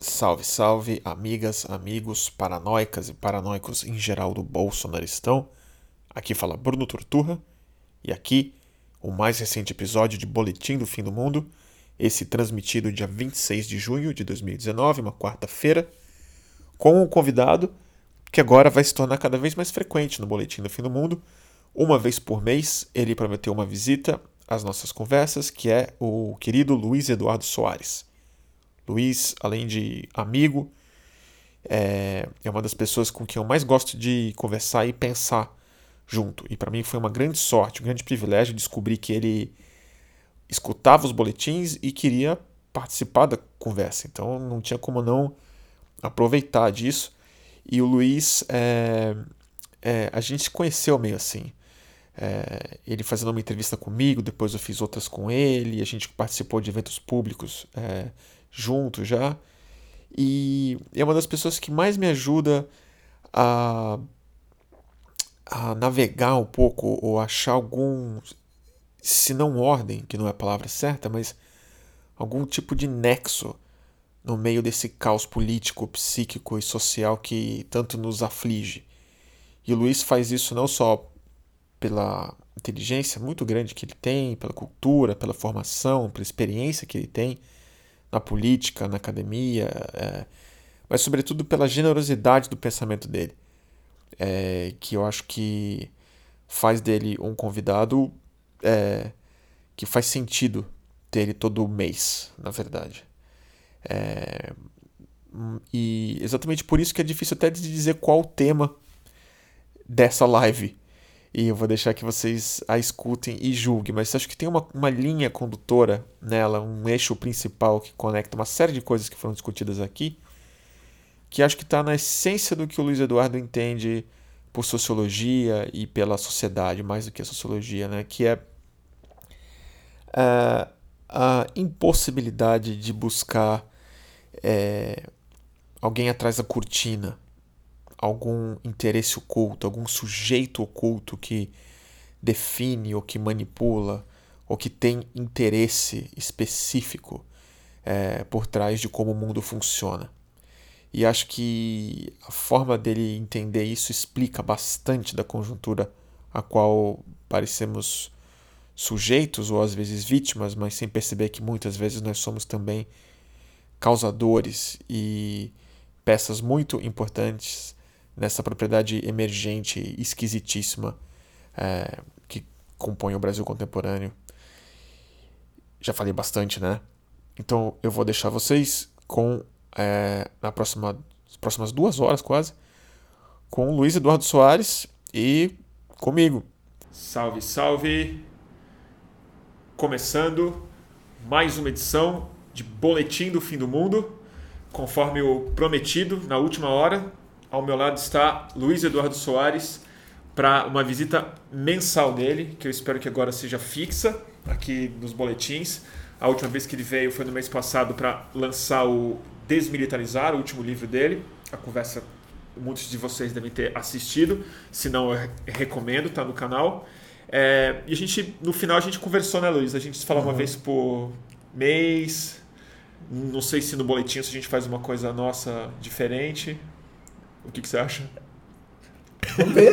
Salve, salve, amigas, amigos, paranoicas e paranoicos em geral do Bolsonaristão. Aqui fala Bruno Torturra e aqui o mais recente episódio de Boletim do Fim do Mundo, esse transmitido dia 26 de junho de 2019, uma quarta-feira, com um convidado que agora vai se tornar cada vez mais frequente no Boletim do Fim do Mundo. Uma vez por mês, ele prometeu uma visita às nossas conversas, que é o querido Luiz Eduardo Soares. Luiz, além de amigo, é, é uma das pessoas com quem eu mais gosto de conversar e pensar junto. E para mim foi uma grande sorte, um grande privilégio descobrir que ele escutava os boletins e queria participar da conversa. Então não tinha como não aproveitar disso. E o Luiz, é, é, a gente se conheceu meio assim. É, ele fazendo uma entrevista comigo, depois eu fiz outras com ele, a gente participou de eventos públicos é, junto já. E é uma das pessoas que mais me ajuda a, a navegar um pouco ou achar algum, se não ordem, que não é a palavra certa, mas algum tipo de nexo no meio desse caos político, psíquico e social que tanto nos aflige. E o Luiz faz isso não só pela inteligência muito grande que ele tem, pela cultura, pela formação, pela experiência que ele tem, na política, na academia, é, mas sobretudo pela generosidade do pensamento dele, é, que eu acho que faz dele um convidado é, que faz sentido ter ele todo mês, na verdade. É, e exatamente por isso que é difícil até de dizer qual o tema dessa live e eu vou deixar que vocês a escutem e julguem, mas acho que tem uma, uma linha condutora nela, um eixo principal que conecta uma série de coisas que foram discutidas aqui, que acho que está na essência do que o Luiz Eduardo entende por sociologia e pela sociedade, mais do que a sociologia, né? que é a, é, a impossibilidade de buscar é, alguém atrás da cortina algum interesse oculto, algum sujeito oculto que define ou que manipula ou que tem interesse específico é, por trás de como o mundo funciona. E acho que a forma dele entender isso explica bastante da conjuntura a qual parecemos sujeitos ou às vezes vítimas, mas sem perceber que muitas vezes nós somos também causadores e peças muito importantes nessa propriedade emergente, esquisitíssima, é, que compõe o Brasil contemporâneo. Já falei bastante, né? Então eu vou deixar vocês com, é, na próxima, as próximas duas horas quase, com Luiz Eduardo Soares e comigo. Salve, salve! Começando mais uma edição de Boletim do Fim do Mundo, conforme o prometido na última hora, ao meu lado está Luiz Eduardo Soares para uma visita mensal dele, que eu espero que agora seja fixa aqui nos boletins. A última vez que ele veio foi no mês passado para lançar o Desmilitarizar, o último livro dele. A conversa muitos de vocês devem ter assistido, se não eu recomendo, tá no canal. É, e a gente, no final, a gente conversou, né, Luiz? A gente fala uhum. uma vez por mês. Não sei se no boletim se a gente faz uma coisa nossa diferente. O que, que você acha? Vamos ver.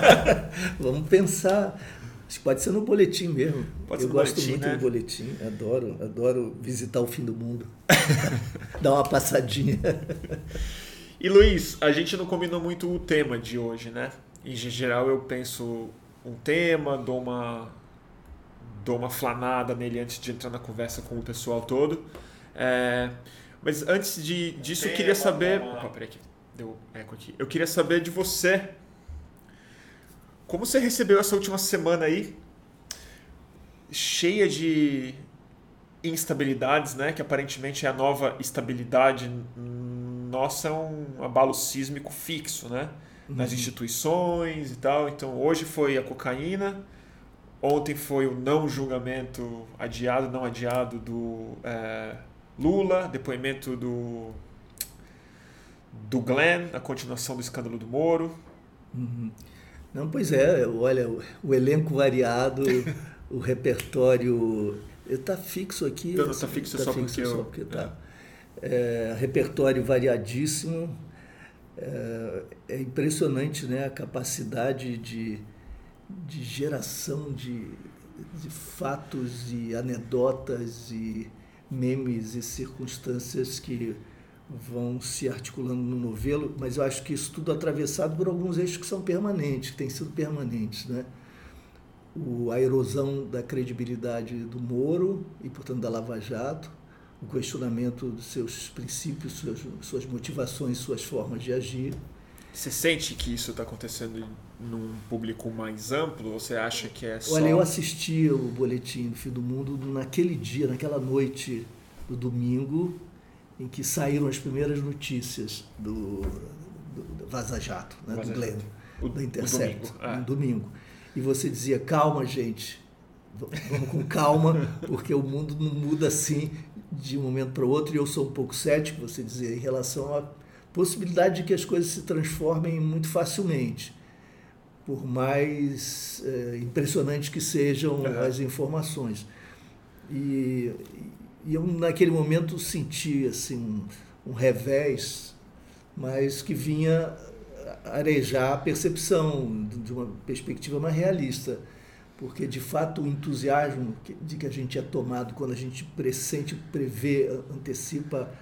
Vamos pensar. Acho que pode ser no boletim mesmo. Pode Eu gosto boletim, muito né? do boletim. Adoro, adoro visitar o fim do mundo. Dar uma passadinha. E Luiz, a gente não combinou muito o tema de hoje, né? Em geral eu penso um tema, dou uma dou uma flanada nele antes de entrar na conversa com o pessoal todo. É, mas antes de, disso, eu queria saber. Opa, peraí aqui. Deu eco aqui. Eu queria saber de você. Como você recebeu essa última semana aí? Cheia de instabilidades, né? Que aparentemente é a nova estabilidade nossa, é um abalo sísmico fixo, né? Nas uhum. instituições e tal. Então hoje foi a cocaína, ontem foi o não julgamento adiado, não adiado do é, Lula, depoimento do do Glenn, a continuação do escândalo do Moro. Uhum. Não, pois é, olha, o, elenco variado, o repertório. Está fixo aqui. Não, está fixo, tá só, fixo porque só porque está. é, repertório variadíssimo. É, é, impressionante né, a capacidade de, de geração de, de fatos e anedotas e memes e circunstâncias que vão se articulando no novelo, mas eu acho que isso tudo atravessado por alguns eixos que são permanentes, que têm sido permanentes, né? O, a erosão da credibilidade do Moro e, portanto, da Lava Jato, o questionamento dos seus princípios, suas, suas motivações, suas formas de agir. Você sente que isso está acontecendo num público mais amplo? Ou você acha que é só... Olha, eu assisti o Boletim do Fim do Mundo naquele dia, naquela noite do domingo, em que saíram as primeiras notícias do, do, do Vaza Jato, né, Vaza do Glenn, o, da Intercept, domingo. Ah. no domingo. E você dizia, calma, gente, vamos com calma, porque o mundo não muda assim de um momento para o outro, e eu sou um pouco cético, você dizia, em relação à possibilidade de que as coisas se transformem muito facilmente, por mais é, impressionantes que sejam uhum. as informações. E, e eu, naquele momento, senti assim, um, um revés, mas que vinha arejar a percepção de uma perspectiva mais realista. Porque, de fato, o entusiasmo de que a gente é tomado quando a gente pressente, prevê, antecipa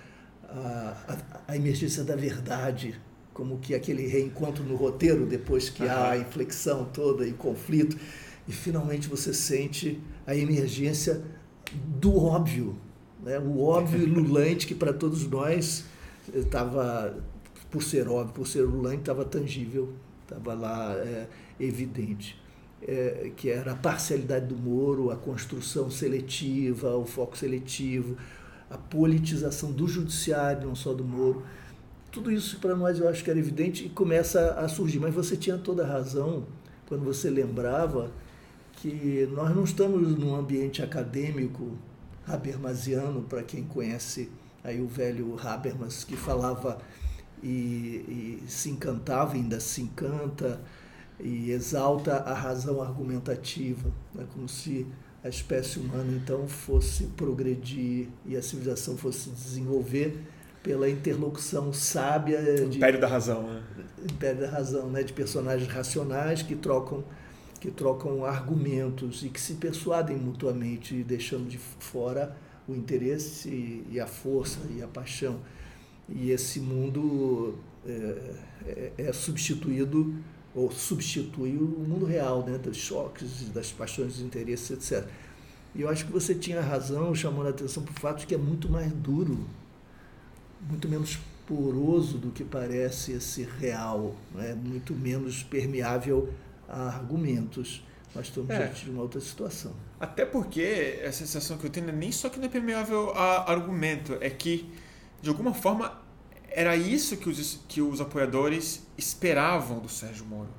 a, a, a emergência da verdade, como que aquele reencontro no roteiro, depois que há a inflexão toda e conflito, e finalmente você sente a emergência do óbvio, né? O óbvio lulante que para todos nós estava, por ser óbvio, por ser lulante, estava tangível, estava lá é, evidente. É, que era a parcialidade do Moro, a construção seletiva, o foco seletivo, a politização do judiciário, não só do Moro. Tudo isso para nós eu acho que era evidente e começa a surgir. Mas você tinha toda a razão quando você lembrava que nós não estamos num ambiente acadêmico Habermasiano, para quem conhece aí o velho Habermas, que falava e, e se encantava, ainda se encanta, e exalta a razão argumentativa, né? como se a espécie humana então fosse progredir e a civilização fosse desenvolver pela interlocução sábia de Império da Razão, né? Império da Razão, né, de personagens racionais que trocam que trocam argumentos e que se persuadem mutuamente, deixando de fora o interesse e a força e a paixão. E esse mundo é, é, é substituído ou substitui o mundo real, né, dos choques, das paixões, dos interesses, etc. E eu acho que você tinha razão chamando a atenção para o fato de que é muito mais duro, muito menos poroso do que parece ser real, né? muito menos permeável a argumentos. Nós estamos é. diante de uma outra situação. Até porque a sensação que eu tenho é nem só que não é permeável a argumento, é que, de alguma forma, era isso que os, que os apoiadores esperavam do Sérgio Moro.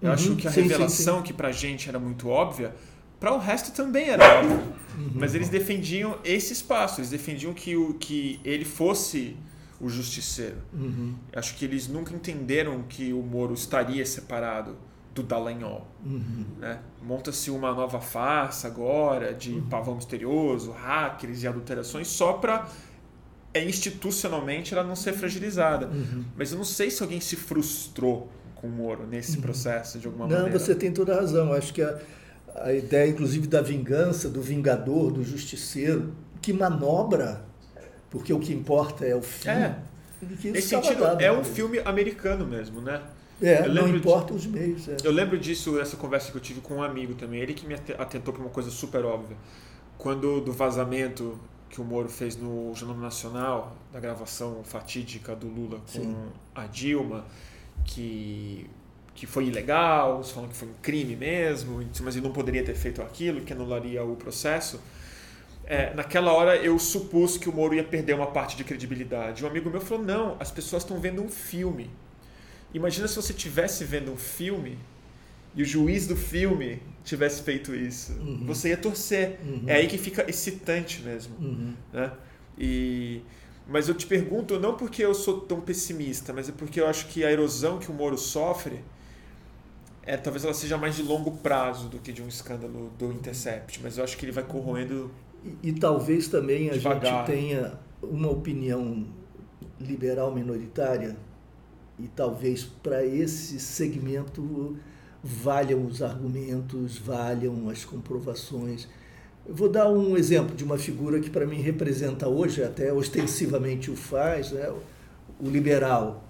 Eu uhum, acho que a sim, revelação, sim, sim. que pra gente era muito óbvia, para o resto também era óbvia. Uhum. Mas eles defendiam esse espaço, eles defendiam que, o, que ele fosse o justiceiro. Uhum. Acho que eles nunca entenderam que o Moro estaria separado do Dallagnol. Uhum. Né? Monta-se uma nova farsa agora de uhum. pavão misterioso, hackers e adulterações só para é, institucionalmente ela não ser fragilizada. Uhum. Mas eu não sei se alguém se frustrou com o Moro nesse uhum. processo de alguma não, maneira. Não, você tem toda a razão. Acho que a, a ideia, inclusive, da vingança, do vingador, do justiceiro, que manobra porque o que importa é o fim. É. Nesse sentido, dado, é um filme americano mesmo, né? É, não importa os meios. É. Eu lembro disso, essa conversa que eu tive com um amigo também, ele que me atentou para uma coisa super óbvia. Quando do vazamento que o Moro fez no Jornal Nacional, da gravação fatídica do Lula com Sim. a Dilma, que, que foi ilegal, falam que foi um crime mesmo, mas ele não poderia ter feito aquilo, que anularia o processo é, naquela hora eu supus que o Moro ia perder uma parte de credibilidade. Um amigo meu falou: não, as pessoas estão vendo um filme. Imagina se você tivesse vendo um filme e o juiz do filme tivesse feito isso. Uhum. Você ia torcer. Uhum. É aí que fica excitante mesmo. Uhum. Né? E, mas eu te pergunto, não porque eu sou tão pessimista, mas é porque eu acho que a erosão que o Moro sofre é, talvez ela seja mais de longo prazo do que de um escândalo do Intercept, mas eu acho que ele vai corroendo e, e talvez também a Devagar. gente tenha uma opinião liberal minoritária e talvez para esse segmento valham os argumentos, valham as comprovações. Eu vou dar um exemplo de uma figura que para mim representa hoje, até ostensivamente o faz, né? o liberal,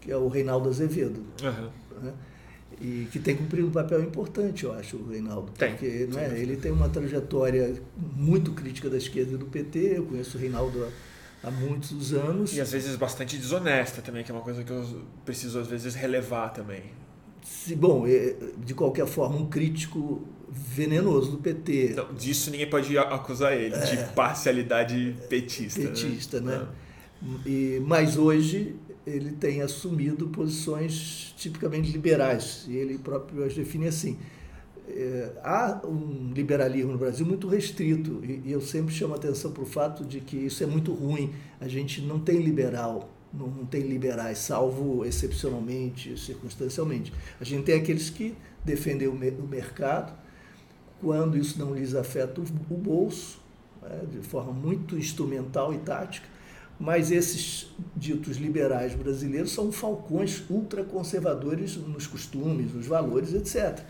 que é o Reinaldo Azevedo. Uhum. Né? E que tem cumprido um papel importante, eu acho, o Reinaldo. Tem. Porque né, ele tem uma trajetória muito crítica da esquerda e do PT. Eu conheço o Reinaldo há, há muitos anos. E às vezes bastante desonesta também, que é uma coisa que eu preciso às vezes relevar também. Se, bom, é, de qualquer forma, um crítico venenoso do PT. Não, disso ninguém pode acusar ele, é, de parcialidade petista. Né? Petista, né? né? E, mas hoje ele tem assumido posições tipicamente liberais, e ele próprio as define assim. É, há um liberalismo no Brasil muito restrito, e, e eu sempre chamo atenção para o fato de que isso é muito ruim. A gente não tem liberal, não, não tem liberais, salvo excepcionalmente, circunstancialmente. A gente tem aqueles que defendem o, me, o mercado, quando isso não lhes afeta o, o bolso, né, de forma muito instrumental e tática, mas esses ditos liberais brasileiros são falcões ultraconservadores nos costumes, nos valores, etc.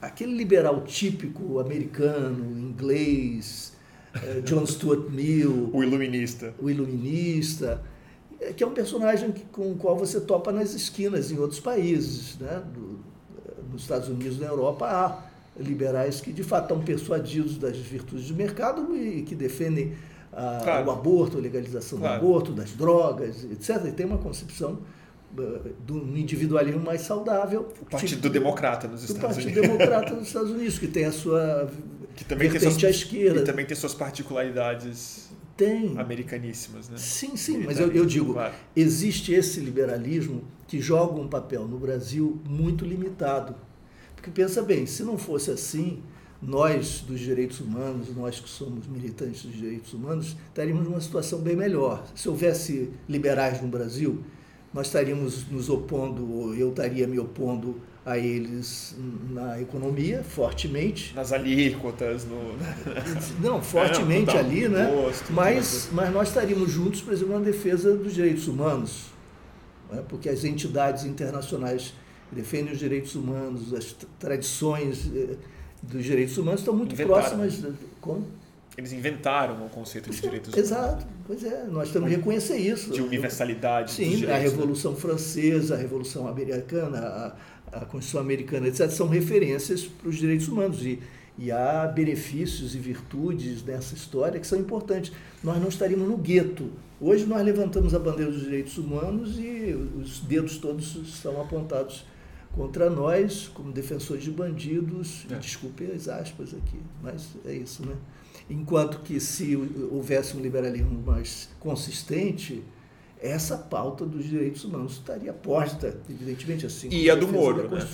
Aquele liberal típico americano, inglês, eh, John Stuart Mill. o iluminista. O iluminista, eh, que é um personagem com o qual você topa nas esquinas em outros países. Né? Eh, nos Estados Unidos, na Europa, há liberais que de fato estão persuadidos das virtudes do mercado e que defendem a, claro. o aborto, a legalização claro. do aborto, das drogas, etc. E tem uma concepção uh, do individualismo mais saudável. O Partido tipo, Democrata nos Estados Unidos. O Partido Democrata nos Estados Unidos, que tem a sua que também tem suas, à esquerda. E também tem suas particularidades tem. americaníssimas. Né? Sim, sim, mas eu, eu digo, claro. existe esse liberalismo que joga um papel no Brasil muito limitado. Porque pensa bem, se não fosse assim, nós dos direitos humanos, nós que somos militantes dos direitos humanos, estaríamos numa situação bem melhor. Se houvesse liberais no Brasil, nós estaríamos nos opondo, ou eu estaria me opondo a eles na economia, fortemente. Nas alíquotas, no... Não, fortemente é, ali, né? Mas, mas nós estaríamos juntos, por exemplo, na defesa dos direitos humanos, né? porque as entidades internacionais defendem os direitos humanos, as tradições eh, dos direitos humanos estão muito Inventaram. próximas. Como? Eles inventaram o conceito de direitos humanos. Exato, pois é, nós temos que reconhecer isso. De universalidade. Sim, direitos, a né? Revolução né? Francesa, a Revolução Americana, a, a Constituição Americana, etc., são referências para os direitos humanos. E, e há benefícios e virtudes nessa história que são importantes. Nós não estaríamos no gueto. Hoje nós levantamos a bandeira dos direitos humanos e os dedos todos estão apontados contra nós, como defensores de bandidos, é. desculpe as aspas aqui, mas é isso, né? Enquanto que se houvesse um liberalismo mais consistente, essa pauta dos direitos humanos estaria posta, evidentemente assim. E a do Moro. Né?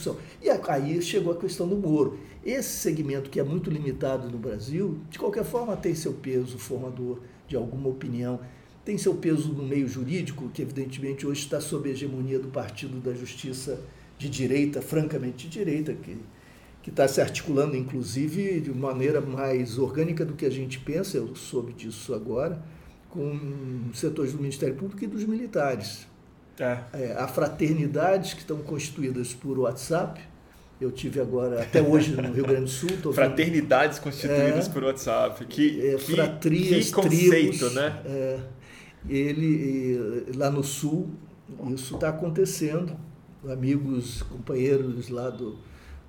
E aí chegou a questão do Moro. Esse segmento que é muito limitado no Brasil, de qualquer forma tem seu peso formador de alguma opinião, tem seu peso no meio jurídico, que evidentemente hoje está sob a hegemonia do Partido da Justiça de direita, francamente de direita, que que está se articulando, inclusive, de maneira mais orgânica do que a gente pensa, eu soube disso agora, com setores do Ministério Público e dos militares. É. É, há fraternidades que estão constituídas por WhatsApp. Eu tive agora, até hoje, no Rio Grande do Sul. Fraternidades vendo, constituídas é, por WhatsApp. Que, é, que, fratrias, que conceito, tribos, né? É, ele, lá no Sul, isso está acontecendo amigos, companheiros lá do,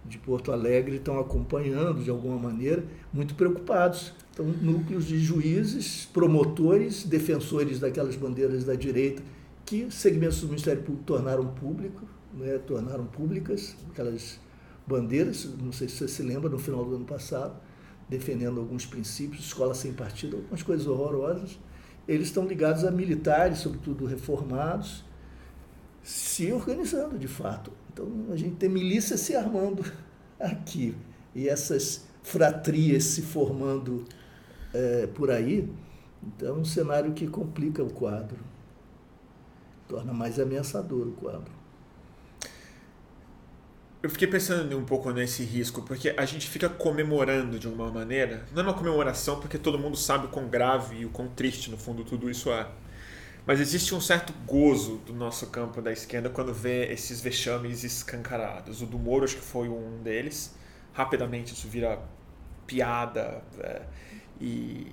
de Porto Alegre estão acompanhando de alguma maneira, muito preocupados. Então, núcleos de juízes, promotores, defensores daquelas bandeiras da direita, que segmentos do Ministério Público tornaram público, né, tornaram públicas aquelas bandeiras, não sei se você se lembra, no final do ano passado, defendendo alguns princípios, escola sem partido, algumas coisas horrorosas. Eles estão ligados a militares, sobretudo reformados, se organizando de fato. Então a gente tem milícia se armando aqui e essas fratrias se formando é, por aí. Então é um cenário que complica o quadro, torna mais ameaçador o quadro. eu fiquei pensando um pouco nesse risco, porque a gente fica comemorando de alguma maneira. Não é uma comemoração, porque todo mundo sabe o quão grave e o quão triste, no fundo, tudo isso é. Mas existe um certo gozo do nosso campo da esquerda quando vê esses vexames escancarados. O do Moro acho que foi um deles. Rapidamente isso vira piada é, e,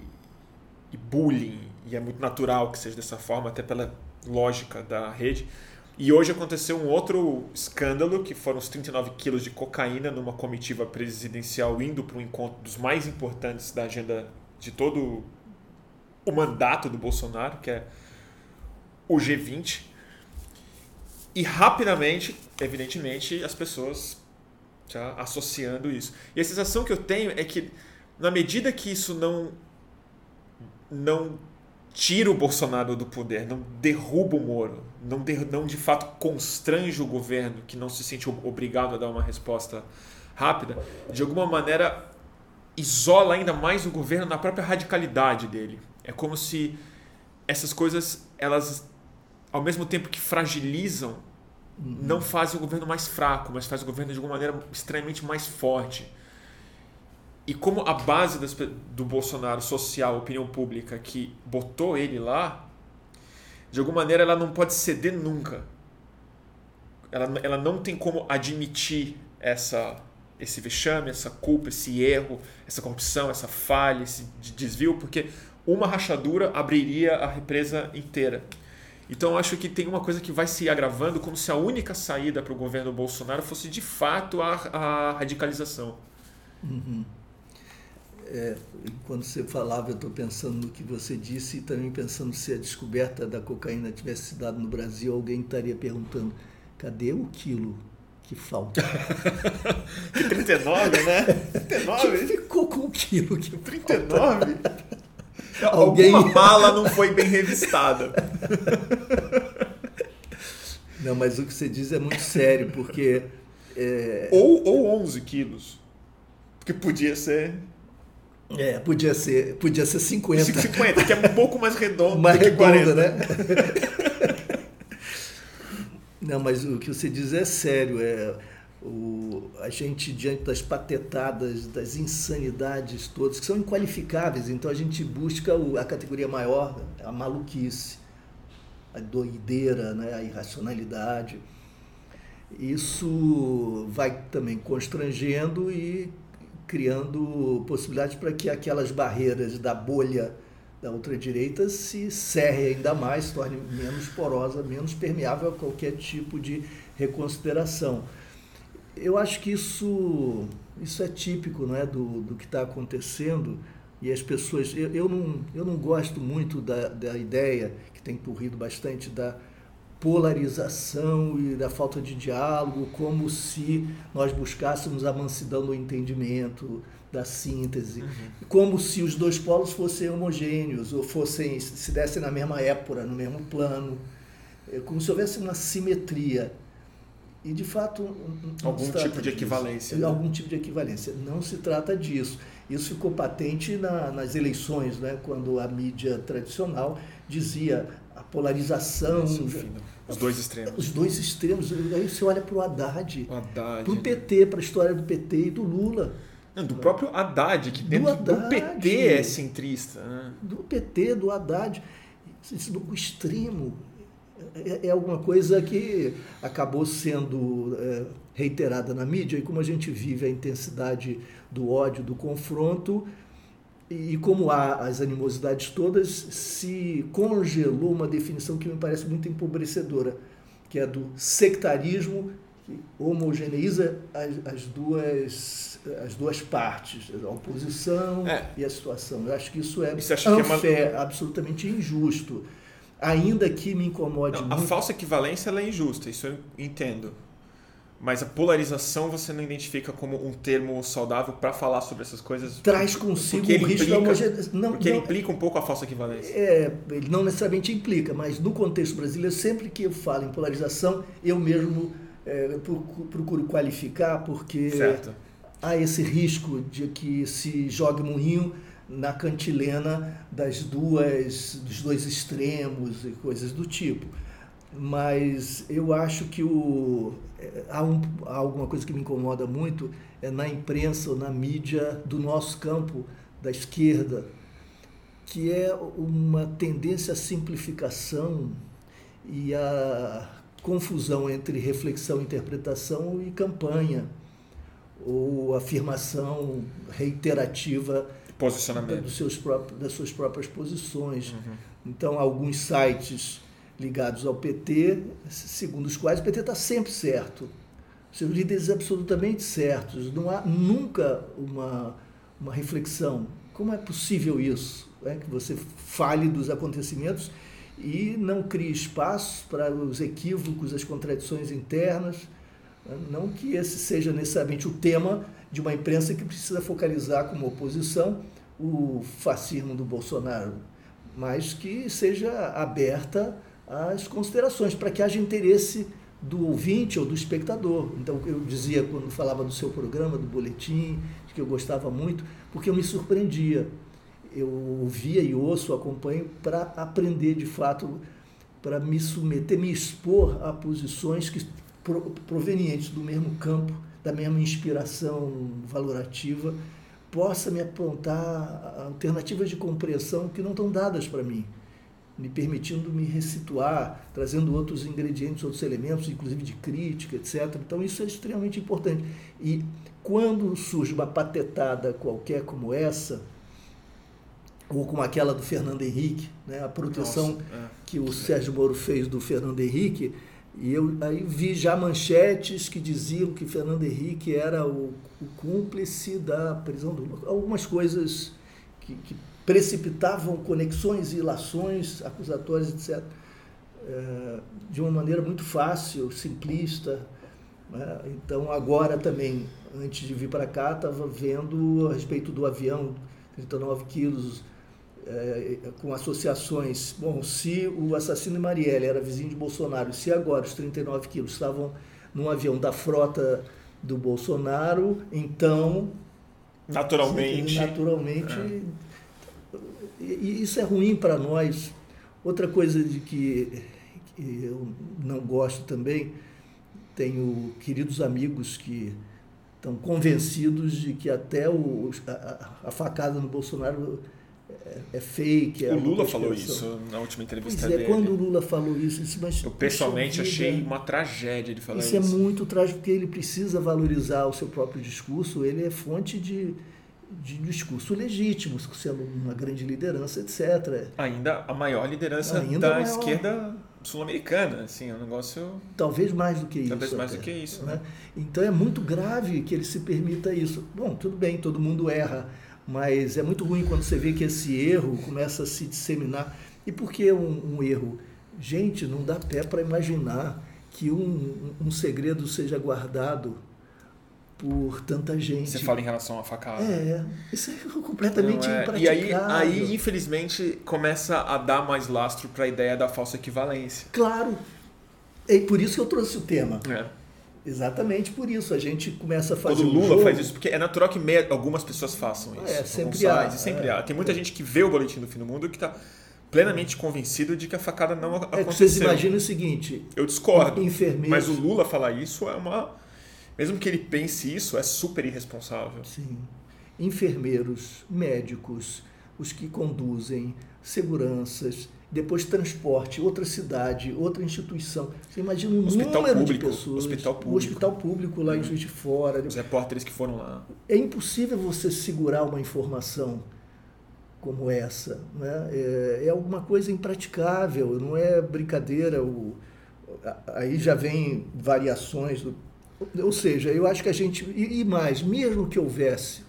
e bullying. E é muito natural que seja dessa forma, até pela lógica da rede. E hoje aconteceu um outro escândalo, que foram os 39 quilos de cocaína numa comitiva presidencial indo para um encontro dos mais importantes da agenda de todo o mandato do Bolsonaro, que é o G20. E rapidamente, evidentemente, as pessoas já associando isso. E a sensação que eu tenho é que, na medida que isso não, não tira o Bolsonaro do poder, não derruba o Moro, não, de, não de fato constrange o governo, que não se sente obrigado a dar uma resposta rápida, de alguma maneira isola ainda mais o governo na própria radicalidade dele. É como se essas coisas elas ao mesmo tempo que fragilizam, uhum. não fazem o governo mais fraco, mas fazem o governo de alguma maneira extremamente mais forte. E como a base das, do Bolsonaro social, opinião pública, que botou ele lá, de alguma maneira ela não pode ceder nunca. Ela, ela não tem como admitir essa, esse vexame, essa culpa, esse erro, essa corrupção, essa falha, esse desvio, porque uma rachadura abriria a represa inteira. Então acho que tem uma coisa que vai se agravando como se a única saída para o governo Bolsonaro fosse de fato a, a radicalização. Uhum. É, quando você falava, eu estou pensando no que você disse e também pensando se a descoberta da cocaína tivesse se dado no Brasil, alguém estaria perguntando: cadê o quilo que falta? que 39, né? 39? Que ficou com o quilo que 39? Alguém... Alguma mala não foi bem revistada. Não, mas o que você diz é muito sério, porque. É... Ou, ou 11 quilos. Porque podia ser. É, podia ser, podia ser 50. 50, que é um pouco mais redondo mais do que redonda, 40. né? Não, mas o que você diz é sério. É, o, a gente, diante das patetadas, das insanidades todas, que são inqualificáveis, então a gente busca o, a categoria maior, a maluquice, a doideira, né, a irracionalidade. Isso vai também constrangendo e criando possibilidades para que aquelas barreiras da bolha da ultradireita se cerre ainda mais, torne menos porosa, menos permeável a qualquer tipo de reconsideração eu acho que isso, isso é típico não é, do, do que está acontecendo e as pessoas. Eu, eu, não, eu não gosto muito da, da ideia, que tem corrido bastante, da polarização e da falta de diálogo, como se nós buscássemos a mansidão do entendimento, da síntese, uhum. como se os dois polos fossem homogêneos ou fossem se dessem na mesma época, no mesmo plano, é como se houvesse uma simetria. E, de fato, algum tipo de equivalência. Né? Algum tipo de equivalência. Não se trata disso. Isso ficou patente na, nas eleições, né? quando a mídia tradicional dizia a polarização. Isso, os dois extremos. Os dois extremos. Aí você olha para o Haddad, para o PT, para a história do PT e do Lula. Não, do próprio Haddad, que dentro do, Haddad, do PT é centrista. Né? Do PT, do Haddad. O extremo é, é alguma coisa que acabou sendo é, reiterada na mídia e como a gente vive a intensidade do ódio, do confronto e como há as animosidades todas, se congelou uma definição que me parece muito empobrecedora, que é do sectarismo que homogeneiza as, as duas as duas partes, a oposição é. e a situação. Eu acho que isso é, unfair, é uma... absolutamente injusto ainda que me incomode não, muito. A falsa equivalência é injusta, isso eu entendo. Mas a polarização você não identifica como um termo saudável para falar sobre essas coisas? Traz consigo o risco da homogeneização. Porque não, ele implica um pouco a falsa equivalência. É, ele não necessariamente implica, mas no contexto brasileiro, sempre que eu falo em polarização, eu mesmo é, procuro qualificar, porque certo. há esse risco de que se jogue moinho na cantilena das duas, dos dois extremos e coisas do tipo. mas eu acho que o, é, há, um, há alguma coisa que me incomoda muito é na imprensa ou na mídia do nosso campo, da esquerda, que é uma tendência à simplificação e à confusão entre reflexão, interpretação e campanha, ou afirmação reiterativa Posicionamento. Dos seus próprios, das suas próprias posições. Uhum. Então, alguns sites ligados ao PT, segundo os quais o PT está sempre certo, seus líderes absolutamente certos, não há nunca uma, uma reflexão. Como é possível isso? É, que você fale dos acontecimentos e não crie espaço para os equívocos, as contradições internas. Né? Não que esse seja necessariamente o tema de uma imprensa que precisa focalizar como oposição o fascismo do Bolsonaro, mas que seja aberta às considerações, para que haja interesse do ouvinte ou do espectador. Então, eu dizia quando falava do seu programa, do boletim, que eu gostava muito, porque eu me surpreendia. Eu ouvia e ouço, acompanho para aprender de fato, para me submeter, me expor a posições que provenientes do mesmo campo, da mesma inspiração valorativa, possa me apontar alternativas de compreensão que não estão dadas para mim me permitindo me resituar, trazendo outros ingredientes, outros elementos, inclusive de crítica, etc. Então isso é extremamente importante. E quando surge uma patetada qualquer como essa, ou como aquela do Fernando Henrique, né, a proteção Nossa, é. que o Sérgio Moro fez do Fernando Henrique, e eu aí vi já manchetes que diziam que Fernando Henrique era o, o cúmplice da prisão do algumas coisas que, que precipitavam conexões e ilações acusatórias, etc., é, de uma maneira muito fácil, simplista. Né? Então, agora também, antes de vir para cá, estava vendo a respeito do avião, 39 quilos, é, com associações. Bom, se o assassino Marielle era vizinho de Bolsonaro, se agora os 39 quilos estavam num avião da frota do Bolsonaro, então. Naturalmente. Naturalmente. É isso é ruim para nós. Outra coisa de que, que eu não gosto também, tenho queridos amigos que estão convencidos de que até o, a, a facada no Bolsonaro é, é fake. É o Lula falou isso na última entrevista pois é, dele. quando o Lula falou isso, mas eu pessoalmente achei uma tragédia de falar isso. Isso é muito trágico porque ele precisa valorizar o seu próprio discurso. Ele é fonte de de discurso legítimo, sendo uma grande liderança, etc. Ainda a maior liderança Ainda da maior... esquerda sul-americana, assim, é um negócio... Talvez mais do que isso. Talvez mais até, do que isso, né? né? Então é muito grave que ele se permita isso. Bom, tudo bem, todo mundo erra, mas é muito ruim quando você vê que esse erro começa a se disseminar. E por que um, um erro? Gente, não dá pé para imaginar que um, um segredo seja guardado por tanta gente. Você fala em relação à facada. É, isso é completamente é. E aí, aí, infelizmente, começa a dar mais lastro para a ideia da falsa equivalência. Claro. É por isso que eu trouxe o tema. É. Exatamente por isso. A gente começa a fazer. Quando o Lula faz isso, porque é natural que meia, algumas pessoas façam isso. É, sempre há. sempre é, há. Tem muita gente que vê o Boletim do Fim do Mundo que está plenamente convencido de que a facada não aconteceu. É que vocês imaginam o seguinte. Eu discordo. Enfermeiros. Mas o Lula falar isso é uma mesmo que ele pense isso, é super irresponsável. Sim. Enfermeiros, médicos, os que conduzem, seguranças, depois transporte, outra cidade, outra instituição. Você imagina um hospital número público, de pessoas. Hospital público. O hospital público lá em Juiz de Fora. Os repórteres que foram lá. É impossível você segurar uma informação como essa. Né? É, é alguma coisa impraticável, não é brincadeira. O, aí já vem variações do ou seja, eu acho que a gente. E, mais, mesmo que houvesse,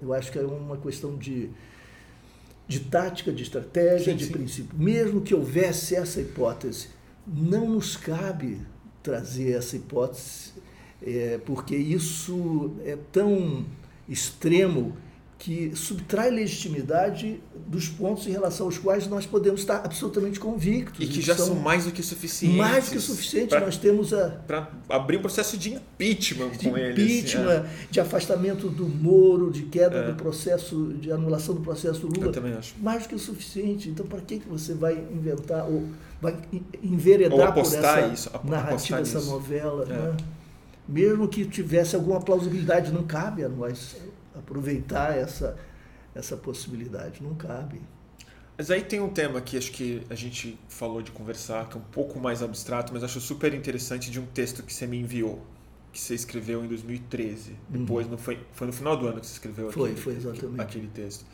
eu acho que é uma questão de, de tática, de estratégia, sim, de sim. princípio. Mesmo que houvesse essa hipótese, não nos cabe trazer essa hipótese, é, porque isso é tão extremo que subtrai legitimidade dos pontos em relação aos quais nós podemos estar absolutamente convictos. E que já são, mais do que suficientes. Mais do que suficiente. Pra, nós temos a. Para abrir um processo de impeachment de com eles. Impeachment, é. de afastamento do Moro, de queda é. do processo, de anulação do processo Lula. Eu também acho. Mais do que o suficiente. Então, para que, que você vai inventar ou vai enveredar por essa isso, narrativa dessa novela? É. Né? Mesmo que tivesse alguma plausibilidade, não cabe a nós aproveitar essa, essa possibilidade. Não cabe. Mas aí tem um tema que acho que a gente falou de conversar, que é um pouco mais abstrato, mas acho super interessante de um texto que você me enviou, que você escreveu em 2013. Uhum. Depois, uhum. no, foi, foi no final do ano que você escreveu foi, aquele, foi exatamente. aquele texto.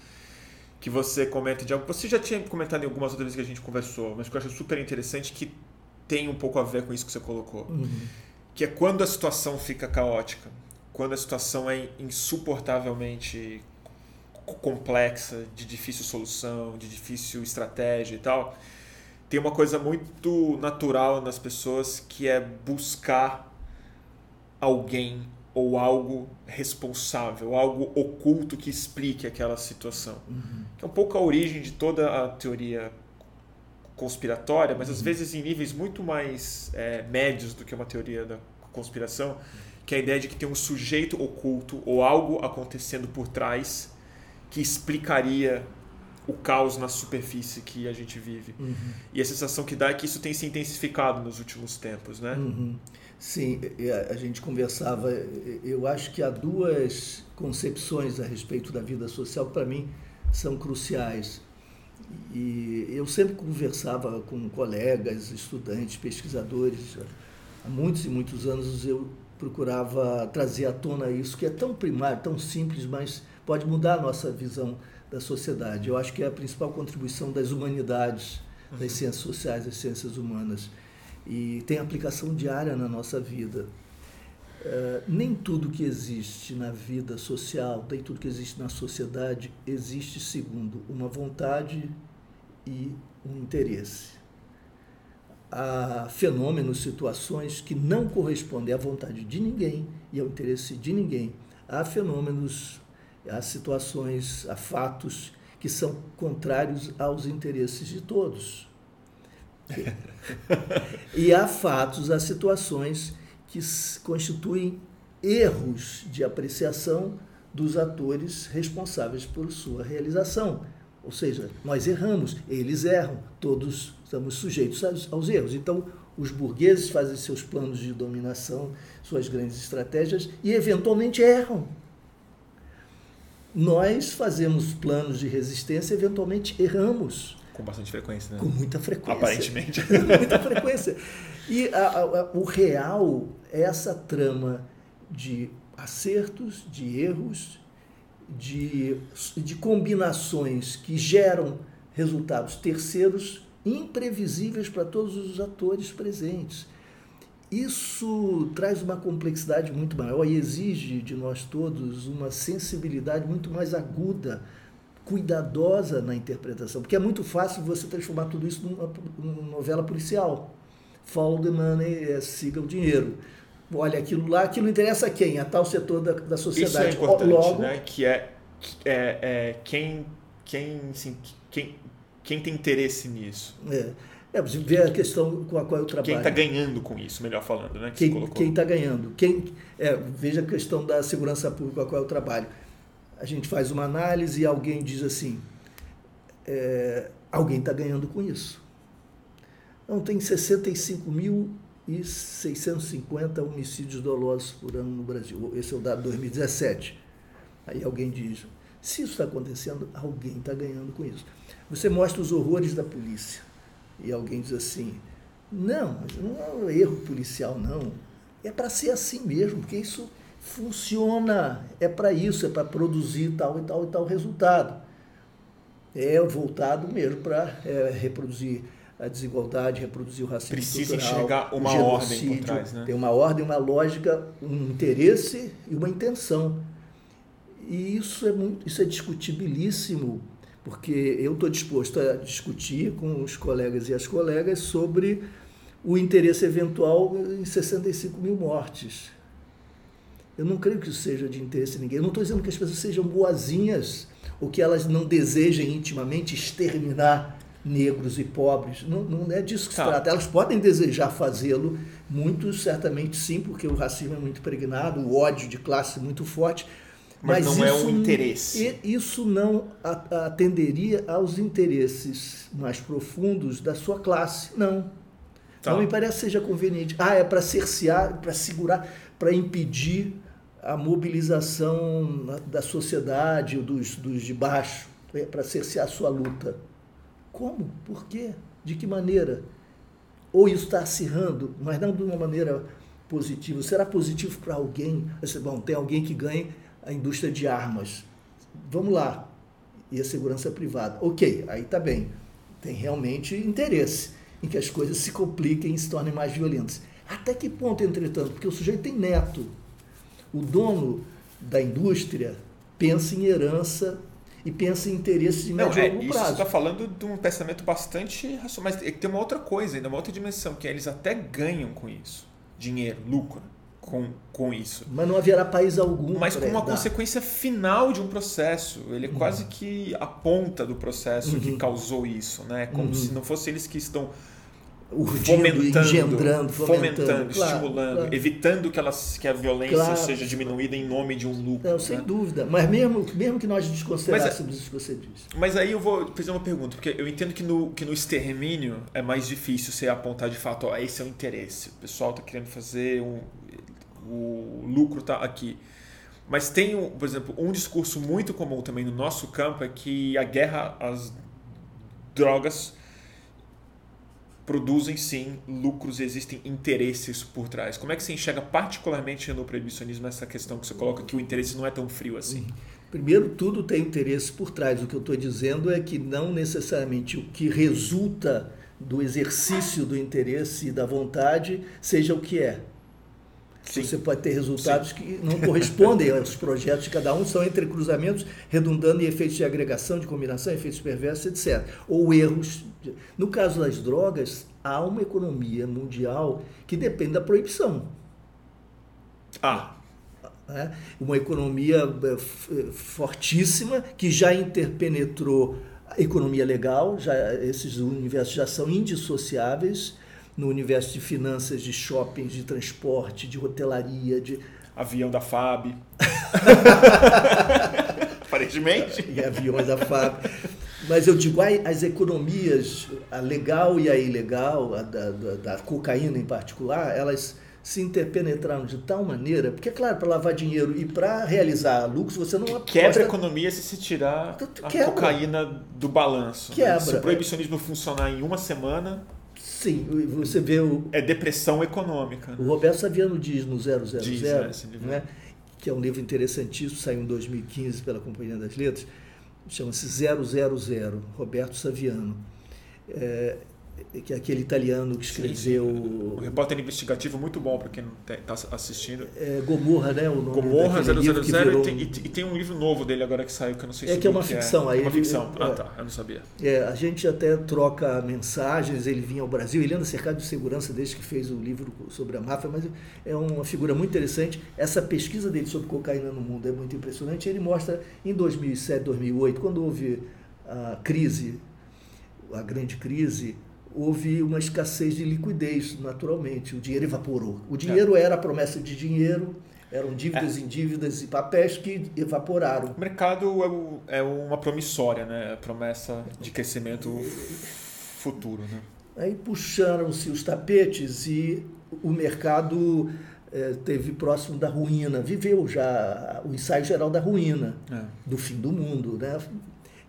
Que você comenta de algo. Você já tinha comentado em algumas outras vezes que a gente conversou, mas que eu acho super interessante que tem um pouco a ver com isso que você colocou. Uhum. Que é quando a situação fica caótica quando a situação é insuportavelmente complexa, de difícil solução, de difícil estratégia e tal, tem uma coisa muito natural nas pessoas que é buscar alguém ou algo responsável, algo oculto que explique aquela situação. Uhum. Que é um pouco a origem de toda a teoria conspiratória, mas uhum. às vezes em níveis muito mais é, médios do que uma teoria da conspiração. Uhum que é a ideia de que tem um sujeito oculto ou algo acontecendo por trás que explicaria o caos na superfície que a gente vive. Uhum. E a sensação que dá é que isso tem se intensificado nos últimos tempos, né? Uhum. Sim, a gente conversava. Eu acho que há duas concepções a respeito da vida social que, para mim, são cruciais. E eu sempre conversava com colegas, estudantes, pesquisadores. Há muitos e muitos anos eu procurava trazer à tona isso, que é tão primário, tão simples, mas pode mudar a nossa visão da sociedade. Eu acho que é a principal contribuição das humanidades, das uhum. ciências sociais, das ciências humanas. E tem aplicação diária na nossa vida. Uh, nem tudo que existe na vida social, nem tudo que existe na sociedade existe segundo uma vontade e um interesse a fenômenos, situações que não correspondem à vontade de ninguém e ao interesse de ninguém. Há fenômenos, há situações, há fatos que são contrários aos interesses de todos. e há fatos, há situações que constituem erros de apreciação dos atores responsáveis por sua realização. Ou seja, nós erramos, eles erram, todos estamos sujeitos aos, erros. Então, os burgueses fazem seus planos de dominação, suas grandes estratégias e eventualmente erram. Nós fazemos planos de resistência eventualmente erramos. Com bastante frequência, né? Com muita frequência. Aparentemente. Com muita frequência. E a, a, o real é essa trama de acertos, de erros, de, de combinações que geram resultados terceiros imprevisíveis para todos os atores presentes. Isso traz uma complexidade muito maior e exige de nós todos uma sensibilidade muito mais aguda, cuidadosa na interpretação, porque é muito fácil você transformar tudo isso numa, numa novela policial. Follow the money, é, siga o dinheiro olha aquilo lá, aquilo interessa a quem? A tal setor da, da sociedade. Isso é importante, Logo, né? Que é, é, é quem, quem, assim, quem, quem tem interesse nisso. É. É, você vê a questão com a qual eu trabalho. Quem está ganhando com isso, melhor falando, né? Que quem está ganhando. Quem, é, veja a questão da segurança pública com a qual eu trabalho. A gente faz uma análise e alguém diz assim, é, alguém está ganhando com isso. Não, tem 65 mil e 650 homicídios dolosos por ano no Brasil. Esse é o dado de 2017. Aí alguém diz: se isso está acontecendo, alguém está ganhando com isso. Você mostra os horrores da polícia e alguém diz assim: não, não é um erro policial, não. É para ser assim mesmo, porque isso funciona. É para isso, é para produzir tal e tal e tal resultado. É voltado mesmo para é, reproduzir a desigualdade, reproduzir o racismo Precisa enxergar uma ordem por trás, né? Tem uma ordem, uma lógica, um interesse e uma intenção. E isso é, muito, isso é discutibilíssimo, porque eu estou disposto a discutir com os colegas e as colegas sobre o interesse eventual em 65 mil mortes. Eu não creio que isso seja de interesse de ninguém. Eu não estou dizendo que as pessoas sejam boazinhas ou que elas não desejem intimamente exterminar negros e pobres. Não, não é disso que se tá. trata. Elas podem desejar fazê-lo, muitos certamente sim, porque o racismo é muito pregnado, o ódio de classe muito forte. Mas, mas não é um interesse. Isso não atenderia aos interesses mais profundos da sua classe. Não. Tá. Não me parece seja conveniente. Ah, é para cercear, para segurar, para impedir a mobilização da sociedade, dos, dos de baixo, é para cercear a sua luta. Como? Por quê? De que maneira? Ou isso está acirrando, mas não de uma maneira positiva. Será positivo para alguém? Bom, tem alguém que ganhe a indústria de armas. Vamos lá. E a segurança privada. Ok, aí está bem. Tem realmente interesse em que as coisas se compliquem e se tornem mais violentas. Até que ponto, entretanto? Porque o sujeito tem neto. O dono da indústria pensa em herança e pensa em interesses de médio e longo prazo. Isso está falando de um pensamento bastante racional, mas tem uma outra coisa, ainda uma outra dimensão, que é eles até ganham com isso, dinheiro, lucro com, com isso. Mas não haverá país algum. Mas como uma dar. consequência final de um processo. Ele é uhum. quase que a ponta do processo uhum. que causou isso, né? Como uhum. se não fosse eles que estão fomentando, engendrando, fomentando, fomentando claro, estimulando, claro. evitando que, elas, que a violência claro. seja diminuída em nome de um lucro. Não, sem né? dúvida. Mas mesmo, mesmo que nós desconsiderássemos isso que você disse. Mas aí eu vou fazer uma pergunta, porque eu entendo que no, que no extermínio é mais difícil você apontar de fato, ó, esse é o interesse. O pessoal está querendo fazer um. O lucro está aqui. Mas tem, por exemplo, um discurso muito comum também no nosso campo é que a guerra às drogas produzem sim lucros e existem interesses por trás. Como é que você enxerga particularmente no proibicionismo essa questão que você coloca que o interesse não é tão frio assim? Primeiro, tudo tem interesse por trás. O que eu estou dizendo é que não necessariamente o que resulta do exercício do interesse e da vontade seja o que é. Sim. Você pode ter resultados Sim. que não correspondem aos projetos de cada um, são entrecruzamentos redundando em efeitos de agregação, de combinação, efeitos perversos, etc. Ou erros. No caso das drogas, há uma economia mundial que depende da proibição. Ah. É uma economia é, é, fortíssima que já interpenetrou a economia legal, já, esses universos já são indissociáveis no universo de finanças, de shoppings, de transporte, de hotelaria, de. Avião da FAB. Aparentemente. E aviões da FAB. Mas eu digo, as economias, a legal e a ilegal, a da, da, da cocaína em particular, elas se interpenetraram de tal maneira, porque, é claro, para lavar dinheiro e para realizar lucros, você não aposta... Quebra a economia se se tirar a cocaína do balanço. Quebra. Né? Se o proibicionismo funcionar em uma semana, Sim, você vê o. É depressão econômica. O Roberto Saviano diz no 000, diz, é, né, que é um livro interessantíssimo, saiu em 2015 pela Companhia das Letras, chama-se 000, Roberto Saviano. É, que é aquele italiano que escreveu. Um repórter investigativo muito bom para quem está assistindo. É Gomorra, né? O nome Gomorra 000 virou... e, tem, e, tem um livro novo dele agora que saiu que eu não sei é se que é uma ficção. É. Aí uma ele, ficção. Ah, tá. Eu não sabia. É, a gente até troca mensagens. Ele vinha ao Brasil. Ele anda cercado de segurança desde que fez o livro sobre a máfia, mas é uma figura muito interessante. Essa pesquisa dele sobre cocaína no mundo é muito impressionante. Ele mostra em 2007, 2008, quando houve a crise, a grande crise houve uma escassez de liquidez, naturalmente. O dinheiro evaporou. O dinheiro é. era a promessa de dinheiro, eram dívidas é. em dívidas e papéis que evaporaram. O mercado é, é uma promissória, né? A promessa de crescimento futuro. Né? Aí puxaram-se os tapetes e o mercado é, teve próximo da ruína, viveu já o ensaio geral da ruína, é. do fim do mundo. Né?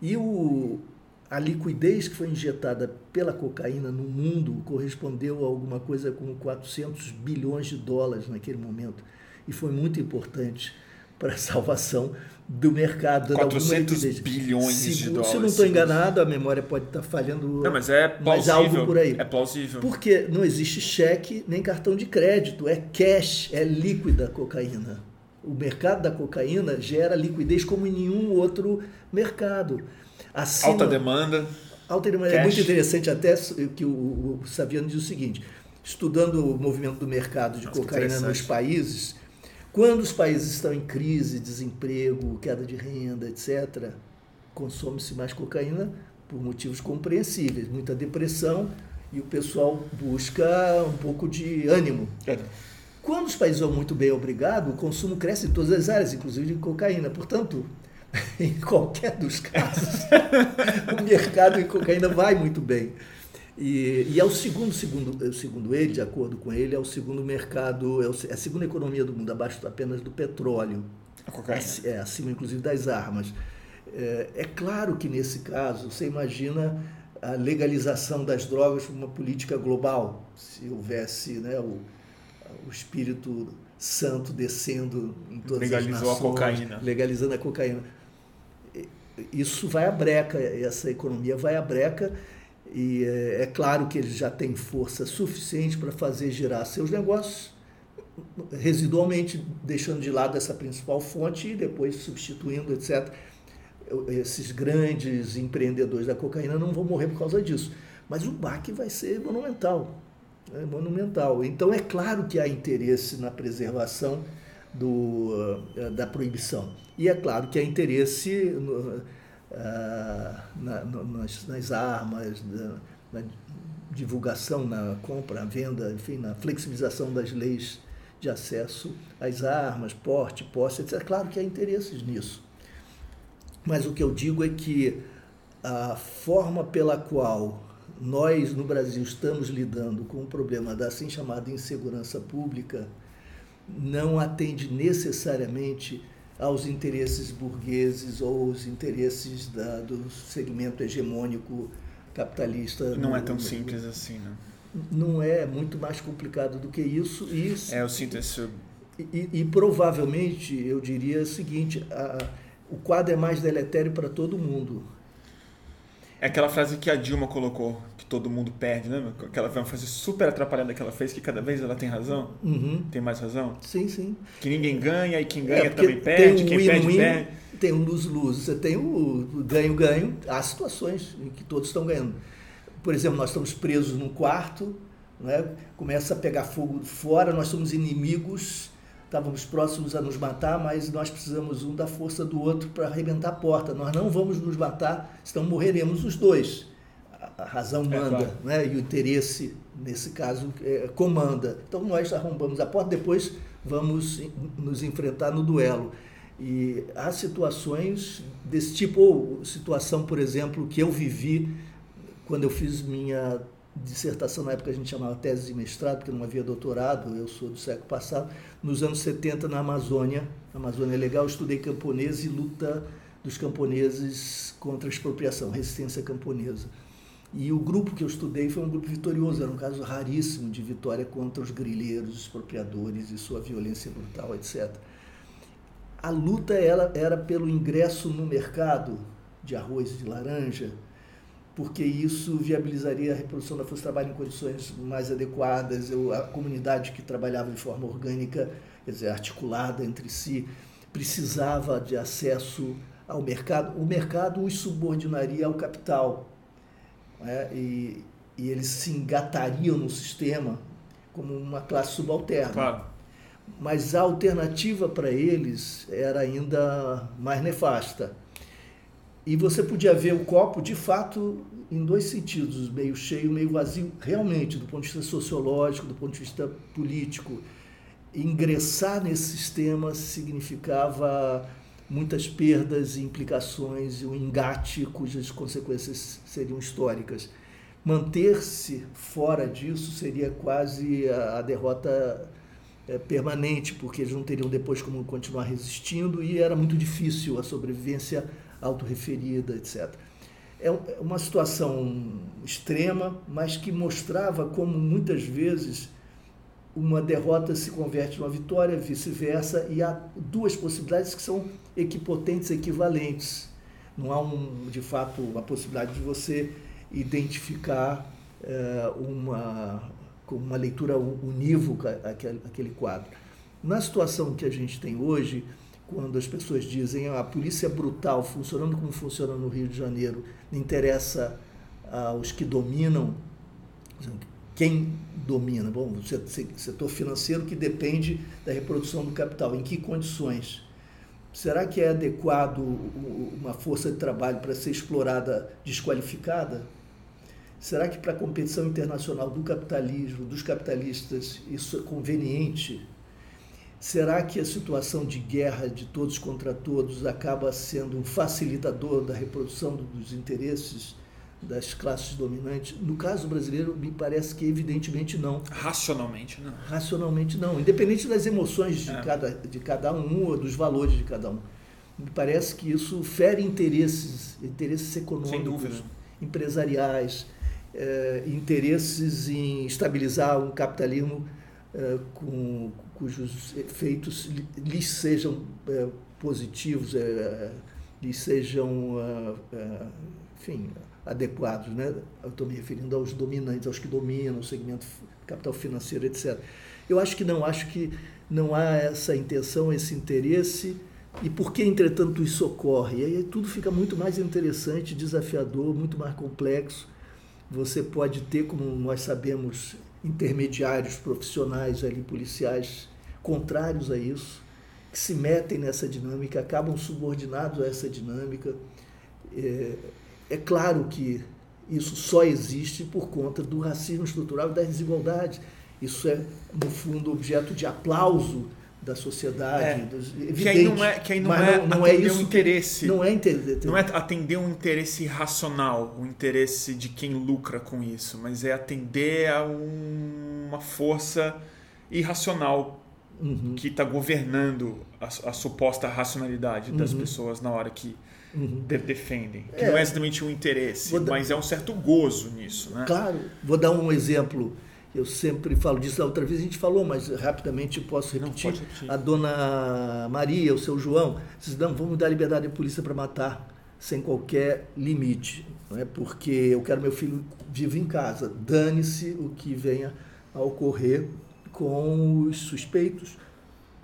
E o, a liquidez que foi injetada pela cocaína no mundo correspondeu a alguma coisa como 400 bilhões de dólares naquele momento. E foi muito importante para a salvação do mercado. 400 bilhões se, de dólares. Se eu não estou enganado, a memória pode estar falhando. Não, mas é plausível. algo por aí. É plausível. Porque não existe cheque nem cartão de crédito. É cash, é líquida a cocaína. O mercado da cocaína gera liquidez como em nenhum outro mercado. Acima, alta demanda. Alta demanda. Cash. É muito interessante até que o, o Saviano diz o seguinte, estudando o movimento do mercado de Nossa, cocaína nos países, Quando os países estão em crise, desemprego, queda de renda, etc., consome-se mais cocaína por motivos compreensíveis, muita depressão e o pessoal busca um pouco de ânimo. É. Quando os países vão muito bem, obrigado, o consumo cresce em todas as áreas, inclusive de cocaína. Portanto, em qualquer dos casos, o mercado em cocaína vai muito bem. E, e é o segundo, segundo, segundo ele, de acordo com ele, é o segundo mercado, é, é a segunda economia do mundo, abaixo apenas do petróleo. A cocaína. É, acima inclusive das armas. É, é claro que nesse caso, você imagina a legalização das drogas como uma política global, se houvesse né, o, o espírito santo descendo em todas Legalizou as nações, a cocaína. legalizando a cocaína. Isso vai à breca, essa economia vai à breca e é, é claro que eles já têm força suficiente para fazer girar seus negócios, residualmente deixando de lado essa principal fonte e depois substituindo, etc. Esses grandes empreendedores da cocaína não vão morrer por causa disso. Mas o baque vai ser monumental. É monumental. Então é claro que há interesse na preservação do, eh, da proibição. E é claro que há interesse no, ah, na, nas, nas, armas, na, na, divulgação, na compra, venda, enfim, na flexibilização das leis de acesso às armas, porte, posse, etc. É claro que há interesses nisso. Mas o que eu digo é que a forma pela qual nós no Brasil estamos lidando com o problema da assim chamada insegurança pública não atende necessariamente aos interesses burgueses ou aos interesses da, do segmento hegemônico capitalista. Não é tão simples assim, né? Não é, muito mais complicado do que isso. E, é, eu sinto isso. E, e, provavelmente, eu diria o seguinte, a, o quadro é mais deletério para todo mundo. É aquela frase que a Dilma colocou, que todo mundo perde, né? Aquela frase super atrapalhada que ela fez, que cada vez ela tem razão. Uhum. Tem mais razão? Sim, sim. Que ninguém ganha e quem ganha é, também perde, um quem win, perde, win, perde. Tem um luz-luz, você tem o ganho-ganho. Há situações em que todos estão ganhando. Por exemplo, nós estamos presos num quarto, né? começa a pegar fogo fora, nós somos inimigos estávamos próximos a nos matar, mas nós precisamos um da força do outro para arrebentar a porta. Nós não vamos nos matar, senão morreremos os dois. A, razão é manda, é claro. né? e o interesse, nesse caso, é, comanda. Então nós arrombamos a porta, depois vamos nos enfrentar no duelo. E há situações desse tipo, ou situação, por exemplo, que eu vivi quando eu fiz minha dissertação, na época a gente chamava tese de mestrado, porque não havia doutorado, eu sou do século passado, nos anos 70 na Amazônia. Amazônia é legal, eu estudei camponês e luta dos camponeses contra a expropriação, resistência camponesa. E o grupo que eu estudei foi um grupo vitorioso, era um caso raríssimo de vitória contra os grileiros, os expropriadores e sua violência brutal, etc. A luta era, era pelo ingresso no mercado de arroz e de laranja, porque isso viabilizaria a reprodução da força de trabalho em condições mais adequadas, a comunidade que trabalhava de forma orgânica, quer dizer, articulada entre si, precisava de acesso ao mercado. O mercado os subordinaria ao capital né? e, e eles se engatariam no sistema como uma classe subalterna. Claro. Mas a alternativa para eles era ainda mais nefasta e você podia ver o copo, de fato, em dois sentidos, meio cheio, meio vazio, realmente, do ponto de vista sociológico, do ponto de vista político. Ingressar nesse sistema significava muitas perdas e implicações e um engate cujas consequências seriam históricas. Manter-se fora disso seria quase a, derrota é, permanente, porque eles não teriam depois como continuar resistindo e era muito difícil a sobrevivência autorreferida, etc. É, é uma situação extrema, mas que mostrava como muitas vezes uma derrota se converte numa vitória, vice-versa, e há duas possibilidades que são equipotentes, equivalentes. Não há, um, de fato, uma possibilidade de você identificar é, uma, uma leitura unívoca aquele, aquele quadro. Na situação que a gente tem hoje, quando as pessoas dizem ah, a polícia é brutal, funcionando como funciona no Rio de Janeiro, interessa aos que dominam, quem domina? Bom, setor financeiro que depende da reprodução do capital. Em que condições? Será que é adequado uma força de trabalho para ser explorada desqualificada? Será que para a competição internacional do capitalismo, dos capitalistas, isso é conveniente? Será que a situação de guerra de todos contra todos acaba sendo um facilitador da reprodução dos interesses das classes dominantes? No caso brasileiro, me parece que evidentemente não. Racionalmente não. Racionalmente não. Independente das emoções de, é. cada, de cada um ou dos valores de cada um. Me parece que isso fere interesses, interesses econômicos, empresariais, eh, interesses em estabilizar um capitalismo eh, com, cujos efeitos lhes sejam eh, positivos, eh, lhes sejam, ah, enfim, adequados. Né? Eu estou me referindo aos dominantes, aos que dominam o segmento capital financeiro, etc. Eu acho que não, acho que não há essa intenção, esse interesse. E por que, entretanto, isso ocorre? E aí tudo fica muito mais interessante, desafiador, muito mais complexo. Você pode ter, como nós sabemos, intermediários profissionais ali, policiais, contrários a isso, que se metem nessa dinâmica, acabam subordinados a essa dinâmica. É, é claro que isso só existe por conta do racismo estrutural e das desigualdades. Isso é, no fundo, objeto de aplauso da sociedade. É, dos, que aí não é, que aí não é, não, não é isso um interesse. Não é, inter... não é atender um interesse racional, o um interesse de quem lucra com isso, mas é atender a um, uma força irracional uhum. que está governando a, a, suposta racionalidade das uhum. pessoas na hora que uhum. de, defendem. Que é. não é exatamente um interesse, mas é um certo gozo nisso. Né? Claro. Vou dar um exemplo. Eu sempre falo disso, da outra vez a gente falou, mas rapidamente posso repetir. Não, repetir. A dona Maria, o seu João, disse, não, vamos dar liberdade à polícia para matar sem qualquer limite, não é? porque eu quero meu filho vivo em casa. Dane-se o que venha a ocorrer com os suspeitos,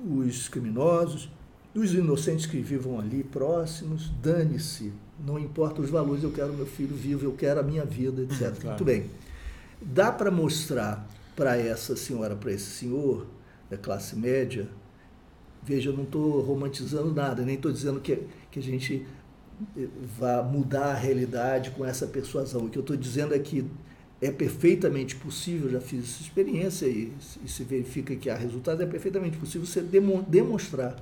os criminosos, os inocentes que vivam ali próximos, dane-se, não importa os valores, eu quero meu filho vivo, eu quero a minha vida, etc. Uhum, claro. Muito bem. Dá para mostrar para essa senhora, para esse senhor da classe média, veja, eu não estou romantizando nada, nem estou dizendo que, que a gente eh, vá mudar a realidade com essa persuasão. O que eu estou dizendo é que é perfeitamente possível, já fiz essa experiência e, e se verifica que há resultados, é perfeitamente possível você demonstrar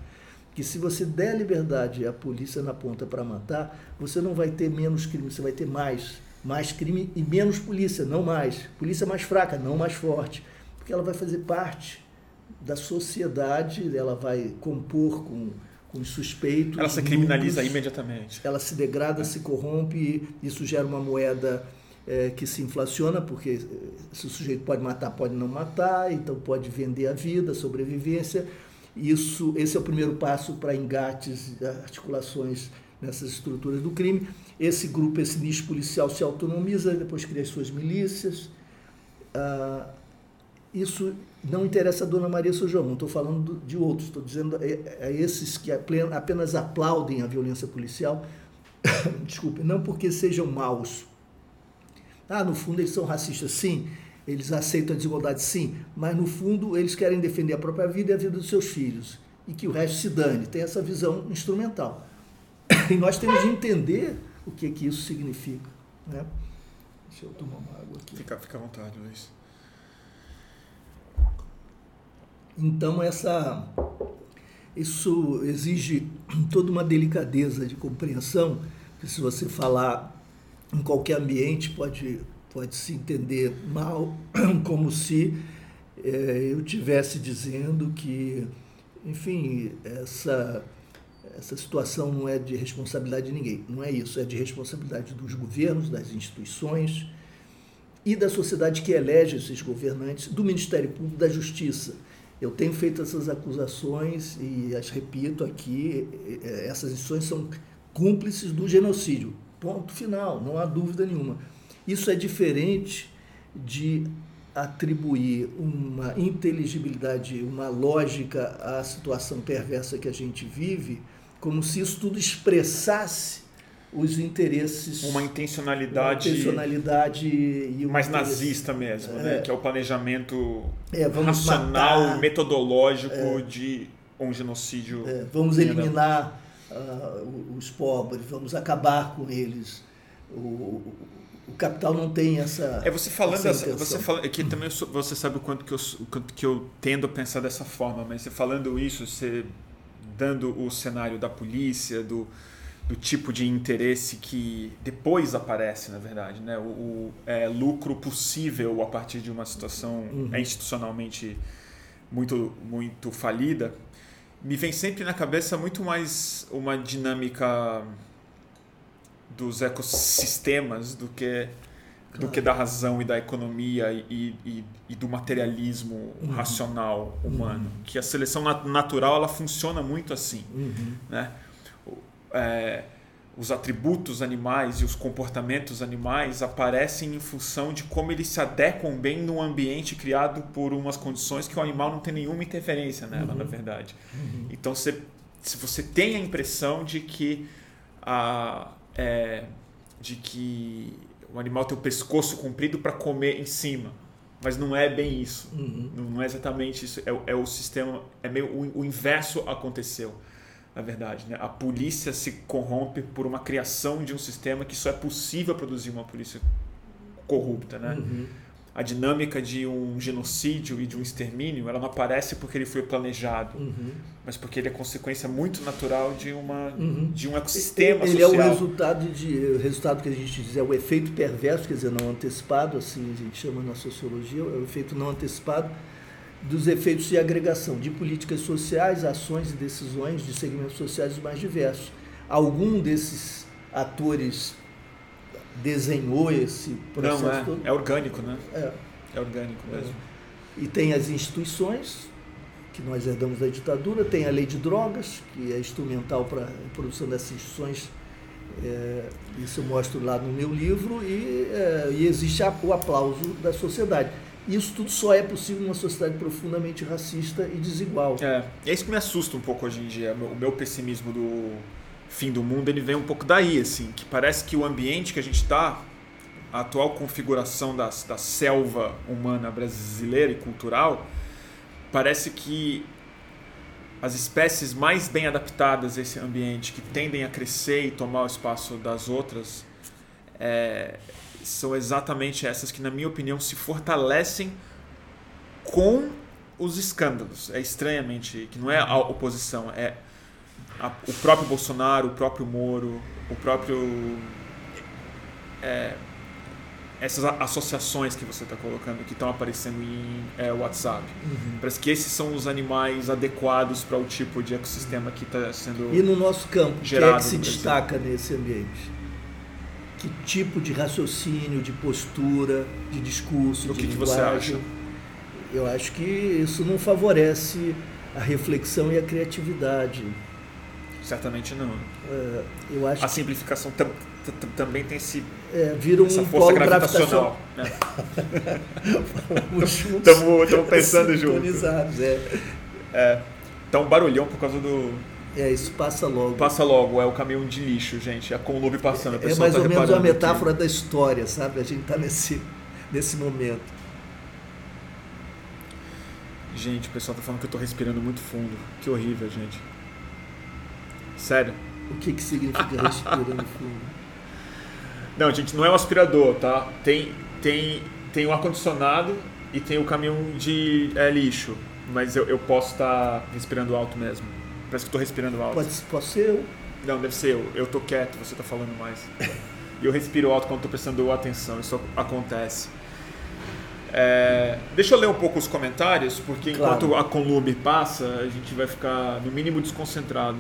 que se você der liberdade à polícia na ponta para matar, você não vai ter menos crime, você vai ter mais. Mais crime e menos polícia, não mais. Polícia mais fraca, não mais forte. Porque ela vai fazer parte da sociedade, ela vai compor com, com os suspeitos. Ela se criminaliza grupos, imediatamente. Ela se degrada, é. se corrompe, isso gera uma moeda é, que se inflaciona, porque eh, se o sujeito pode matar, pode não matar, então pode vender a vida, a sobrevivência. Isso, esse é o primeiro passo para engates, articulações nessas estruturas do crime. Esse grupo, esse nicho policial se autonomiza, depois cria as suas milícias. Ah, isso não interessa a Dona Maria Sujão, não estou falando de outros, estou dizendo a, é, a é esses que apenas aplaudem a violência policial, desculpe, não porque sejam maus, ah, no fundo eles são racistas, sim. Eles aceitam a desigualdade, sim. Mas no fundo eles querem defender a própria vida e a vida dos seus filhos. E que o resto se dane. Tem essa visão instrumental. E nós temos de entender o que, que isso significa. Né? Deixa eu tomar uma água aqui. Fica, fica à vontade, Luiz. Então, essa, isso exige toda uma delicadeza de compreensão, que se você falar em qualquer ambiente pode, pode se entender mal, como se é, eu tivesse dizendo que, enfim, essa, essa situação não é de responsabilidade de ninguém. Não é isso, é de responsabilidade dos governos, das instituições e da sociedade que elege esses governantes, do Ministério Público, da Justiça. Eu tenho feito essas acusações e as repito aqui, essas instituições são cúmplices do genocídio. Ponto final, não há dúvida nenhuma. Isso é diferente de atribuir uma inteligibilidade, uma lógica à situação perversa que a gente vive, como se isso tudo expressasse os interesses. Uma intencionalidade. Uma intencionalidade e mais nazista mesmo, né? é, né? Que é o planejamento é, racional, matar, metodológico é, de um genocídio. É, vamos eliminar uh, os pobres, vamos acabar com eles. O, o capital não tem essa. É você falando essa, você fala, é que também você sabe o quanto que eu quanto que eu tendo a pensar dessa forma, mas você falando isso, você dando o cenário da polícia, do, do tipo de interesse que depois aparece, na verdade, né? O, o é, lucro possível a partir de uma situação uhum. é, institucionalmente muito muito falida, me vem sempre na cabeça muito mais uma dinâmica dos ecossistemas do que do que da razão e da economia e, e, e do materialismo uhum. racional humano uhum. que a seleção natural ela funciona muito assim uhum. né é, os atributos animais e os comportamentos animais aparecem em função de como eles se adequam bem num ambiente criado por umas condições que o animal não tem nenhuma interferência nela na uhum. verdade uhum. então se, se você tem a impressão de que a é, de que o animal tem o pescoço comprido para comer em cima. Mas não é bem isso. Uhum. Não é exatamente isso. É, é, o sistema. É meio o, o inverso aconteceu, na verdade. Né? A polícia se corrompe por uma criação de um sistema que só é possível produzir uma polícia corrupta. Né? Uhum a dinâmica de um genocídio e de um extermínio, ela não aparece porque ele foi planejado, uhum. mas porque ele é consequência muito natural de uma uhum. de um ecossistema ele social. Ele é o resultado de o resultado que a gente diz é o efeito perverso, quer dizer, não antecipado, assim a gente chama na sociologia, é o efeito não antecipado dos efeitos de agregação de políticas sociais, ações e decisões de segmentos sociais mais diversos. Algum desses atores desenhou esse processo Não, é, todo. É orgânico, né? É. É orgânico mesmo. É. E tem as instituições que nós herdamos da ditadura, tem a lei de drogas, que é instrumental para a produção dessas instituições. É, isso eu mostro lá no meu livro, e, é, e existe o aplauso da sociedade. Isso tudo só é possível numa sociedade profundamente racista e desigual. É, é isso que me assusta um pouco hoje em dia, o meu pessimismo do, fim do mundo, ele vem um pouco daí, assim, que parece que o ambiente que a gente está, a atual configuração da, da selva humana brasileira e cultural, parece que as espécies mais bem adaptadas a esse ambiente, que tendem a crescer e tomar o espaço das outras, é, são exatamente essas que, na minha opinião, se fortalecem com os escândalos. É estranhamente, que não é a oposição, é a, o próprio Bolsonaro, o próprio Moro, o próprio. É, essas associações que você está colocando que estão aparecendo em é, WhatsApp. Uhum. Parece que esses são os animais adequados para o tipo de ecossistema que está sendo E no nosso campo, o que é que se destaca nesse ambiente? Que tipo de raciocínio, de postura, de discurso, o de que, que você acha? Eu acho que isso não favorece a reflexão e a criatividade. Certamente não. É, eu acho a simplificação tam, também tem esse, é, vira um essa força gravitacional. Estamos né? pensando juntos. É. É, tá um barulhão por causa do. É, isso passa logo. Passa logo, é o caminhão de lixo, gente. É a Conlube passando. É, é mais tá ou menos uma metáfora aqui. da história, sabe? A gente está nesse, nesse momento. Gente, o pessoal tá falando que eu tô respirando muito fundo. Que horrível, gente. Sério. O que, que significa respirando fundo? Não, gente, não é um aspirador, tá? Tem, tem, tem um ar-condicionado e tem o caminhão de é, lixo. Mas eu, eu posso estar tá respirando alto mesmo. Parece que estou respirando alto. Pode, pode ser eu. Não, deve ser eu. Eu tô quieto, você tá falando mais. e eu respiro alto quando estou prestando atenção. Isso acontece. É, deixa eu ler um pouco os comentários, porque claro. enquanto a Conlube passa, a gente vai ficar no mínimo desconcentrado.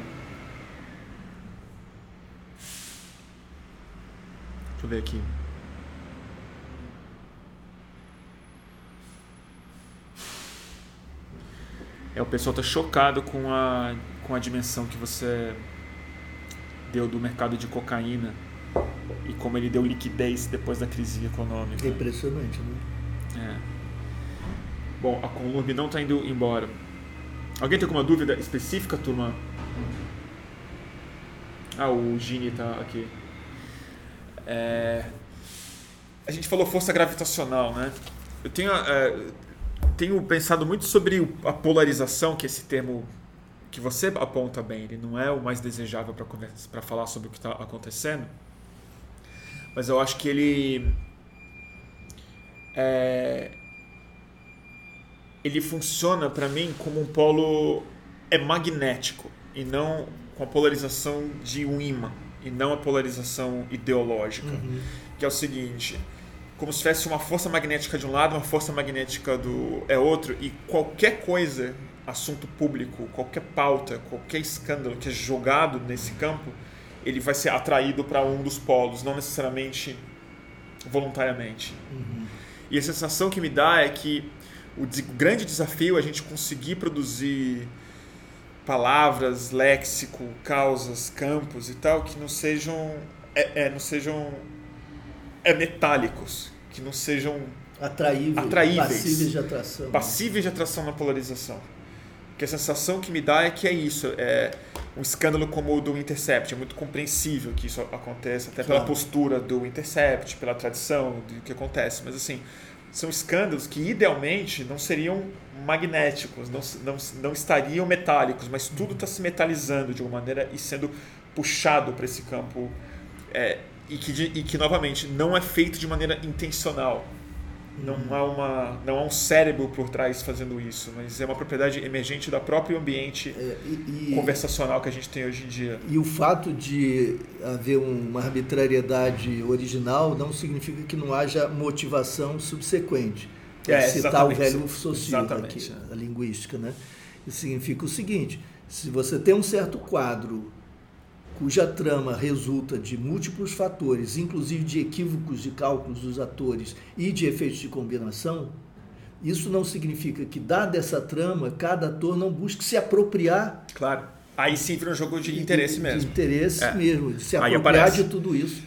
Deixa eu ver aqui. É, o pessoal está chocado com a, com a dimensão que você deu do mercado de cocaína e como ele deu liquidez depois da crise econômica. É impressionante, né? É. Bom, a Conlurb não está indo embora. Alguém tem alguma dúvida específica, turma? Ah, o Gini está aqui. É... A gente falou força gravitacional, né? Eu tenho, é, tenho pensado muito sobre a polarização, que esse termo que você aponta bem, ele não é o mais desejável para falar sobre o que está acontecendo, mas eu acho que ele é, ele funciona para mim como um polo é magnético e não com a polarização de um imã e não a polarização ideológica, uhum. que é o seguinte, como se tivesse uma força magnética de um lado, uma força magnética do é outro e qualquer coisa assunto público, qualquer pauta, qualquer escândalo que é jogado nesse campo, ele vai ser atraído para um dos polos, não necessariamente voluntariamente. Uhum. E a sensação que me dá é que o grande desafio é a gente conseguir produzir palavras, léxico, causas, campos e tal que não sejam é, é não sejam é metálicos, que não sejam atraíveis, atraíveis passíveis de atração. Passíveis de atração na polarização que a sensação que me dá é que é isso. É um escândalo como o do Intercept. É muito compreensível que isso aconteça, até pela postura do Intercept, pela tradição do que acontece. Mas, assim, são escândalos que idealmente não seriam magnéticos, não, não, não estariam metálicos, mas tudo está se metalizando de alguma maneira e sendo puxado para esse campo. É, e, que, e que, novamente, não é feito de maneira intencional. Não há, uma, não há um cérebro por trás fazendo isso, mas é uma propriedade emergente do próprio ambiente é, e, conversacional que a gente tem hoje em dia. E o fato de haver uma arbitrariedade original não significa que não haja motivação subsequente. É, citar o velho sociólogo aqui, a linguística, né? Isso significa o seguinte: se você tem um certo quadro cuja trama resulta de múltiplos fatores, inclusive de equívocos de cálculos dos atores e de efeitos de combinação, isso não significa que, dada essa trama, cada ator não busque se apropriar. Claro. Aí sim vira um jogo de interesse de, mesmo. De interesse é. mesmo, de se apropriar de tudo isso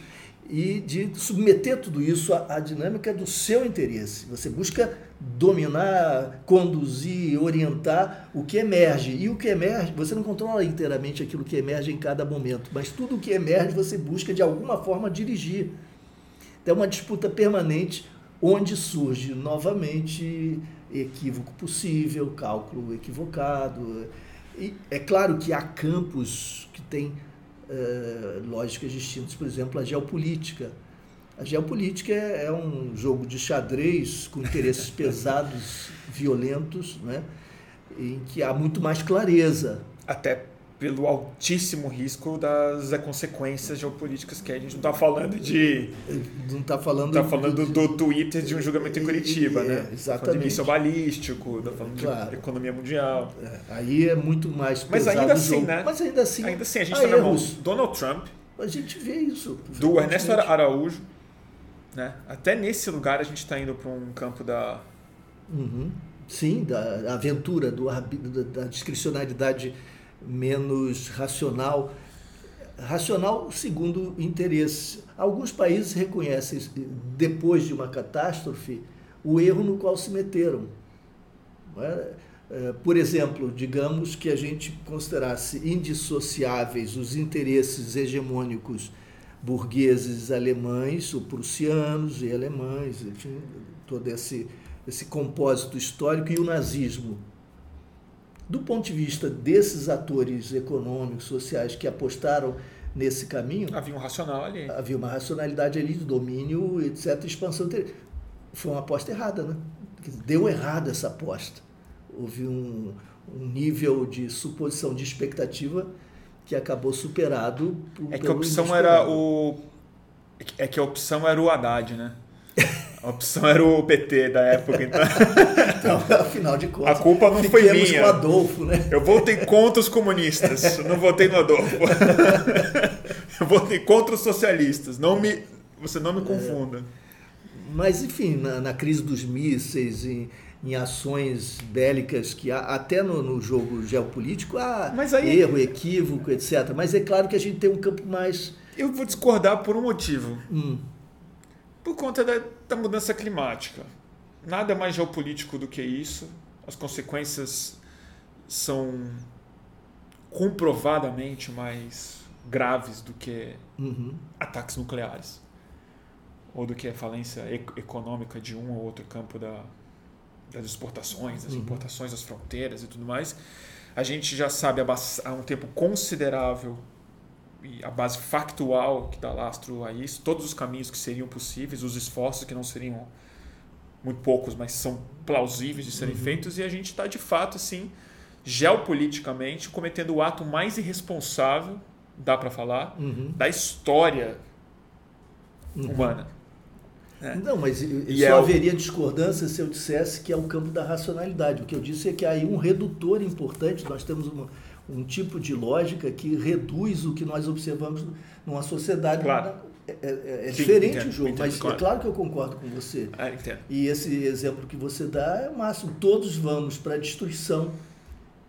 e de submeter tudo isso à, à, dinâmica do seu interesse. Você busca dominar, conduzir, orientar o que emerge. E o que emerge, você não controla inteiramente aquilo que emerge em cada momento, mas tudo o que emerge você busca de alguma forma dirigir. É uma disputa permanente onde surge novamente equívoco possível, cálculo equivocado. E é claro que há campos que têm uh, lógicas distintas, por exemplo, a geopolítica. A geopolítica é, é um jogo de xadrez com interesses pesados, violentos, né? em que há muito mais clareza. Até pelo altíssimo risco das consequências geopolíticas que a gente não está falando de não está falando está falando de, do Twitter de um julgamento em Curitiba, é, né? Exatamente. De míssil balístico, está falando claro. de economia mundial. É, aí é muito mais Mas ainda assim, né? Mas ainda assim, ainda assim a gente está na mão Donald Trump. A gente vê isso. Do Ernesto Araújo, né? Até nesse lugar a gente está indo para um campo da uhum. Sim, da aventura, do, da discricionalidade menos racional. Racional segundo interesse. Alguns países reconhecem, depois de uma catástrofe, o erro no qual se meteram. É? é? Por exemplo, digamos que a gente considerasse indissociáveis os interesses hegemônicos burgueses alemães, ou prussianos e alemães, enfim, todo esse, esse compósito histórico, e o nazismo do ponto de vista desses atores econômicos, sociais que apostaram nesse caminho. Havia um racional ali. Havia uma racionalidade ali de domínio, etc., expansão. Foi uma aposta errada, né? Deu errado essa aposta. Houve um, um nível de suposição de expectativa que acabou superado por, É que a opção era o. É que a opção era o Haddad, né? A opção era o PT da época, então. então afinal de contas. A culpa não foi minha. com Adolfo, né? Eu votei contra os comunistas, não votei no Adolfo. Eu votei contra os socialistas. Não me, você não me é. confunda. É, mas, enfim, na, na, crise dos mísseis, em, em ações bélicas que há, até no, no jogo geopolítico há aí... erro, equívoco, etc. Mas é claro que a gente tem um campo mais. Eu vou discordar por um motivo. Hum por conta da, da mudança climática. Nada mais geopolítico do que isso. As consequências são comprovadamente mais graves do que uhum. ataques nucleares. ou do que a falência econômica de um ou outro campo da, das exportações, das uhum. importações, das fronteiras e tudo mais. A gente já sabe há um tempo considerável a base factual que dá lastro a isso, todos os caminhos que seriam possíveis, os esforços que não seriam muito poucos, mas são plausíveis de serem uhum. feitos, e a gente está de fato assim, geopoliticamente, cometendo o ato mais irresponsável, dá para falar, uhum. da história uhum. humana. É. Não, mas e só é haveria o... discordância se eu dissesse que é o campo da racionalidade. O que eu disse é que há aí um redutor importante, nós temos uma, um tipo de lógica que reduz o que nós observamos numa sociedade. Claro. É, é, é Sim, diferente entendo, o jogo, entendo, mas claro. é claro que eu concordo com você. É, e esse exemplo que você dá é o máximo. Todos vamos para a destruição.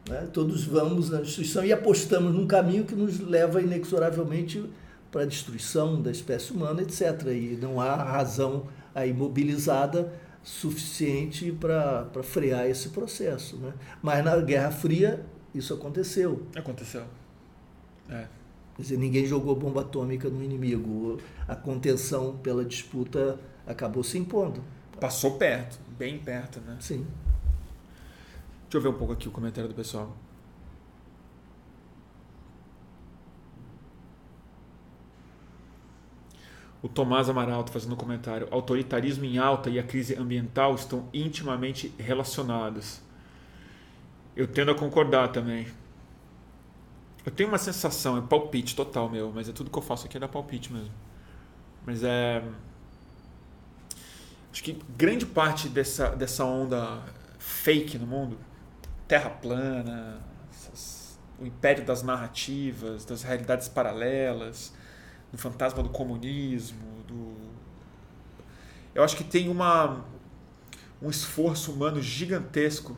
Né? Todos vamos na destruição e apostamos num caminho que nos leva inexoravelmente para a destruição da espécie humana, etc. E não há razão aí mobilizada suficiente para frear esse processo. Né? Mas na Guerra Fria isso aconteceu. Aconteceu. É. Quer dizer, ninguém jogou bomba atômica no inimigo. A contenção pela disputa acabou se impondo. Passou perto, bem perto, né? Sim. Deixa eu ver um pouco aqui o comentário do pessoal. O Tomás Amaral está fazendo um comentário. Autoritarismo em alta e a crise ambiental estão intimamente relacionados. Eu tendo a concordar também. Eu tenho uma sensação, é palpite total meu, mas é tudo que eu faço aqui é dar palpite mesmo. Mas é. Acho que grande parte dessa, dessa onda fake no mundo, terra plana, essas, o império das narrativas, das realidades paralelas, do fantasma do comunismo, do eu acho que tem uma um esforço humano gigantesco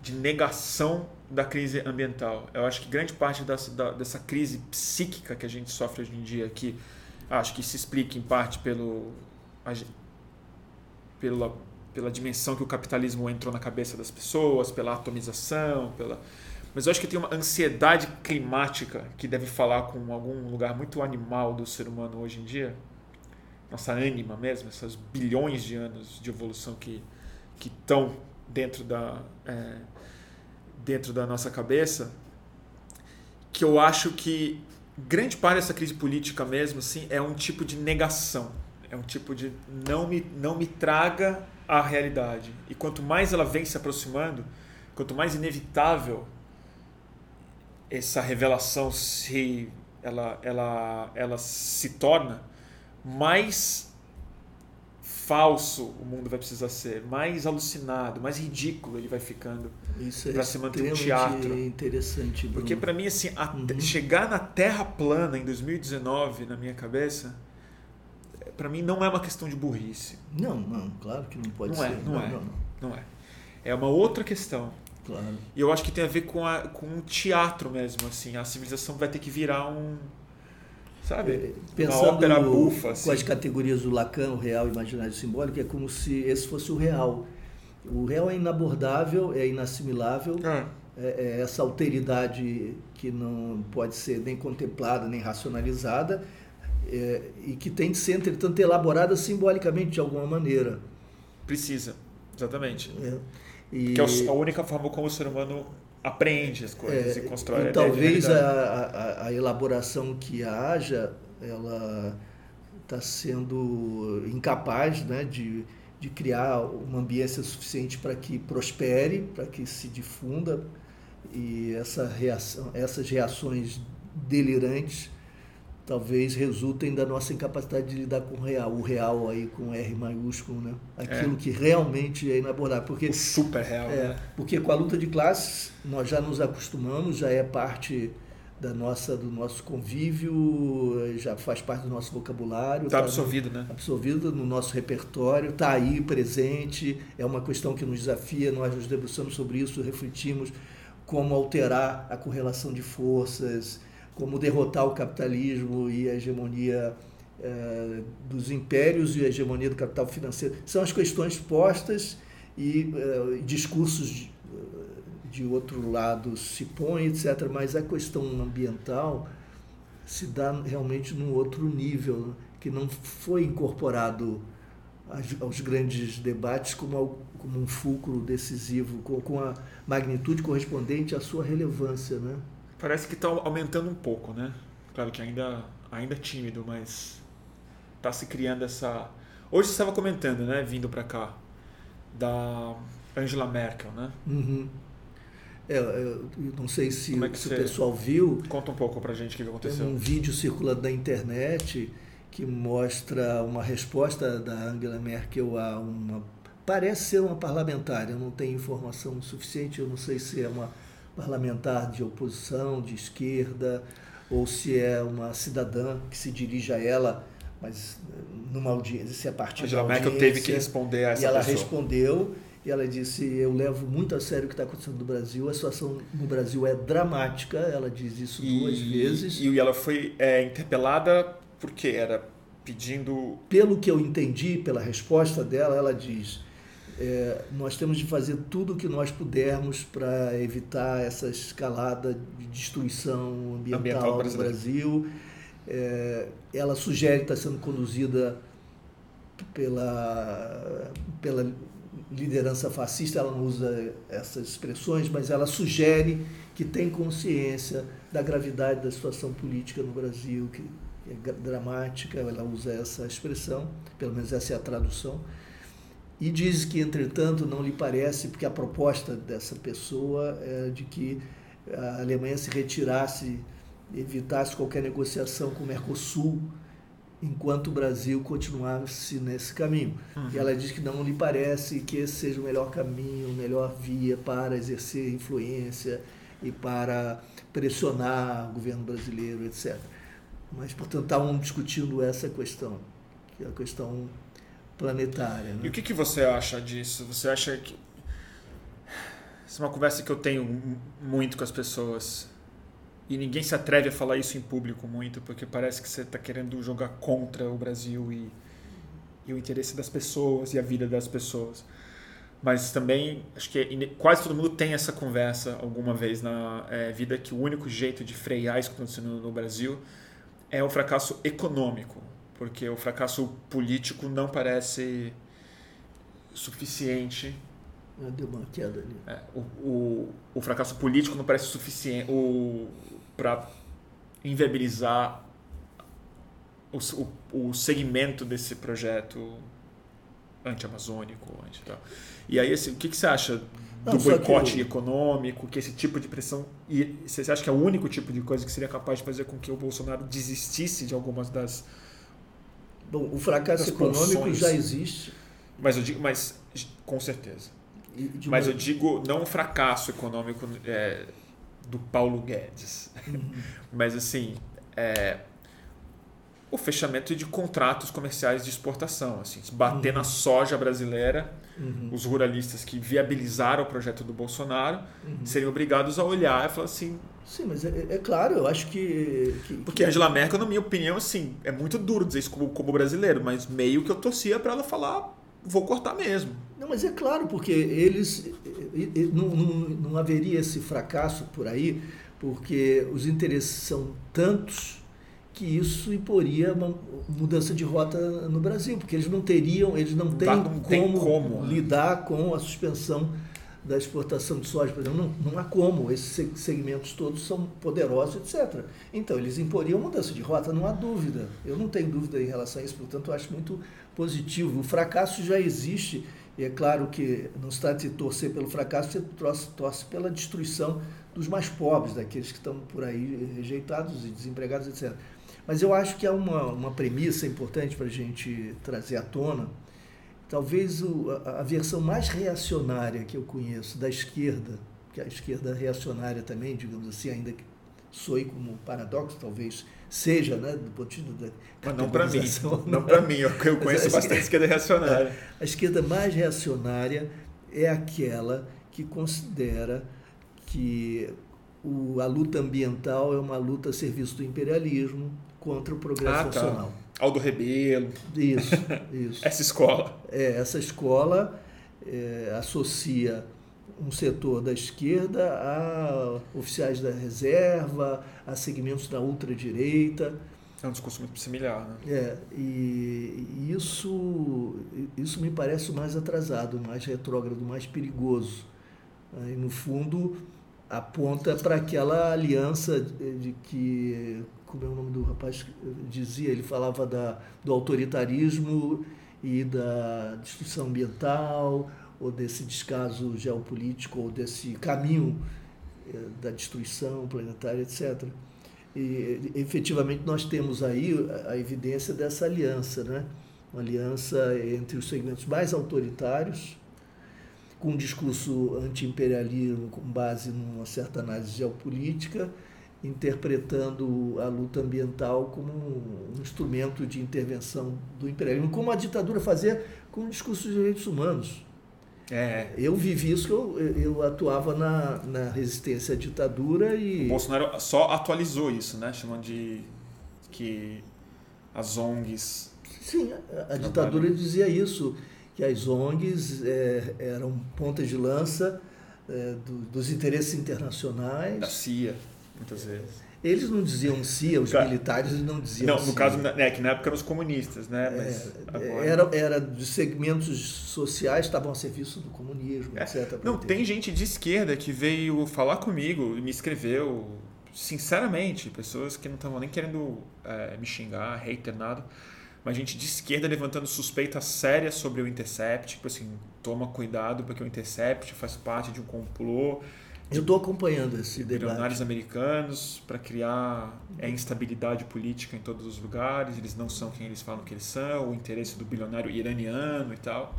de negação da crise ambiental. Eu acho que grande parte dessa, da, dessa crise psíquica que a gente sofre hoje em dia, que acho que se explica em parte pelo, a, pela, pela dimensão que o capitalismo entrou na cabeça das pessoas, pela atomização, pela mas eu acho que tem uma ansiedade climática que deve falar com algum lugar muito animal do ser humano hoje em dia. Nossa ânima mesmo, essas bilhões de anos de evolução que que estão dentro da é, dentro da nossa cabeça, que eu acho que grande parte dessa crise política mesmo assim é um tipo de negação, é um tipo de não me não me traga a realidade. E quanto mais ela vem se aproximando, quanto mais inevitável essa revelação se ela, ela, ela se torna, mais falso o mundo vai precisar ser, mais alucinado, mais ridículo ele vai ficando para é se manter um teatro. interessante. Bruno. Porque para mim assim, uhum. chegar na Terra plana em 2019 na minha cabeça, para mim não é uma questão de burrice. Não, não, claro que não pode não ser. É, não, não, é, não, não é. É uma outra questão. Claro. E eu acho que tem a ver com, a, com o teatro mesmo, assim. A civilização vai ter que virar um. Sabe? É, pensando uma ópera bufa. Assim. Com as categorias do Lacan, o real, imaginário simbólico, é como se esse fosse o real. O real é inabordável, é inassimilável. Ah. É, é essa alteridade que não pode ser nem contemplada, nem racionalizada, é, e que tem de ser, entretanto, elaborada simbolicamente de alguma maneira. Precisa, exatamente. É. E... Que é a única forma como o ser humano aprende as coisas é, e constrói e a talvez a, a, a, elaboração que haja ela está sendo incapaz né, de, de criar uma ambiência suficiente para que prospere, para que se difunda. E essa reação, essas reações delirantes talvez resultem da nossa incapacidade de lidar com o real, o real aí com R maiúsculo, né? Aquilo é. que realmente é inabordável, porque o super real, é, né? Porque com a luta de classes nós já nos acostumamos, já é parte da nossa do nosso convívio, já faz parte do nosso vocabulário, está tá absorvido, no, né? Absorvido no nosso repertório, está aí presente, é uma questão que nos desafia, nós nos debruçamos sobre isso, refletimos como alterar a correlação de forças, como derrotar o capitalismo e a hegemonia eh, dos impérios e a hegemonia do capital financeiro. São as questões postas e eh, discursos de, de, outro lado se põem, etc. Mas a questão ambiental se dá realmente num outro nível, que não foi incorporado aos grandes debates como, como um fulcro decisivo, com, com a magnitude correspondente à sua relevância. Né? Parece que está aumentando um pouco, né? Claro que ainda, ainda tímido, mas está se criando essa. Hoje você estava comentando, né, vindo para cá, da Angela Merkel, né? Uhum. É, eu não sei se, é se o pessoal viu. Conta um pouco para gente o que aconteceu. Tem um vídeo circulando na internet que mostra uma resposta da Angela Merkel a uma. Parece ser uma parlamentar, eu não tenho informação suficiente, eu não sei se é uma parlamentar de oposição, de esquerda, ou se é uma cidadã que se dirige a ela, mas numa audiência, se é a partir Angela da audiência. Merkel teve que responder a essa E ela pessoa. respondeu, e ela disse: Eu levo muito a sério o que está acontecendo no Brasil. A situação no Brasil é dramática. Ela diz isso e, duas vezes. E ela foi é, interpelada porque era pedindo. Pelo que eu entendi, pela resposta dela, ela diz: é, Nós temos de fazer tudo o que nós pudermos para evitar essa escalada de destruição ambiental, ambiental no Brasil. É, ela sugere que está sendo conduzida pela, pela liderança fascista, ela não usa essas expressões, mas ela sugere que tem consciência da gravidade da situação política no Brasil, que é dramática, ela usa essa expressão, pelo menos essa é a tradução, e diz que, entretanto, não lhe parece, porque a proposta dessa pessoa é de que a Alemanha se retirasse, evitasse qualquer negociação com o Mercosul, enquanto o Brasil continuasse nesse caminho. Uhum. E ela diz que não lhe parece que esse seja o melhor caminho, a melhor via para exercer influência e para pressionar o governo brasileiro, etc. Mas, portanto, estavam discutindo essa questão, que é a questão planetária. Né? E o que, que você acha disso? Você acha que. Essa é uma conversa que eu tenho muito com as pessoas e ninguém se atreve a falar isso em público muito, porque parece que você está querendo jogar contra o Brasil e, e, o interesse das pessoas e a vida das pessoas. Mas também, acho que quase todo mundo tem essa conversa alguma vez na é, vida, que o único jeito de frear isso que está acontecendo no Brasil é o fracasso econômico, porque o fracasso político não parece suficiente Deu uma queda ali. É, o, o, o, fracasso político não parece suficiente para inviabilizar o, o, o, segmento desse projeto anti-amazônico. Anti -tal. E aí, assim, o que, que você acha do não, boicote que econômico, que esse tipo de pressão. E você acha que é o único tipo de coisa que seria capaz de fazer com que o Bolsonaro desistisse de algumas das. Bom, o fracasso econômico já existe. Mas eu digo, mas com certeza. Mas eu digo não o fracasso econômico é, do Paulo Guedes, uhum. mas assim é, o fechamento de contratos comerciais de exportação, assim, bater uhum. na soja brasileira, uhum. os ruralistas que viabilizaram o projeto do Bolsonaro uhum. seriam obrigados a olhar e falar assim. Sim, mas é, é claro, eu acho que, que porque que... Angela Merkel, na minha opinião, assim, é muito duro dizer isso como, como brasileiro, mas meio que eu torcia para ela falar vou cortar mesmo. Não, mas é claro, porque eles. Não, não, não haveria esse fracasso por aí, porque os interesses são tantos que isso imporia uma mudança de rota no Brasil, porque eles não teriam, eles não têm não como, tem como, lidar com a suspensão da exportação de soja, por exemplo, não, não há como, esses segmentos todos são poderosos, etc. Então, eles imporiam mudança de rota, não há dúvida. Eu não tenho dúvida em relação a isso, portanto, eu acho muito positivo. O fracasso já existe, e é claro que não se trata de torcer pelo fracasso, você torce, torce pela destruição dos mais pobres, daqueles que estão por aí rejeitados e desempregados, etc. Mas eu acho que há uma, uma premissa importante para a gente trazer à tona, talvez o, a, a, versão mais reacionária que eu conheço da esquerda, que a esquerda reacionária também, digamos assim, ainda que soe como paradoxo, talvez seja, né, do ponto de vista da Mas não para mim, não para mim, eu, eu conheço bastante a esquerda reacionária. É, a esquerda mais reacionária é aquela que considera que o, a luta ambiental é uma luta a serviço do imperialismo contra o progresso ah, tá. nacional. Aldo Rebelo. Isso, isso. essa escola. É, essa escola é, associa um setor da esquerda a oficiais da reserva, a segmentos da ultradireita. É um discurso muito similar, né? É, e isso, isso me parece o mais atrasado, mais retrógrado, mais perigoso. E, no fundo, aponta para aquela aliança de que, como é o nome do rapaz dizia, ele falava da, do autoritarismo e da destruição ambiental, ou desse descaso geopolítico, ou desse caminho eh, da destruição planetária, etc. E efetivamente nós temos aí a evidência dessa aliança, né? uma aliança entre os segmentos mais autoritários, com um discurso anti-imperialismo com base numa certa análise geopolítica, interpretando a luta ambiental como um instrumento de intervenção do imperialismo, como a ditadura fazia com o discurso de direitos humanos. É. Eu vivi isso, eu, eu atuava na, na resistência à ditadura e. O Bolsonaro só atualizou isso, né? Chamando de que as ONGs. Sim, a, a ditadura dizia isso, que as ONGs é, eram pontas de lança é, do, dos interesses internacionais. Da CIA, muitas vezes. Eles não diziam CIA, os Cara, militares não diziam Não, no caso, é que na época eram os comunistas, né? Mas é, agora... era, era de segmentos sociais, estavam a serviço do comunismo, é. etc. Não, tem gente de esquerda que veio falar comigo e me escreveu, sinceramente, pessoas que não estavam nem querendo é, me xingar, hater, nada, mas gente de esquerda levantando suspeitas sérias sobre o Intercept, tipo assim, toma cuidado porque o Intercept faz parte de um complô eu estou acompanhando esse debate. Bilionários americanos para criar é, instabilidade política em todos os lugares, eles não são quem eles falam que eles são, o interesse do bilionário iraniano e tal.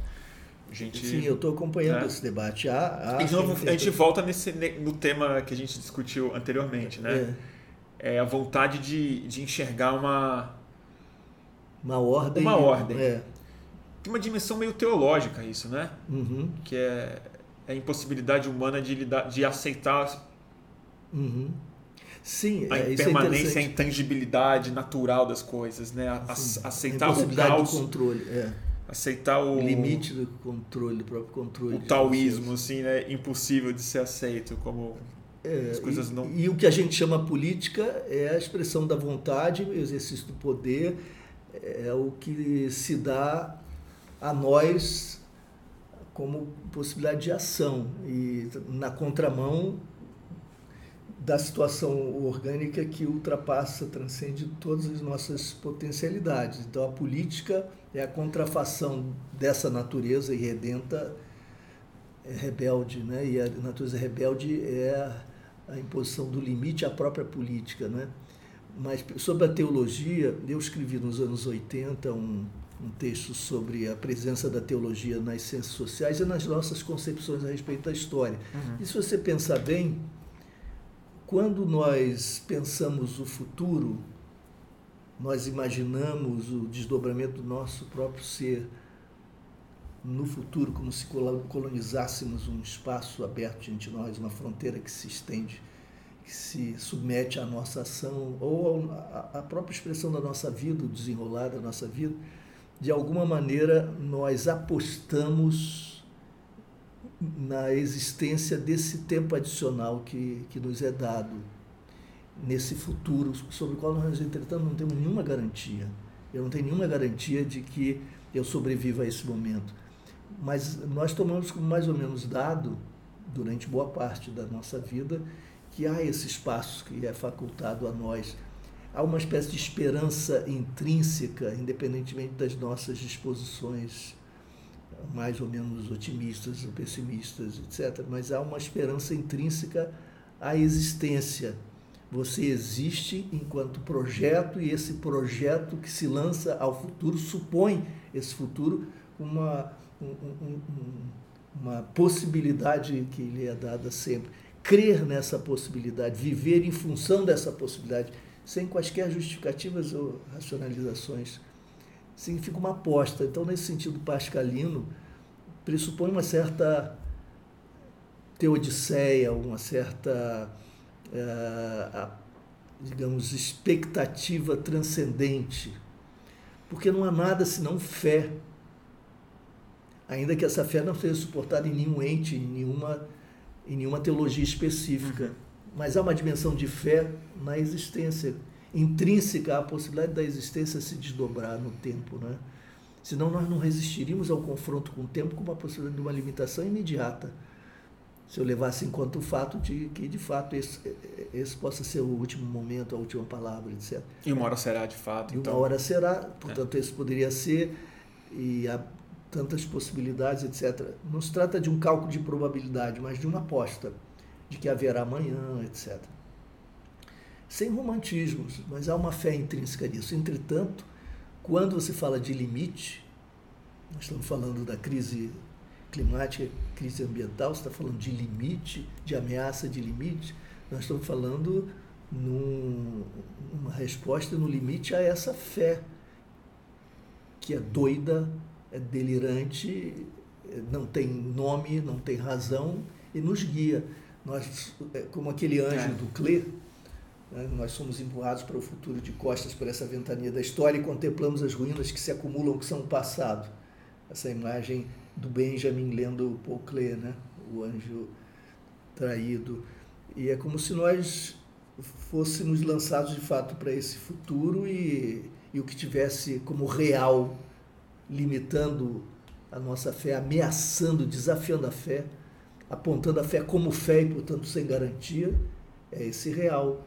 A gente, Sim, eu estou acompanhando né? esse debate. Há, há então, a gente volta nesse, no tema que a gente discutiu anteriormente, né? É, é a vontade de, de enxergar uma uma ordem. Uma ordem. É. Tem uma dimensão meio teológica isso, né? Uhum. Que é a impossibilidade humana de, lidar, de aceitar uhum. Sim, a é, impermanência, é a intangibilidade natural das coisas, né? A, Sim, aceitar a o caos, do controle, é. aceitar o limite do controle, do próprio controle. O taoísmo, assim, né? Impossível de ser aceito como é, as coisas e, não. E o que a gente chama política é a expressão da vontade, o exercício do poder, é o que se dá a nós como possibilidade de ação e na contramão da situação orgânica que ultrapassa, transcende todas as nossas potencialidades. Então a política é a contrafação dessa natureza irredenta é rebelde, né? E a natureza rebelde é a imposição do limite à própria política, né? Mas sobre a teologia, eu escrevi nos anos 80 um um texto sobre a presença da teologia nas ciências sociais e nas nossas concepções a respeito da história. Uhum. E se você pensar bem, quando nós pensamos o futuro, nós imaginamos o desdobramento do nosso próprio ser no futuro, como se colonizássemos um espaço aberto diante de nós, uma fronteira que se estende, que se submete à nossa ação, ou à própria expressão da nossa vida, o desenrolar da nossa vida de alguma maneira, nós apostamos na existência desse tempo adicional que, que nos é dado nesse futuro, sobre o qual nós, entretanto, não temos nenhuma garantia. Eu não tenho nenhuma garantia de que eu sobreviva a esse momento. Mas nós tomamos como mais ou menos dado, durante boa parte da nossa vida, que há esse espaço que é facultado a nós há uma espécie de esperança intrínseca, independentemente das nossas disposições mais ou menos otimistas ou pessimistas, etc. Mas há uma esperança intrínseca à existência. Você existe enquanto projeto e esse projeto que se lança ao futuro supõe esse futuro uma, um, um, uma possibilidade que lhe é dada sempre. Crer nessa possibilidade, viver em função dessa possibilidade sem quaisquer justificativas ou racionalizações. Significa uma aposta. Então, nesse sentido pascalino, pressupõe uma certa teodiceia, uma certa, uh, digamos, expectativa transcendente. Porque não há nada senão fé. Ainda que essa fé não seja suportada em nenhum ente, em nenhuma em nenhuma teologia específica. Mas há uma dimensão de fé na existência, intrínseca à possibilidade da existência se desdobrar no tempo. Né? Senão nós não resistiríamos ao confronto com o tempo com uma possibilidade de uma limitação imediata. Se eu levasse em conta o fato de que, de fato, esse, esse possa ser o último momento, a última palavra, etc. E uma hora será, de fato. E então... uma hora será, portanto, é. esse poderia ser, e há tantas possibilidades, etc. Não se trata de um cálculo de probabilidade, mas de uma aposta de que haverá amanhã, etc. Sem romantismos, mas há uma fé intrínseca nisso. Entretanto, quando você fala de limite, nós estamos falando da crise climática, crise ambiental, você está falando de limite, de ameaça de limite, nós estamos falando num, numa resposta no limite a essa fé que é doida, é delirante, não tem nome, não tem razão e nos guia. Nós, é, como aquele anjo é. do Clé, né, nós somos empurrados para o futuro de costas por essa ventania da história e contemplamos as ruínas que se acumulam, que são o passado. Essa imagem do Benjamin lendo Paul Klee, né? o anjo traído. E é como se nós fôssemos lançados de fato para esse futuro e, e o que tivesse como real limitando a nossa fé, ameaçando, desafiando a fé, apontando a fé como fé e, portanto, sem garantia, é esse real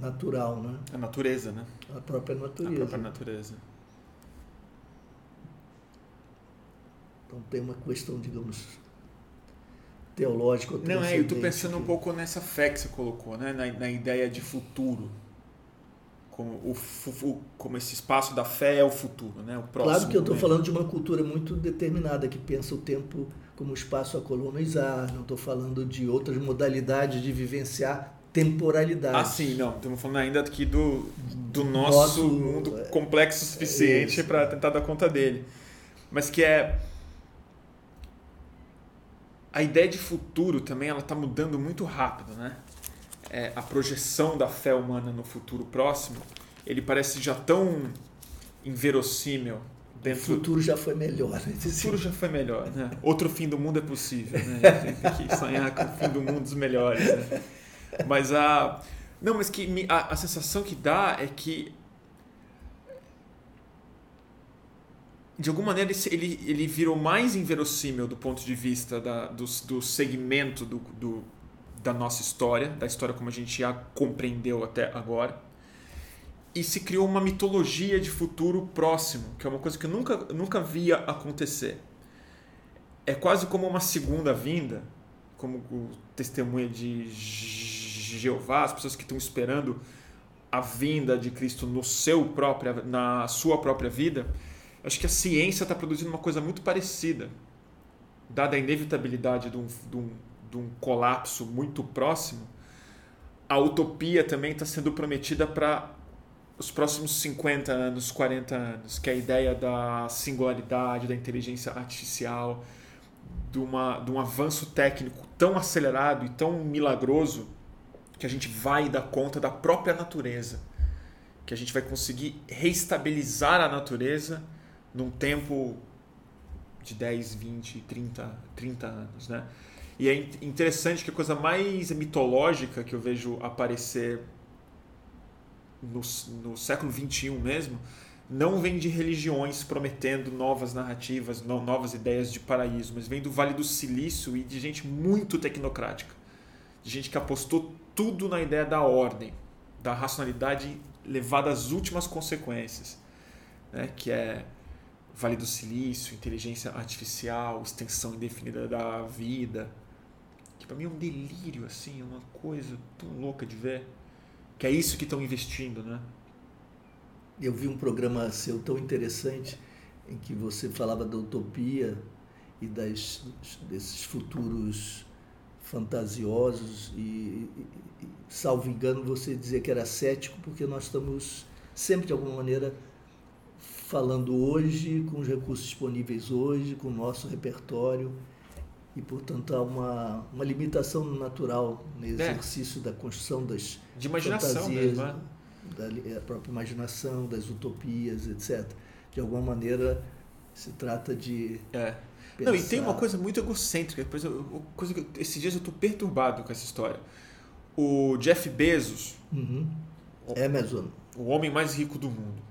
natural, né? A natureza, né? A própria natureza. A própria natureza. Então tem uma questão, digamos, teológica. Não, é, eu estou pensando um pouco nessa fé que você colocou, né? na, na ideia de futuro. Como, o, como esse espaço da fé é o futuro, né? o próximo. Claro que eu estou falando de uma cultura muito determinada, que pensa o tempo como espaço a colonizar, não estou falando de outras modalidades de vivenciar temporalidade. Ah, sim, não. Estamos falando ainda aqui do, do nosso, nosso mundo é, complexo o suficiente é para tentar dar conta dele. Mas que é a ideia de futuro também ela está mudando muito rápido, né? É, a projeção da fé humana no futuro próximo, ele parece já tão inverossímil. Dentro... O futuro já foi melhor. Né? O futuro já foi melhor, né? Outro fim do mundo é possível, né? A gente tem que sonhar com o fim do mundo dos melhores, né? Mas a... Não, mas que a, a sensação que dá é que de alguma maneira ele, ele virou mais inverossímil do ponto de vista da, do, do segmento do, do, da nossa história, da história como a gente a compreendeu até agora. E se criou uma mitologia de futuro próximo, que é uma coisa que eu nunca, nunca via acontecer. É quase como uma segunda vinda, como o testemunho de Jeová, as pessoas que estão esperando a vinda de Cristo no seu própria, na sua própria vida Acho que a ciência está produzindo uma coisa muito parecida. Dada a inevitabilidade de um, de um, de um colapso muito próximo, a utopia também está sendo prometida para os próximos 50 anos, 40 anos, que é a ideia da singularidade, da inteligência artificial, de, uma, de um avanço técnico tão acelerado e tão milagroso que a gente vai dar conta da própria natureza, que a gente vai conseguir reestabilizar a natureza num tempo de 10, 20, 30, 30 anos, né? E é interessante que a coisa mais mitológica que eu vejo aparecer no, no século 21 mesmo não vem de religiões prometendo novas narrativas, novas ideias de paraíso, mas vem do Vale do Silício e de gente muito tecnocrática, de gente que apostou tudo na ideia da ordem, da racionalidade levada às últimas consequências, né? que é Vale do Silício, inteligência artificial, extensão indefinida da vida. Que para mim é um delírio, assim, é uma coisa tão louca de ver. Que é isso que estão investindo, né? Eu vi um programa seu tão interessante em que você falava da utopia e das, desses futuros fantasiosos e, e, salvo engano, você dizia que era cético porque nós estamos sempre de alguma maneira falando hoje, com os recursos disponíveis hoje, com o nosso repertório. E, portanto, há uma, uma limitação natural no é. exercício é. da construção das De imaginação fantasias, mesmo, né? da é, própria imaginação, das utopias, etc. De alguma maneira, se trata de... É. Pensar... Não, e tem uma coisa muito egocêntrica. Coisa que, esses dias eu estou perturbado com essa história. O Jeff Bezos, uhum. Amazon, o homem mais rico do mundo.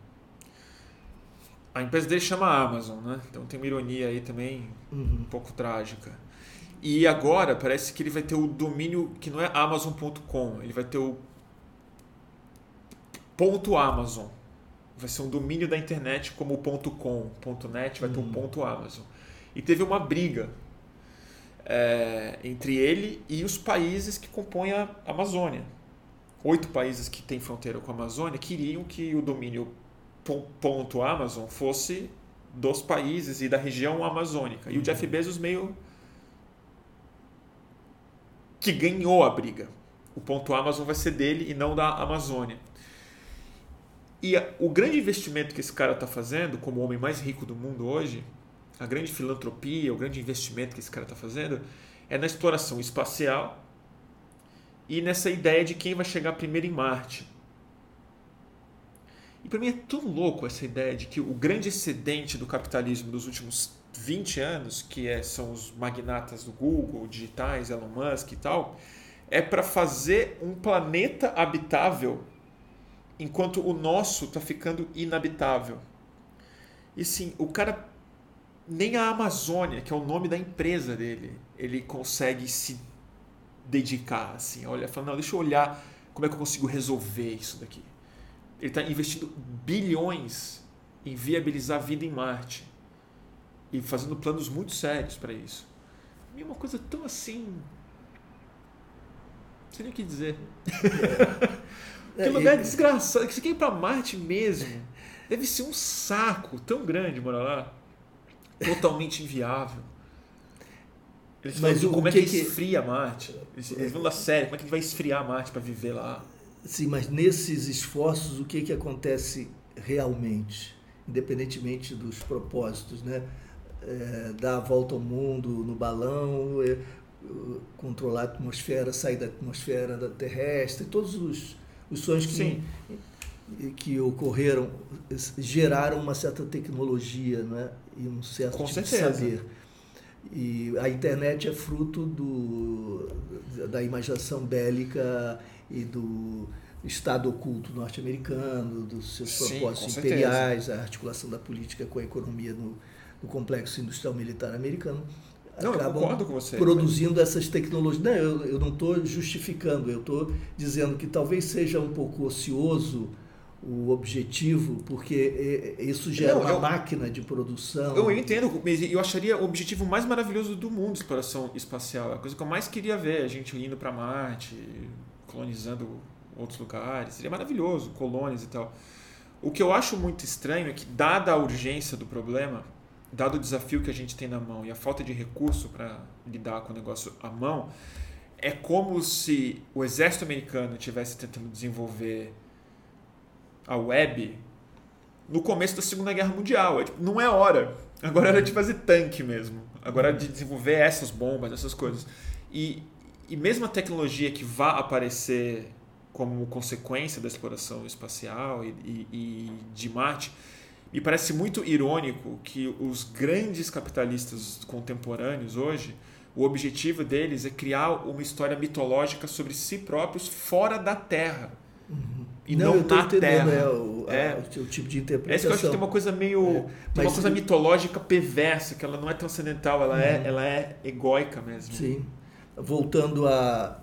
A empresa dele chama Amazon, né? Então tem uma ironia aí também uhum. um pouco trágica. E agora parece que ele vai ter o domínio que não é Amazon.com, ele vai ter o ponto Amazon. Vai ser um domínio da internet como o ponto .com, ponto .net, vai ter um uhum. ponto Amazon. E teve uma briga é, entre ele e os países que compõem a Amazônia. Oito países que têm fronteira com a Amazônia queriam que o domínio ponto .amazon fosse dos países e da região amazônica. E o Jeff Bezos meio que ganhou a briga. O ponto Amazon vai ser dele e não da Amazônia. E o grande investimento que esse cara está fazendo, como o homem mais rico do mundo hoje, a grande filantropia, o grande investimento que esse cara está fazendo, é na exploração espacial e nessa ideia de quem vai chegar primeiro em Marte. E para mim é tão louco essa ideia de que o grande excedente do capitalismo dos últimos 20 anos, que é, são os magnatas do Google, digitais, Elon Musk e tal, é para fazer um planeta habitável enquanto o nosso está ficando inabitável. E sim, o cara nem a Amazônia, que é o nome da empresa dele, ele consegue se dedicar assim, olha, falando, não, deixa eu olhar como é que eu consigo resolver isso daqui. Ele está investindo bilhões em viabilizar a vida em Marte e fazendo planos muito sérios para isso. E é uma coisa tão assim. Não sei nem o que dizer. É. que lugar desgraçado. Que você quer ir para Marte mesmo. Deve ser um saco tão grande morar lá. Totalmente inviável. Eles Mas o, como é que, que esfria Marte? Eles, eles vão da série, como é que ele vai esfriar Marte para viver lá? Sim, mas nesses esforços, o que, que acontece realmente? Independentemente dos propósitos, né? É, dar a volta ao mundo no balão, é, controlar a atmosfera, sair da atmosfera da terrestre, todos os, os sonhos que, que ocorreram geraram uma certa tecnologia né? e um certo Com tipo certeza. de saber. E a internet é fruto do, da imaginação bélica e do Estado oculto norte-americano, dos seus Sim, propósitos imperiais, certeza. a articulação da política com a economia no, do complexo industrial militar americano não, acabam você, produzindo mas... essas tecnologias. Não, eu, eu não estou justificando, eu estou dizendo que talvez seja um pouco ocioso o objetivo, porque isso gera não, uma eu, máquina de produção. Eu entendo, mas eu acharia o objetivo mais maravilhoso do mundo, exploração espacial. A coisa que eu mais queria ver, a gente indo para Marte, colonizando outros lugares. Seria maravilhoso, colônias e tal. O que eu acho muito estranho é que, dada a urgência do problema, dado o desafio que a gente tem na mão e a falta de recurso para lidar com o negócio à mão, é como se o exército americano estivesse tentando desenvolver a web no começo da Segunda Guerra Mundial. É, tipo, não é hora. Agora era de fazer tanque mesmo. Agora é de desenvolver essas bombas, essas coisas. E, e mesmo a tecnologia que vá aparecer como consequência da exploração espacial e, e, e de Marte, me parece muito irônico que os grandes capitalistas contemporâneos hoje, o objetivo deles é criar uma história mitológica sobre si próprios fora da Terra. Uhum. E não, não na Terra. É, o, é. o, tipo de interpretação. É isso que eu acho que tem uma coisa meio. É, tem uma coisa mitológica perversa, que ela não é transcendental, ela, é, uhum. é, ela é egóica mesmo. Sim. Voltando à,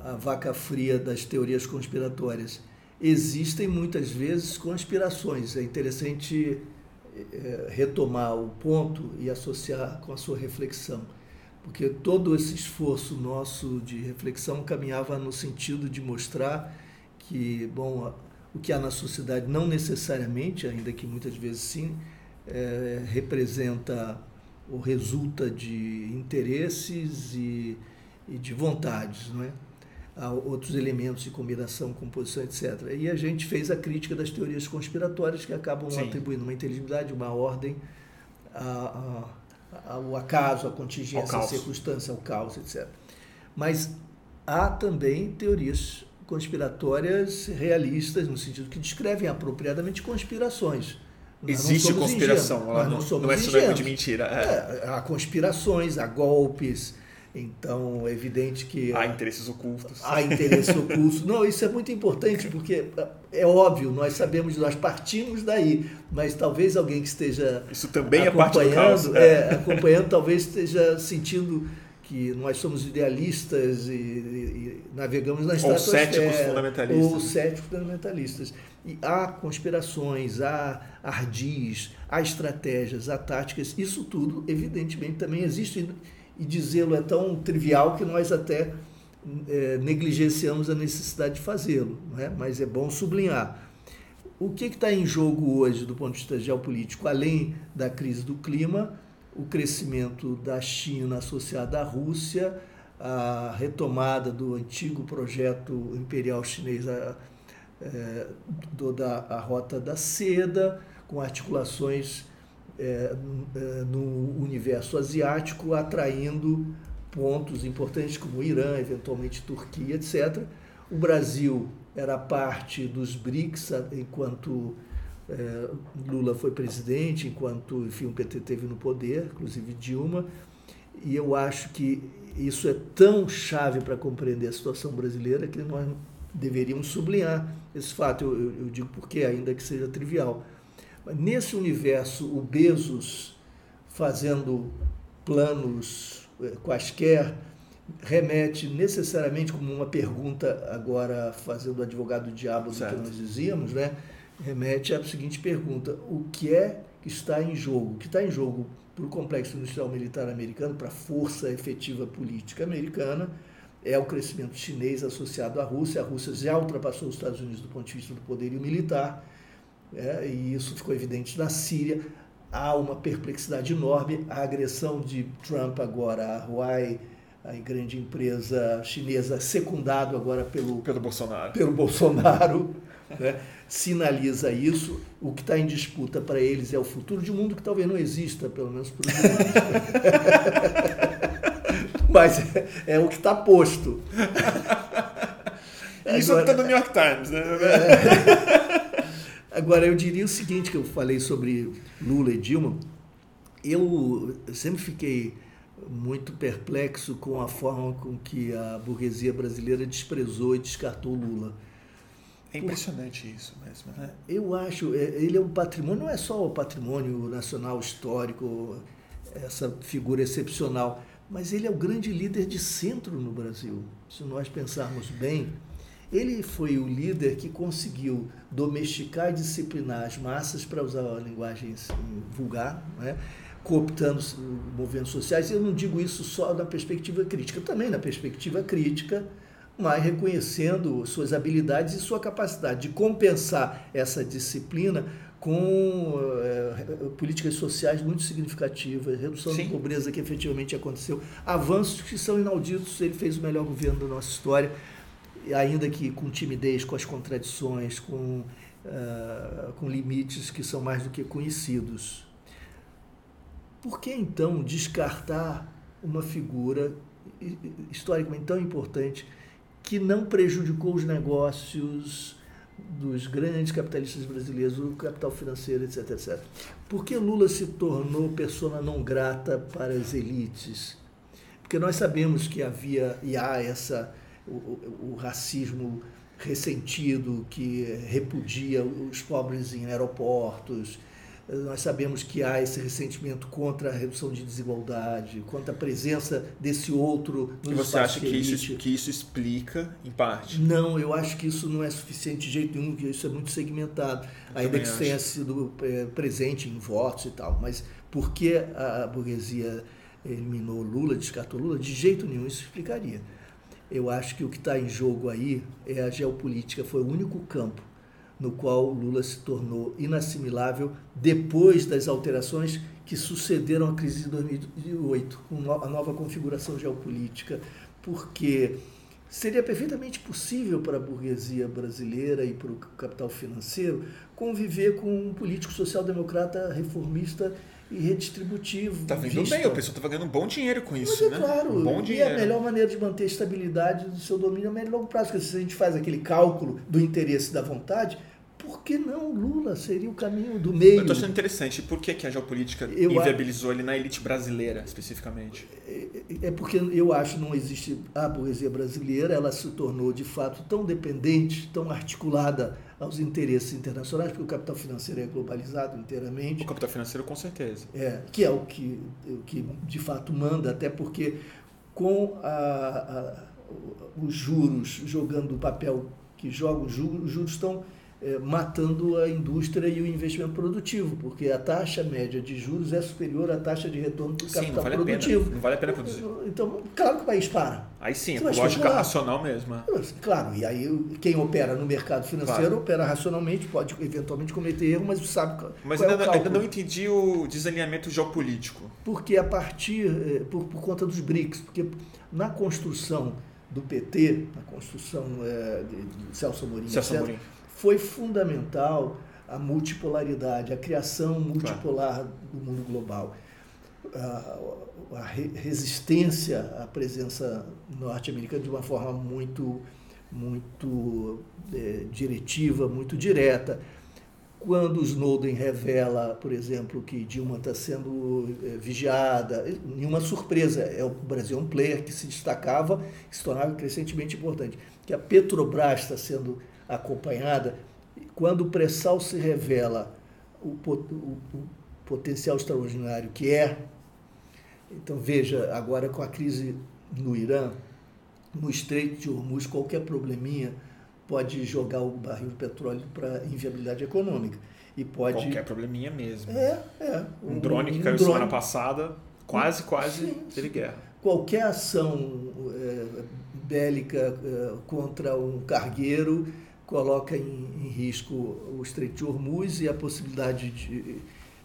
à vaca fria das teorias conspiratórias existem muitas vezes conspirações. É interessante é, retomar o ponto e associar com a sua reflexão, porque todo esse esforço nosso de reflexão caminhava no sentido de mostrar que, bom, o que há na sociedade não necessariamente, ainda que muitas vezes sim, é, representa ou resulta de interesses e, e de vontades, não é? A outros elementos de combinação, composição, etc. E a gente fez a crítica das teorias conspiratórias que acabam Sim. atribuindo uma inteligibilidade, uma ordem a, a, ao acaso, à contingência, à circunstância, ao caos, etc. Mas há também teorias conspiratórias realistas, no sentido que descrevem apropriadamente conspirações. Existe conspiração, não, não, não é sinônimo de mentira. É. É, há conspirações, há golpes, então, é evidente que. Há interesses ocultos. Há interesses ocultos. Não, isso é muito importante, porque é óbvio, nós sabemos, nós partimos daí, mas talvez alguém que esteja. Isso também é parte do caos. É. é, acompanhando, talvez esteja sentindo que nós somos idealistas e, e, e navegamos na Ou céticos fundamentalistas. Ou céticos fundamentalistas. E há conspirações, há ardis, há estratégias, há táticas, isso tudo, evidentemente, também existe e dizê-lo é tão trivial que nós até é, negligenciamos a necessidade de fazê-lo, é? mas é bom sublinhar. O que está em jogo hoje do ponto de vista geopolítico, além da crise do clima, o crescimento da China associada à Rússia, a retomada do antigo projeto imperial chinês a, é, do, da a Rota da Seda, com articulações é, é, no universo asiático, atraindo pontos importantes como Irã, eventualmente Turquia, etc. O Brasil era parte dos BRICS enquanto é, Lula foi presidente, enquanto enfim, o PT teve no poder, inclusive Dilma, e eu acho que isso é tão chave para compreender a situação brasileira que nós deveríamos sublinhar esse fato. Eu, eu, eu digo porque, ainda que seja trivial. Nesse universo, o Bezos fazendo planos eh, quaisquer remete necessariamente como uma pergunta agora fazendo o advogado do diabo do certo. que nós dizíamos, né? Remete à seguinte pergunta: o que é que está em jogo? O que está em jogo para o complexo industrial militar americano, para a força efetiva política americana, é o crescimento chinês associado à Rússia. A Rússia já ultrapassou os Estados Unidos do ponto de vista do poderio militar é, e isso ficou evidente na Síria. Há uma perplexidade enorme. A agressão de Trump agora a Huawei, a grande empresa chinesa, secundado agora pelo, pelo Bolsonaro, pelo Bolsonaro né, sinaliza isso. O que está em disputa para eles é o futuro de um mundo que talvez não exista, pelo menos por Mas é, é, o que está posto. Isso está no New York Times, né? É, Agora, eu diria o seguinte, que eu falei sobre Lula e Dilma, eu sempre fiquei muito perplexo com a forma com que a burguesia brasileira desprezou e descartou Lula. É impressionante isso mesmo, né? Eu acho, é, ele é um patrimônio, não é só o patrimônio nacional histórico, essa figura excepcional, mas ele é o grande líder de centro no Brasil. Se nós pensarmos bem, ele foi o líder que conseguiu domesticar e disciplinar as massas, para usar a linguagem vulgar, né? cooptando movimentos sociais. Eu não digo isso só na perspectiva crítica, também na perspectiva crítica, mas reconhecendo suas habilidades e sua capacidade de compensar essa disciplina com é, políticas sociais muito significativas, redução Sim. da pobreza que efetivamente aconteceu, avanços que são inauditos. Ele fez o melhor governo da nossa história ainda que com timidez, com as contradições, com, uh, com limites que são mais do que conhecidos. Por que então descartar uma figura historicamente tão importante que não prejudicou os negócios dos grandes capitalistas brasileiros, o capital financeiro, etc, etc. Por que Lula se tornou persona não grata para as elites? Porque nós sabemos que havia e há essa o, o, racismo ressentido que repudia os pobres em aeroportos. Nós sabemos que há esse ressentimento contra a redução de desigualdade, contra a presença desse outro no E você acha que isso, que isso explica, em parte? Não, eu acho que isso não é suficiente de jeito nenhum, que isso é muito segmentado, eu ainda que isso tenha sido é, presente em votos e tal. Mas por que a burguesia eliminou Lula, descartou Lula? De jeito nenhum isso explicaria. Eu acho que o que está em jogo aí é a geopolítica. Foi o único campo no qual Lula se tornou inassimilável depois das alterações que sucederam à crise de 2008, com a nova configuração geopolítica, porque seria perfeitamente possível para a burguesia brasileira e para o capital financeiro conviver com um político social-democrata reformista e redistributivo. Está vindo vista. bem, o pessoal está ganhando um bom dinheiro com isso, Mas é né? claro, um bom e dinheiro. a melhor maneira de manter a estabilidade do seu domínio a médio e longo prazo, porque se a gente faz aquele cálculo do interesse da vontade, por que não Lula? Seria o caminho do meio. Eu estou achando interessante. Por que, que a geopolítica eu inviabilizou a... ele na elite brasileira, especificamente? É, é, porque eu acho que não existe a burguesia brasileira, ela se tornou de fato tão dependente, tão articulada aos interesses internacionais, porque o capital financeiro é globalizado inteiramente. O capital financeiro, com certeza. É, que é o que, o que de fato manda, até porque com a, a, os juros jogando o papel que jogam, os juros estão é, matando a indústria e o investimento produtivo, porque a taxa média de juros é superior à taxa de retorno do capital sim, não vale produtivo. A pena, não vale a pena produzir. Então, claro que o país para. Aí sim, Você lógica racional mesmo. É. Claro, e aí quem opera no mercado financeiro claro. opera racionalmente, pode eventualmente cometer erro, mas sabe Mas ainda, é ainda não entendi o desalinhamento geopolítico. Porque a partir, é, por, por conta dos BRICS, porque na construção do PT, na construção é, de, Celso Amorim, Celso Amorim foi fundamental a multipolaridade, a criação multipolar do mundo global. A, a resistência à presença norte-americana de uma forma muito, muito é, diretiva, muito direta. Quando Snowden revela, por exemplo, que Dilma está sendo é, vigiada, nenhuma surpresa, é o Brasil é um player que se destacava, que se tornava crescentemente importante. Que a Petrobras está sendo acompanhada, quando o pré-sal se revela o, o, o, potencial extraordinário que é, então veja, agora com a crise no Irã, no Estreito de Hormuz, qualquer probleminha pode jogar o barril de petróleo para inviabilidade econômica. E pode... Qualquer probleminha mesmo. É, é. Um, um drone que um caiu drone... semana passada, quase, quase sim, teve guerra. Qualquer ação é, bélica é, contra um cargueiro coloca em, em risco o Estreito de Hormuz e a possibilidade de,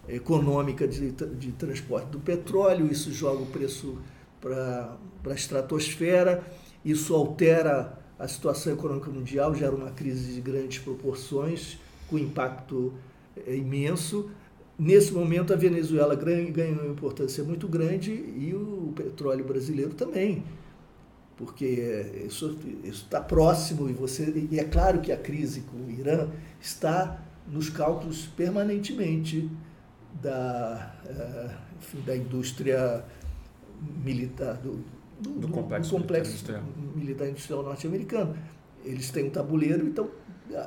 econômica de, de transporte do petróleo, isso joga o preço para a estratosfera, isso altera a situação econômica mundial, gera uma crise de grandes proporções, com impacto é, imenso. Nesse momento, a Venezuela ganha uma importância muito grande e o petróleo brasileiro também porque isso está próximo e você e é claro que a crise com o Irã está nos cálculos permanentemente da uh, enfim, da indústria militar do, do, do complexo, do complexo militar industrial, militar industrial norte-americano. Eles têm um tabuleiro então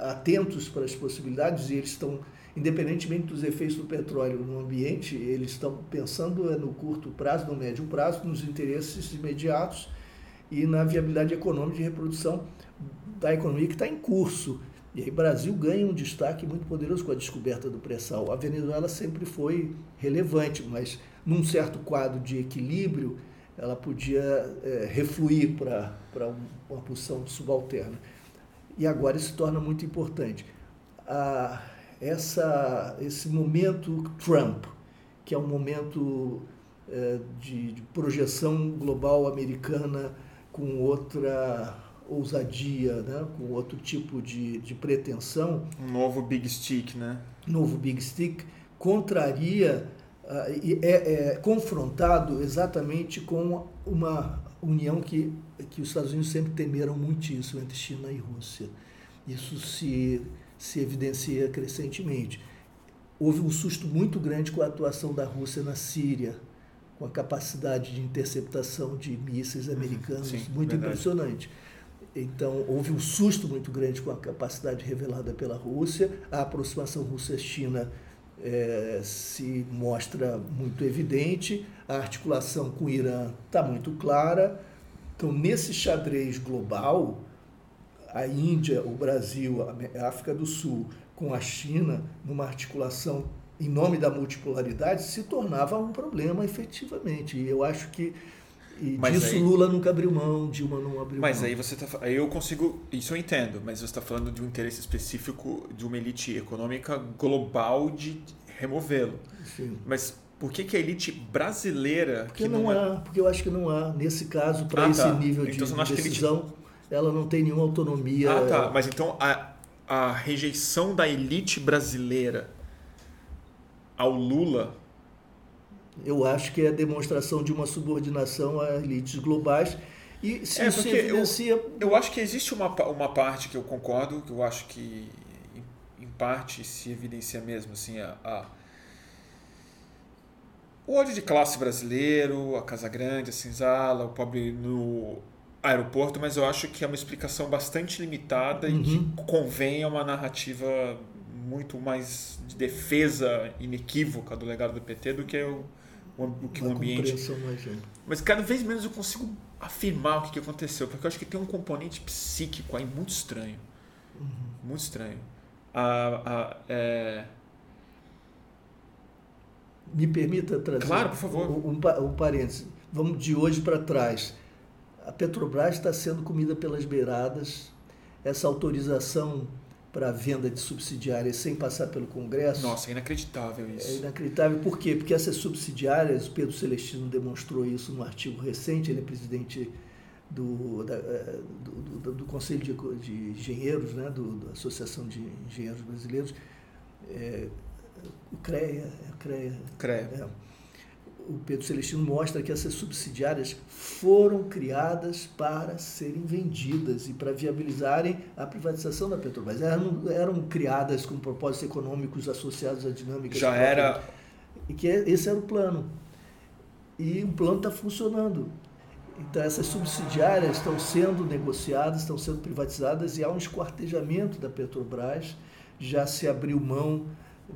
atentos para as possibilidades e eles estão independentemente dos efeitos do petróleo no ambiente eles estão pensando no curto prazo no médio prazo nos interesses imediatos e na viabilidade econômica de reprodução da economia que está em curso. E aí Brasil ganha um destaque muito poderoso com a descoberta do pré-sal. A Venezuela sempre foi relevante, mas num certo quadro de equilíbrio, ela podia é, refluir para uma posição subalterna. E agora isso se torna muito importante. Essa, esse momento Trump, que é um momento é, de, de projeção global americana, com outra ousadia, né? com outro tipo de, de pretensão. Um novo Big Stick, né? Novo Big Stick, contraria uh, e é, é confrontado exatamente com uma união que, que os Estados Unidos sempre temeram muitíssimo entre China e Rússia. Isso se, se evidencia crescentemente. Houve um susto muito grande com a atuação da Rússia na Síria, com a capacidade de interceptação de mísseis uhum. americanos Sim, muito verdade. impressionante. Então, houve um susto muito grande com a capacidade revelada pela Rússia. A aproximação Rússia-China é, se mostra muito evidente. A articulação com o Irã está muito clara. Então, nesse xadrez global, a Índia, o Brasil, a África do Sul, com a China, numa articulação em nome da multipolaridade, se tornava um problema efetivamente. E eu acho que e mas disso aí, Lula nunca abriu mão, Dilma não abriu mas mão. Mas aí você tá, aí eu consigo, isso eu entendo, mas você está falando de um interesse específico de uma elite econômica global de removê-lo. Mas por que, que a elite brasileira porque que não, não é... há, porque eu acho que não há nesse caso para ah, esse tá. nível então, de, decisão, elite... ela não tem nenhuma autonomia. Ah, tá. Mas então a, a rejeição da elite brasileira ao Lula? Eu acho que é a demonstração de uma subordinação a elites globais. E se é, isso evidencia... eu, eu acho que existe uma, uma parte que eu concordo, que eu acho que parte se evidencia mesmo assim a, a o ódio de classe brasileiro, a Casa Grande, a Cinzala, o pobre no aeroporto, mas eu acho que é uma explicação bastante limitada uhum. e que uhum. convém a uma narrativa muito mais de defesa inequívoca do legado do PT do que o, o, que o ambiente. Mas cada vez menos eu consigo afirmar o que, aconteceu, porque eu acho que tem um componente psíquico aí muito estranho. Uhum. Muito estranho. A, a, é... Me permita trazer claro, por favor. Um, um, um parênteses. Vamos de hoje para trás. A Petrobras está sendo comida pelas beiradas. Essa autorização para venda de subsidiárias sem passar pelo Congresso. Nossa, é inacreditável isso. É inacreditável. Por quê? Porque essas subsidiárias, o Pedro Celestino demonstrou isso num artigo recente, ele é presidente do, da, é, do, do, do, Conselho de, de Engenheiros, né? Do, da Associação de Engenheiros Brasileiros, é, o CREA, é CREA. CREA. É o Pedro Celestino mostra que essas subsidiárias foram criadas para serem vendidas e para viabilizarem a privatização da Petrobras. Eram, eram criadas com propósitos econômicos associados à dinâmica. Já era. E que esse era o plano. E o plano está funcionando. Então, essas subsidiárias estão sendo negociadas, estão sendo privatizadas e há um esquartejamento da Petrobras. Já se abriu mão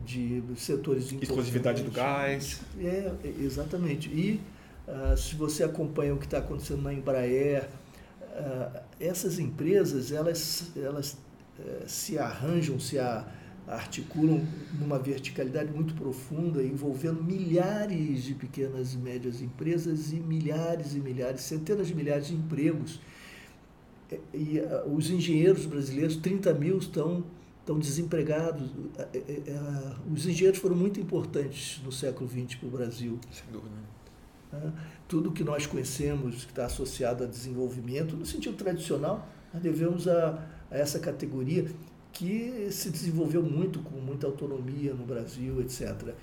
de setores importantes. Exclusividade do gás. É, exatamente. E uh, se você acompanha o que está acontecendo na Embraer, uh, essas empresas elas, elas uh, se arranjam, se a, articulam numa verticalidade muito profunda, envolvendo milhares de pequenas e médias empresas e milhares e milhares, centenas de milhares de empregos. E, os engenheiros brasileiros, 30 mil, estão estão desempregados. Os engenheiros foram muito importantes no século XX para o Brasil. Sem dúvida. Tudo que nós conhecemos que está associado a desenvolvimento, no sentido tradicional, nós devemos a, a essa categoria que se desenvolveu muito, com muita autonomia no Brasil, etc.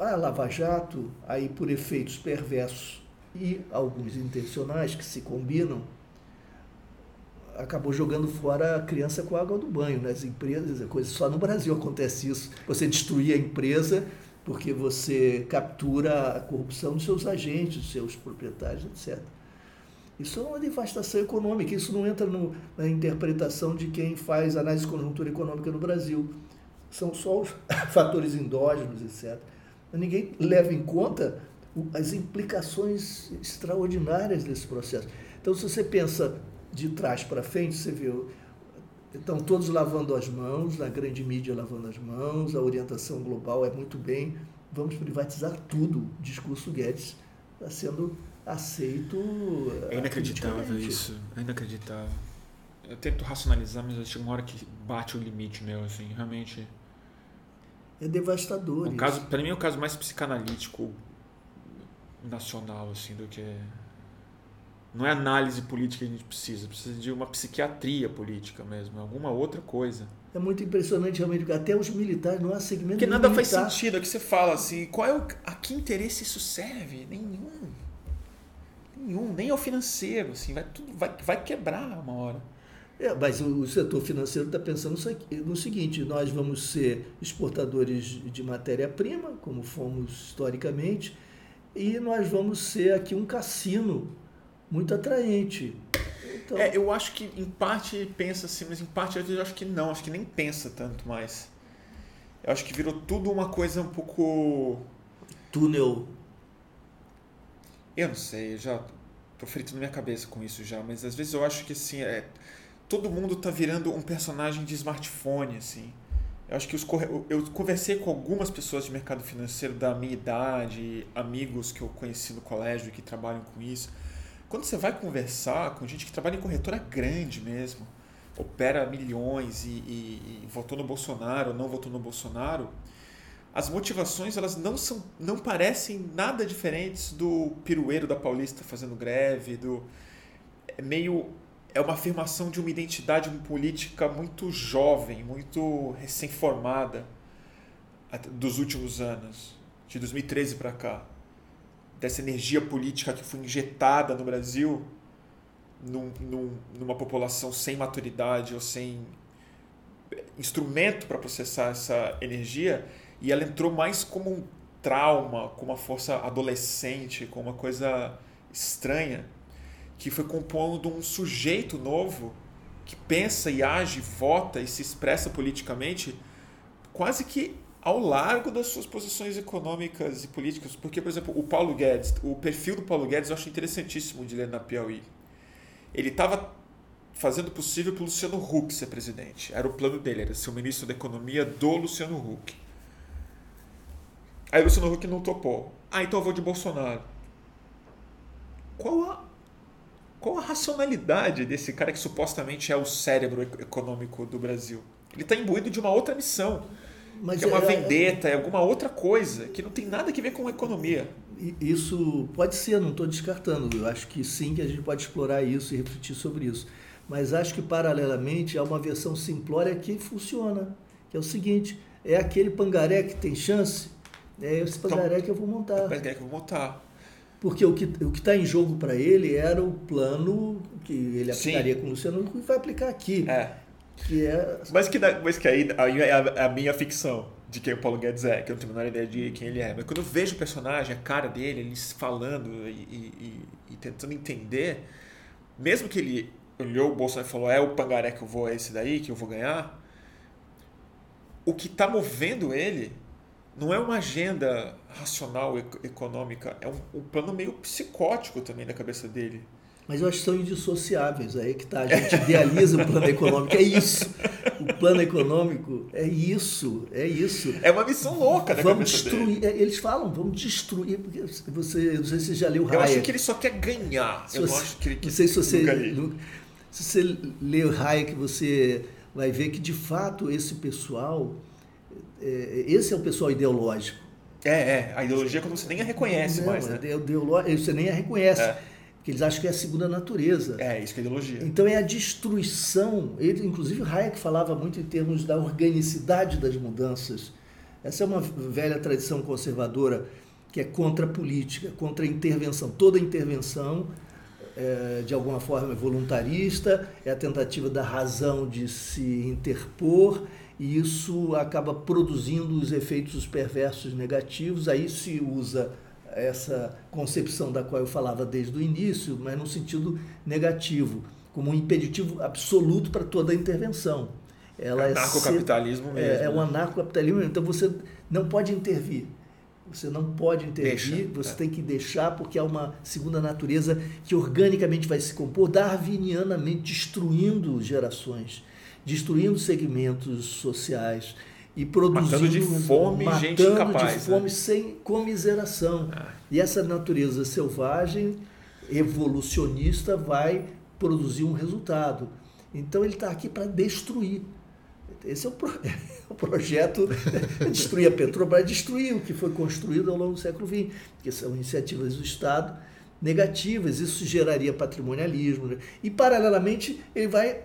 A Lava Jato, aí por efeitos perversos e alguns intencionais que se combinam, acabou jogando fora a criança com a água do banho. Nas né? empresas, coisa, só no Brasil acontece isso. Você destruir a empresa porque você captura a corrupção dos seus agentes, dos seus proprietários, etc. Isso é uma devastação econômica, isso não entra no, na interpretação de quem faz análise de conjuntura econômica no Brasil. São só os fatores endógenos, etc. Mas ninguém leva em conta as implicações extraordinárias desse processo. Então, se você pensa de trás para frente, você viu, estão todos lavando as mãos, na grande mídia lavando as mãos, a orientação global é muito bem, vamos privatizar tudo. O discurso Guedes está sendo aceito. É inacreditável isso, é inacreditável. Eu tento racionalizar, mas chega uma hora que bate o limite meu, assim, realmente. É devastador. Um caso, para mim é o caso mais psicanalítico nacional, assim, do que não é análise política que a gente precisa, precisa de uma psiquiatria política mesmo, alguma outra coisa. É muito impressionante realmente, porque até os militares não há segmento Porque nada militar. faz sentido, é que você fala assim, qual é o, a que interesse isso serve? Nenhum. Nenhum, nem ao financeiro, assim, vai, tudo, vai, vai quebrar uma hora. É, mas o setor financeiro está pensando no seguinte: nós vamos ser exportadores de matéria-prima, como fomos historicamente, e nós vamos ser aqui um cassino muito atraente. Então... É, eu acho que em parte pensa assim, mas em parte às vezes eu acho que não, acho que nem pensa tanto mais. Eu acho que virou tudo uma coisa um pouco. Túnel. Eu não sei, eu já tô frito na minha cabeça com isso já, mas às vezes eu acho que assim, é, todo mundo tá virando um personagem de smartphone, assim. Eu acho que os eu conversei com algumas pessoas de mercado financeiro da minha idade, amigos que eu conheci no colégio que trabalham com isso quando você vai conversar com gente que trabalha em corretora grande mesmo, opera milhões e, e, e votou no Bolsonaro ou não votou no Bolsonaro, as motivações elas não são não parecem nada diferentes do pirueiro da Paulista fazendo greve do é meio é uma afirmação de uma identidade política muito jovem muito recém-formada dos últimos anos de 2013 para cá dessa energia política que foi injetada no Brasil num, num, numa população sem maturidade ou sem instrumento para processar essa energia e ela entrou mais como um trauma, com uma força adolescente, com uma coisa estranha, que foi compondo um sujeito novo que pensa e age, vota e se expressa politicamente quase que ao largo das suas posições econômicas e políticas. Porque, por exemplo, o Paulo Guedes, o perfil do Paulo Guedes eu acho interessantíssimo de ler na Piauí. Ele estava fazendo possível para o Luciano Huck ser presidente. Era o plano dele, era ser o ministro da Economia do Luciano Huck. Aí o Luciano Huck não topou. Ah, então eu vou de Bolsonaro. Qual a, qual a racionalidade desse cara que supostamente é o cérebro econômico do Brasil? Ele está imbuído de uma outra missão. Mas que é uma é, vendetta, é alguma outra coisa que não tem nada a ver com a economia. Isso pode ser, não estou descartando. Eu acho que sim, que a gente pode explorar isso e refletir sobre isso. Mas acho que, paralelamente, há uma versão simplória que funciona, que é o seguinte, é aquele pangaré que tem chance, é esse então, pangaré então, que eu vou montar. O pangaré que eu vou montar. Porque o que o está em jogo para ele era o plano que ele aplicaria Sim. com o Luciano Huck e vai aplicar aqui. É. Que é... Mas que, mas que aí, aí é a, a, minha ficção de quem o Paulo Guedes é, que eu não tenho a menor ideia de quem ele é. Mas quando eu vejo o personagem, a cara dele, ele falando e, e, e tentando entender, mesmo que ele olhou o Bolsonaro e falou: é o pangaré que eu vou, é esse daí que eu vou ganhar. O que está movendo ele não é uma agenda racional econômica, é um, um, plano meio psicótico também da cabeça dele. Mas eu acho que são indissociáveis, aí que tá. A gente idealiza o plano econômico, é isso. O plano econômico é isso, é isso. É uma missão louca da vamos destruir, dele. Eles falam, vamos destruir, porque você, não sei se você já leu Hayek. Eu acho que ele só quer ganhar. Se eu você, acho que ele Não sei se você se você ler Hayek, você vai ver que, de fato, esse pessoal, é, esse é o pessoal ideológico. É, é. A ideologia é quando você nem a reconhece não, mais, né? É você nem a reconhece. É. Porque eles acham que é a segunda natureza. É, isso que é ideologia. Então é a destruição. Ele, inclusive, Hayek falava muito em termos da organicidade das mudanças. Essa é uma velha tradição conservadora que é contra a política, contra a intervenção. Toda intervenção é, de alguma forma é voluntarista, é a tentativa da razão de se interpor e isso acaba produzindo os efeitos perversos negativos. Aí se usa essa concepção da qual eu falava desde o início, mas no sentido negativo, como um impeditivo absoluto para toda a intervenção. Ela é anarcocapitalismo é, mesmo. É, é um anarcocapitalismo, então você não pode intervir. Você não pode intervir, Deixa, você é. tem que deixar, porque há uma segunda natureza que organicamente vai se compor, darwinianamente destruindo gerações, destruindo segmentos sociais e produzindo. Matando de fome matando gente capaz. de fome né? sem comiseração. Ah. E essa natureza selvagem, evolucionista, vai produzir um resultado. Então ele está aqui para destruir. Esse é o, pro, é o projeto destruir a Petrobras, destruir o que foi construído ao longo do século XX, que são iniciativas do Estado negativas, isso geraria patrimonialismo. Né? E, paralelamente, ele vai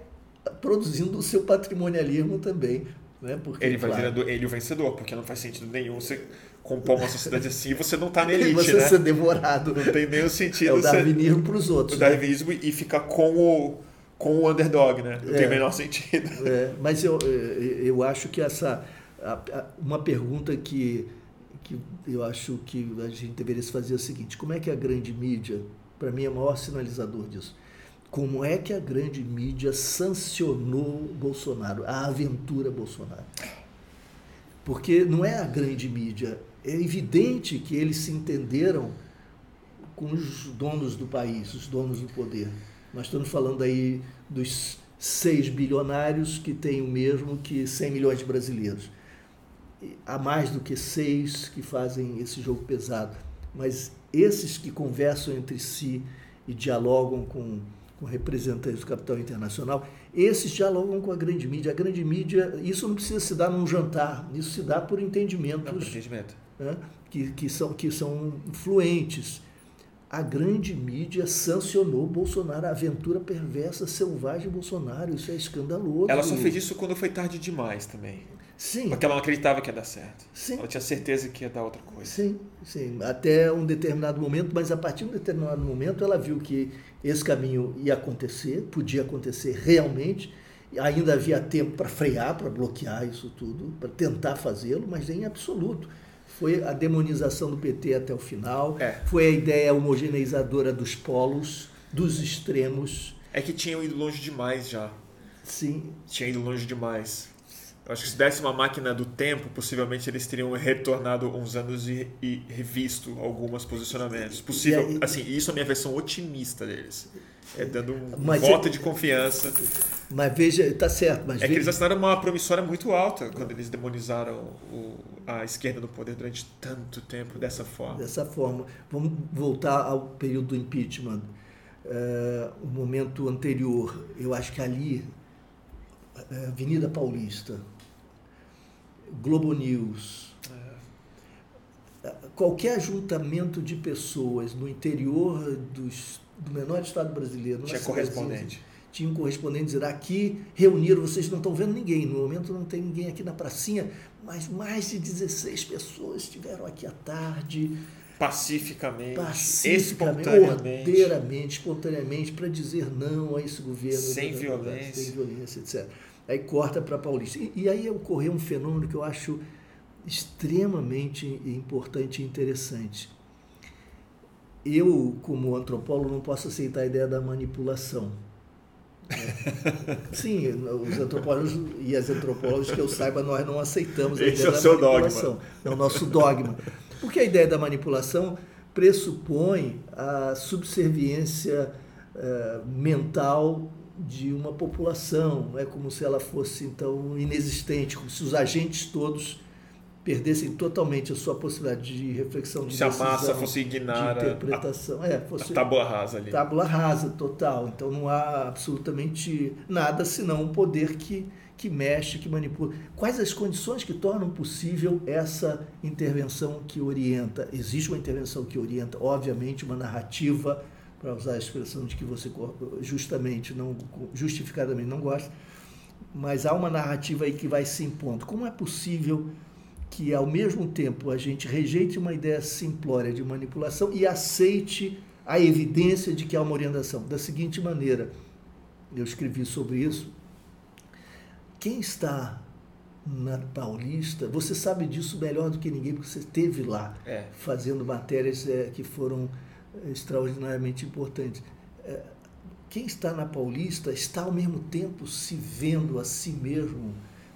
produzindo o seu patrimonialismo também. Né? Porque, ele vai claro, virando ele o vencedor, porque não faz sentido nenhum você compor uma sociedade assim e você não está na elite, você né? ser devorado. Não tem nenhum sentido. É o darwinismo para os outros. O né? darwinismo e ficar com o com o underdog, né? Não é, tem o menor sentido. É, mas eu, eu acho que essa. Uma pergunta que, que eu acho que a gente deveria se fazer é a seguinte: como é que a grande mídia, para mim, é o maior sinalizador disso? Como é que a grande mídia sancionou Bolsonaro, a aventura Bolsonaro? Porque não é a grande mídia, é evidente que eles se entenderam com os donos do país, os donos do poder. Nós estamos falando aí dos 6 bilionários que têm o mesmo que 100 milhões de brasileiros. Há mais do que seis que fazem esse jogo pesado, mas esses que conversam entre si e dialogam com, com representantes do capital internacional, esses dialogam com a grande mídia. A grande mídia, isso não precisa se dar num jantar, isso se dá por entendimentos por entendimento. né, que, que, são, que são fluentes a grande mídia sancionou Bolsonaro, a aventura perversa, selvagem Bolsonaro. Isso é escandaloso. Ela só fez isso quando foi tarde demais também. Sim. Porque ela não acreditava que ia dar certo. Sim. Ela tinha certeza que ia dar outra coisa. Sim, sim. Até um determinado momento, mas a partir de um determinado momento ela viu que esse caminho ia acontecer, podia acontecer realmente, Ainda havia tempo para frear, para bloquear isso tudo, para tentar fazê-lo, mas em absoluto. Foi a demonização do PT até o final, é. foi a ideia homogeneizadora dos polos, dos extremos. É que tinham ido longe demais já. Sim. Tinha ido longe demais. Acho que se desse uma máquina do tempo, possivelmente eles teriam retornado uns anos e, e revisto alguns posicionamentos. Possível, aí, assim, isso é a minha versão otimista deles. É dando um voto é, de confiança. Mas veja, tá certo. Mas é veja, que eles assinaram uma promissória muito alta quando eles demonizaram o, a esquerda no poder durante tanto tempo dessa forma. Dessa forma. Vamos voltar ao período do impeachment. Uh, o momento anterior, eu acho que ali, uh, Avenida Paulista, Globo News, qualquer ajuntamento de pessoas no interior dos, do menor estado brasileiro. Tinha correspondente. Tinha um correspondente dizer aqui reuniram, vocês não estão vendo ninguém, no momento não tem ninguém aqui na pracinha, mas mais de 16 pessoas estiveram aqui à tarde. Pacificamente, pacificamente espontaneamente, ordeiramente, espontaneamente, para dizer não a esse governo. Sem violência. Sem violência, etc. Aí corta para Paulista. E, e aí ocorreu um fenômeno que eu acho extremamente importante e interessante. Eu, como antropólogo, não posso aceitar a ideia da manipulação. Sim, os antropólogos e as antropólogas que eu saiba, nós não aceitamos a Esse ideia é o seu manipulação. Dogma. É o nosso dogma. Porque a ideia da manipulação pressupõe a subserviência uh, mental de uma população, é como se ela fosse então inexistente, como se os agentes todos perdessem totalmente a sua possibilidade de reflexão, de se decisão, a massa fosse ignorar de interpretação, a, é, fosse a tábula rasa ali. Tábula rasa total. Então não há absolutamente nada senão um poder que que mexe, que manipula. Quais as condições que tornam possível essa intervenção que orienta? Existe uma intervenção que orienta, obviamente, uma narrativa para usar a expressão de que você justamente não justificadamente não gosta, mas há uma narrativa aí que vai se impondo. Como é possível que ao mesmo tempo a gente rejeite uma ideia simplória de manipulação e aceite a evidência de que há uma orientação? Da seguinte maneira, eu escrevi sobre isso. Quem está na Paulista, você sabe disso melhor do que ninguém, porque você esteve lá é. fazendo matérias é, que foram extraordinariamente importante. É, quem está na Paulista está ao mesmo tempo se vendo a si mesmo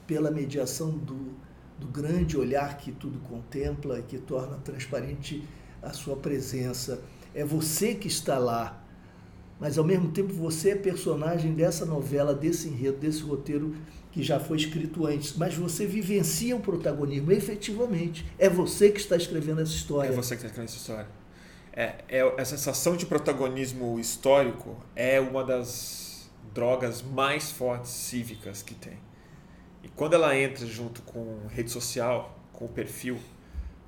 pela mediação do, do grande olhar que tudo contempla e que torna transparente a sua presença. É você que está lá, mas ao mesmo tempo você é personagem dessa novela, desse enredo, desse roteiro que já foi escrito antes, mas você vivencia o protagonismo efetivamente. É você que está escrevendo essa história. É você que está escrevendo essa história. É, é, a sensação de protagonismo histórico é uma das drogas mais fortes cívicas que tem. E quando ela entra junto com rede social, com o perfil,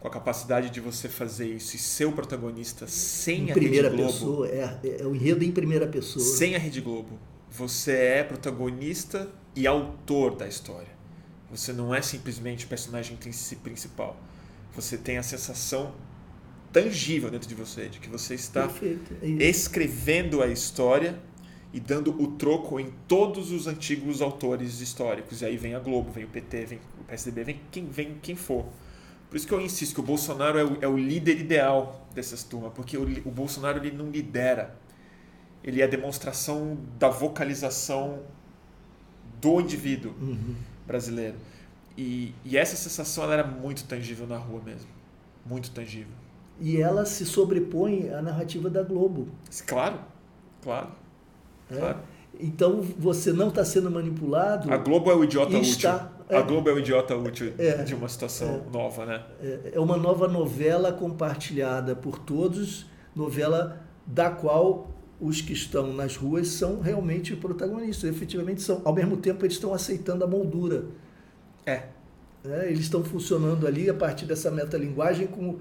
com a capacidade de você fazer isso e ser o protagonista sem em a primeira Rede Globo. Pessoa, é, é, o enredo em primeira pessoa. Sem a Rede Globo. Você é protagonista e autor da história. Você não é simplesmente o personagem principal. Você tem a sensação tangível dentro de você, de que você está é escrevendo a história e dando o troco em todos os antigos autores históricos. E aí vem a Globo, vem o PT, vem o PSDB, vem quem, vem quem for. Por isso que eu insisto que o Bolsonaro é o, é o líder ideal dessas turmas, porque o, o Bolsonaro ele não lidera. Ele é a demonstração da vocalização do indivíduo uhum. brasileiro. E, e essa sensação ela era muito tangível na rua mesmo. Muito tangível e ela se sobrepõe à narrativa da Globo. Claro, claro. É? claro. Então você não está sendo manipulado. A Globo é o idiota está, útil. É, a Globo é o idiota útil é, de uma situação é, nova, né? É, é uma nova novela compartilhada por todos, novela da qual os que estão nas ruas são realmente protagonistas, efetivamente são. Ao mesmo tempo, eles estão aceitando a moldura. É. é eles estão funcionando ali a partir dessa metalinguagem como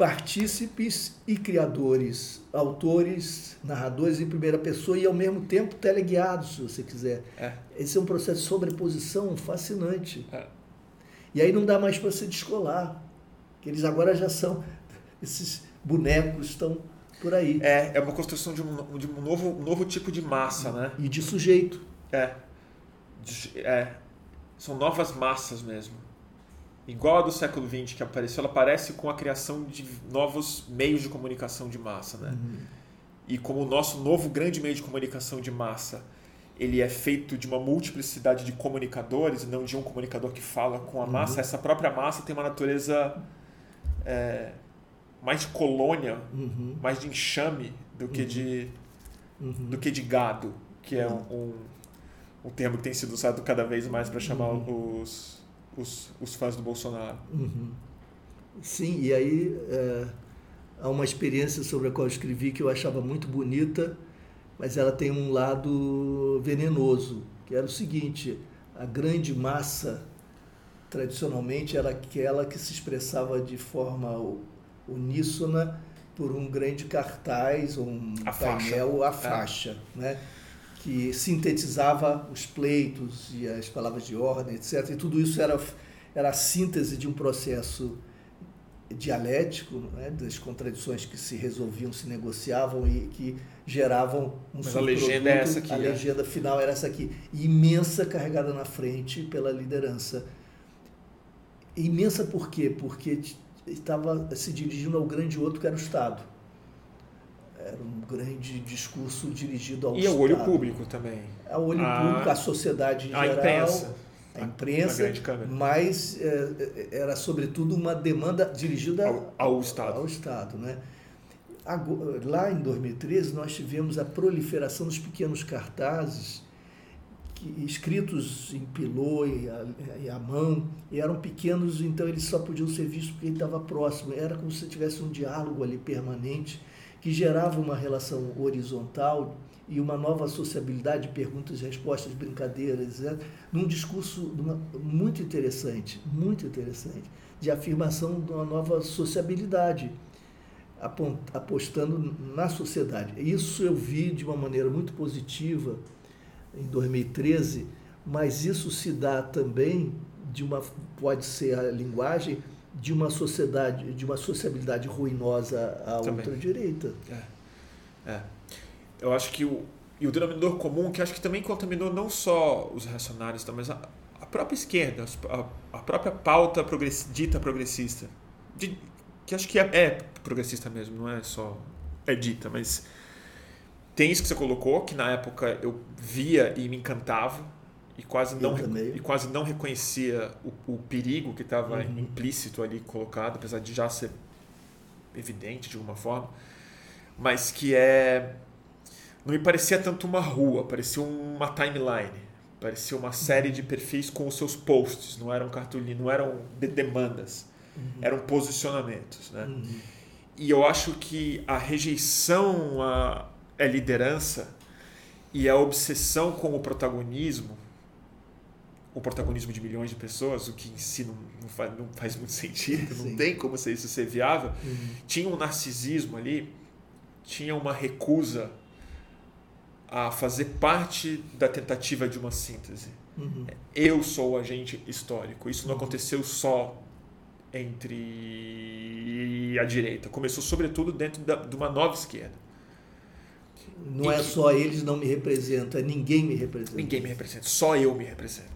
partícipes e criadores, autores, narradores em primeira pessoa e ao mesmo tempo teleguiados, se você quiser. É. Esse é um processo de sobreposição fascinante. É. E aí não dá mais para se descolar, que eles agora já são esses bonecos estão por aí. É, é uma construção de um, de um novo, um novo tipo de massa, né? E de sujeito. É. é, são novas massas mesmo. Igual a do século XX que apareceu, ela aparece com a criação de novos meios de comunicação de massa, né? Uhum. E como o nosso novo grande meio de comunicação de massa, ele é feito de uma multiplicidade de comunicadores, não de um comunicador que fala com a massa, uhum. essa própria massa tem uma natureza é, mais de colônia, uhum. mais de enxame do que de uhum. do que de gado, que é um, um, um, termo que tem sido usado cada vez mais para chamar uhum. os, os, os, fãs do Bolsonaro. Uhum. Sim, e aí é, há uma experiência sobre a qual eu escrevi que eu achava muito bonita, mas ela tem um lado venenoso, que era o seguinte: a grande massa tradicionalmente era aquela que se expressava de forma uníssona por um grande cartaz, um a painel, faixa. a é. faixa, é. né? Que sintetizava os pleitos e as palavras de ordem, etc. E tudo isso era, era a síntese de um processo dialético, né? das contradições que se resolviam, se negociavam e que geravam um Mas a legenda é essa aqui. A né? legenda final era essa aqui, imensa, carregada na frente pela liderança. Imensa por quê? Porque estava se dirigindo ao grande outro que era o Estado. Era um grande discurso dirigido ao e Estado. E ao olho público também. Ao olho a, público, à sociedade em a geral. Imprensa. A imprensa, mas é, era sobretudo uma demanda dirigida ao, ao Estado. Ao Estado né? Lá em 2013, nós tivemos a proliferação dos pequenos cartazes que, escritos em pilô e a, e a, mão, e eram pequenos, então eles só podiam ser vistos porque ele estava próximo. Era como se tivesse um diálogo ali permanente que gerava uma relação horizontal e uma nova sociabilidade de perguntas e respostas, brincadeiras, etc., num discurso muito interessante, muito interessante, de afirmação de uma nova sociabilidade, apostando na sociedade. Isso eu vi de uma maneira muito positiva em 2013, mas isso se dá também de uma pode ser a linguagem de uma sociedade, de uma sociabilidade ruinosa à também. ultradireita. É. é. Eu acho que o e o denominador comum que acho que também contaminou não só os reacionários, mas a, a própria esquerda, a, a própria pauta progress, dita progressista, de, que acho que é, é progressista mesmo, não é só é dita, mas tem isso que você colocou, que na época eu via e me encantava e quase não, e quase não reconhecia o, o perigo que estava uhum. implícito ali colocado, apesar de já ser evidente de alguma forma, mas que é não me parecia tanto uma rua, parecia uma timeline, parecia uma série de perfis com os seus posts, não eram cartolinas, não eram de demandas, uhum. eram posicionamentos, né? Uhum. E eu acho que a rejeição a é liderança e a obsessão com o protagonismo, o protagonismo de milhões de pessoas, o que em si não, não, faz, não faz, muito sentido, Sim. não tem como ser isso ser viável, uhum. tinha um narcisismo ali, tinha uma recusa a fazer parte da tentativa de uma síntese. Uhum. Eu sou o agente histórico. Isso não uhum. aconteceu só entre a direita. Começou, sobretudo, dentro da, de uma nova esquerda. Não e é só eles não me representam, é ninguém me representa. Ninguém me representa, só eu me represento.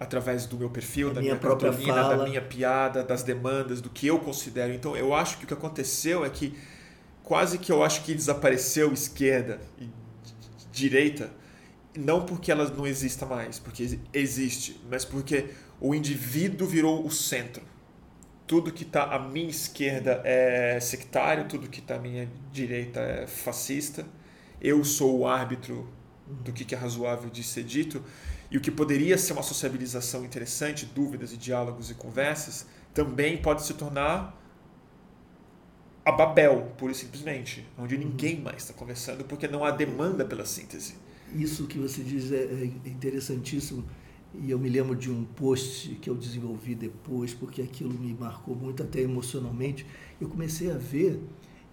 Através do meu perfil, da minha, minha própria fala. da minha piada, das demandas, do que eu considero. Então, eu acho que o que aconteceu é que quase que eu acho que desapareceu esquerda e direita, não porque ela não exista mais, porque existe, mas porque o indivíduo virou o centro. Tudo que está à minha esquerda é sectário, tudo que está à minha direita é fascista. Eu sou o árbitro do que é razoável de ser dito. E o que poderia ser uma sociabilização interessante, dúvidas e diálogos e conversas, também pode se tornar a Babel, pura e simplesmente, onde uhum. ninguém mais está conversando porque não há demanda pela síntese. Isso que você diz é, é interessantíssimo e eu me lembro de um post que eu desenvolvi depois porque aquilo me marcou muito até emocionalmente. Eu comecei a ver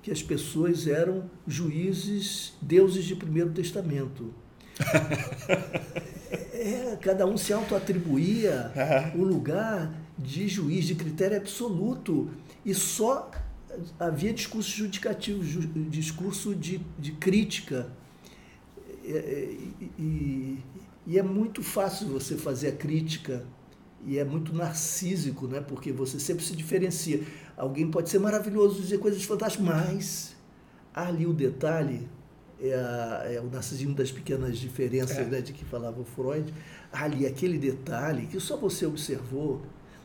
que as pessoas eram juízes, deuses de Primeiro Testamento. É, cada um se auto-atribuía o lugar de juiz, de critério absoluto. E só havia discurso judicativo, discurso de, de crítica. E, e, E é muito fácil você fazer a crítica e é muito narcísico, né? porque você sempre se diferencia. Alguém pode ser maravilhoso, dizer coisas fantásticas, mas ali o detalhe é, a, é o narcisismo das pequenas diferenças é. né, de que falava o Freud. Ali, aquele detalhe que só você observou,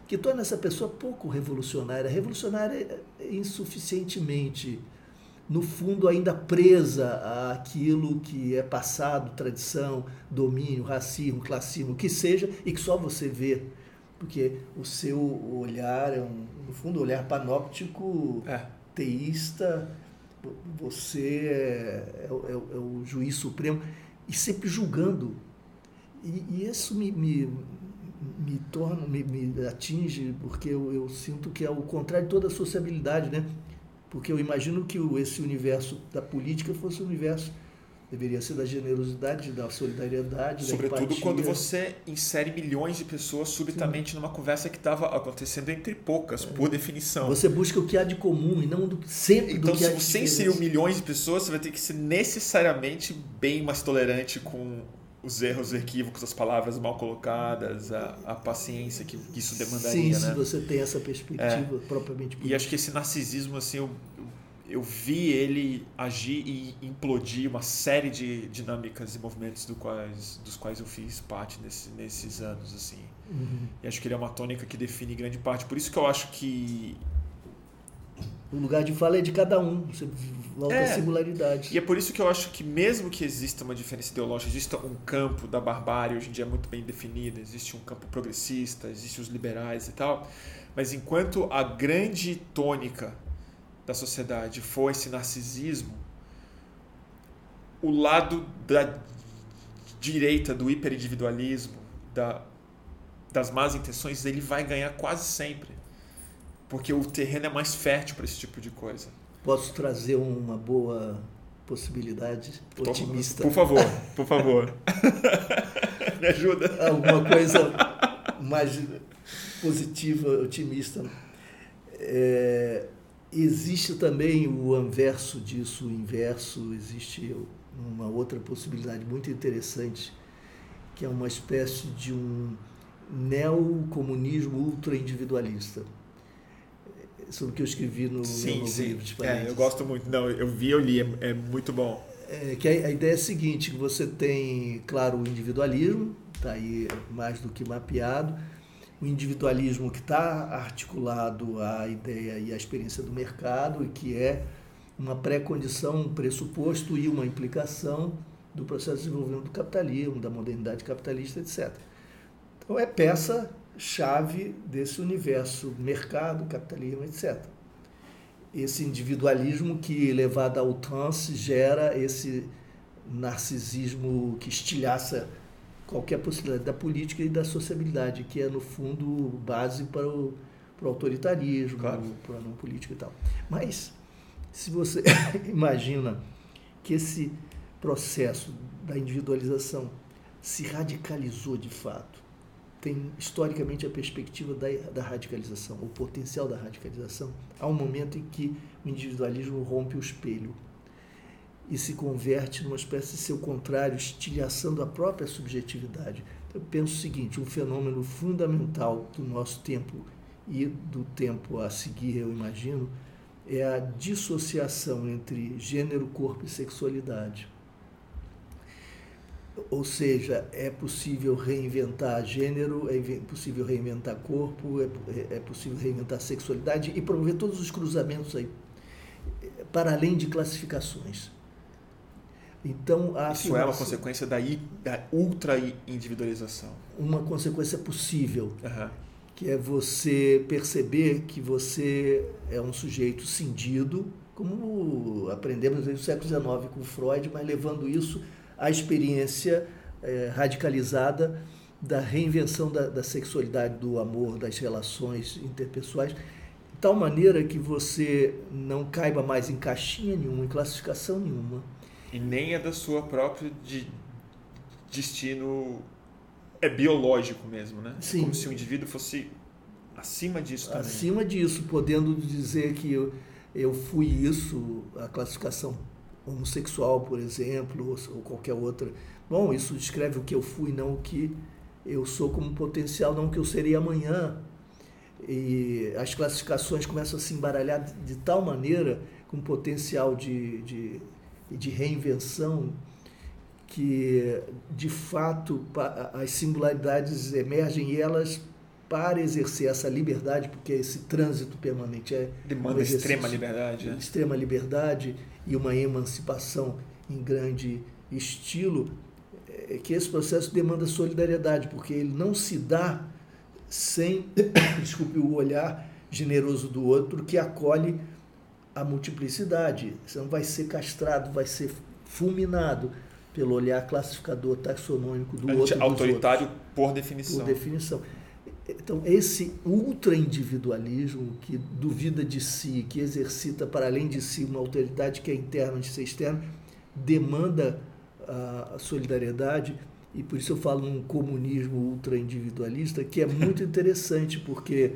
que torna essa pessoa pouco revolucionária, revolucionária insuficientemente no fundo, ainda presa àquilo que é passado, tradição, domínio, racismo, classismo, o que seja, e que só você vê. Porque o seu olhar é, um, no fundo, um olhar panóptico, é. teísta, você é, é, é, é, o juiz supremo, e sempre julgando. E, e isso me, me, me torna, me, me atinge, porque eu, eu sinto que é o contrário de toda a sociabilidade, né? porque eu imagino que esse universo da política fosse o um universo deveria ser da generosidade, da solidariedade, Sobretudo da empatia. quando você insere milhões de pessoas subitamente Sim. numa conversa que estava acontecendo entre poucas, é. por definição. Você busca o que há de comum e não do, sempre então, do que há de Então, se você inseriu milhões de pessoas, você vai ter que ser necessariamente bem mais tolerante com os erros, equívocos, as palavras mal colocadas, a, a paciência que, isso demandaria. Sim, né? se você tem essa perspectiva é. propriamente. E acho que esse narcisismo, assim, eu, eu vi ele agir e implodir uma série de dinâmicas e movimentos do quais, dos quais eu fiz parte nesse, nesses anos, assim. Uhum. E acho que ele é uma tônica que define grande parte. Por isso que eu acho que o lugar de fala é de cada um, você volta é, a singularidade. E é por isso que eu acho que mesmo que exista uma diferença ideológica, exista um campo da barbárie hoje em dia muito bem definido, existe um campo progressista, existem os liberais e tal, mas enquanto a grande tônica da sociedade for esse narcisismo, o lado da direita do hiperindividualismo, da, das más intenções, ele vai ganhar quase sempre porque o terreno é mais fértil para esse tipo de coisa. Posso trazer uma boa possibilidade otimista? Por favor, por favor. Me ajuda. Alguma coisa mais positiva, otimista. É, existe também o anverso disso, o inverso, existe uma outra possibilidade muito interessante, que é uma espécie de um neocomunismo ultra-individualista sobre o que eu escrevi no sim, meu sim. livro de É, eu gosto muito. Não, eu vi, eu li, é, é muito bom. É, que a, a, ideia é a seguinte, que você tem, claro, o individualismo, está aí mais do que mapeado, o individualismo que está articulado à ideia e à experiência do mercado e que é uma pré-condição, um pressuposto e uma implicação do processo de desenvolvimento do capitalismo, da modernidade capitalista, etc. Então é peça chave desse universo, mercado, capitalismo, etc. Esse individualismo que, levado ao trance, gera esse narcisismo que estilhaça qualquer possibilidade da política e da sociabilidade, que é, no fundo, base para o, para o autoritarismo, claro. para a não política e tal. Mas, se você imagina que esse processo da individualização se radicalizou de fato, tem historicamente a perspectiva da, da radicalização, o potencial da radicalização. Há um momento em que o individualismo rompe o espelho e se converte numa espécie de seu contrário, estilhaçando a própria subjetividade. Então, eu penso o seguinte: um fenômeno fundamental do nosso tempo e do tempo a seguir, eu imagino, é a dissociação entre gênero, corpo e sexualidade. Ou seja, é possível reinventar gênero, é possível reinventar corpo, é, é possível reinventar sexualidade e promover todos os cruzamentos aí, para além de classificações. Então, Isso é uma consequência da, da ultra-individualização. Uma consequência possível, uhum. que é você perceber que você é um sujeito cindido, como aprendemos no século XIX com Freud, mas levando isso a experiência é, radicalizada da reinvenção da, da, sexualidade, do amor, das relações interpessoais, de tal maneira que você não caiba mais em caixinha nenhuma, em classificação nenhuma. E nem é da sua própria de destino é biológico mesmo, né? Sim. Como se o indivíduo fosse acima disso também. Acima disso, podendo dizer que eu, eu fui isso, a classificação homossexual, por exemplo, ou, ou qualquer outra. Bom, isso descreve o que eu fui, não o que eu sou como potencial, não o que eu serei amanhã. E as classificações começam a se embaralhar de, de tal maneira, com potencial de, de, de reinvenção, que de fato as singularidades emergem e elas para exercer essa liberdade, porque esse trânsito permanente é demanda um extrema liberdade, né? extrema liberdade e uma emancipação em grande estilo, é que esse processo demanda solidariedade, porque ele não se dá sem, desculpe, o olhar generoso do outro que acolhe a multiplicidade. Você não vai ser castrado, vai ser fulminado pelo olhar classificador taxonômico do outro. Autoritário por definição. Por definição. Então, esse ultra-individualismo que duvida de si, que exercita para além de si uma autoridade que é interna de ser externa, demanda a solidariedade, e por isso eu falo num comunismo ultra-individualista, que é muito interessante, porque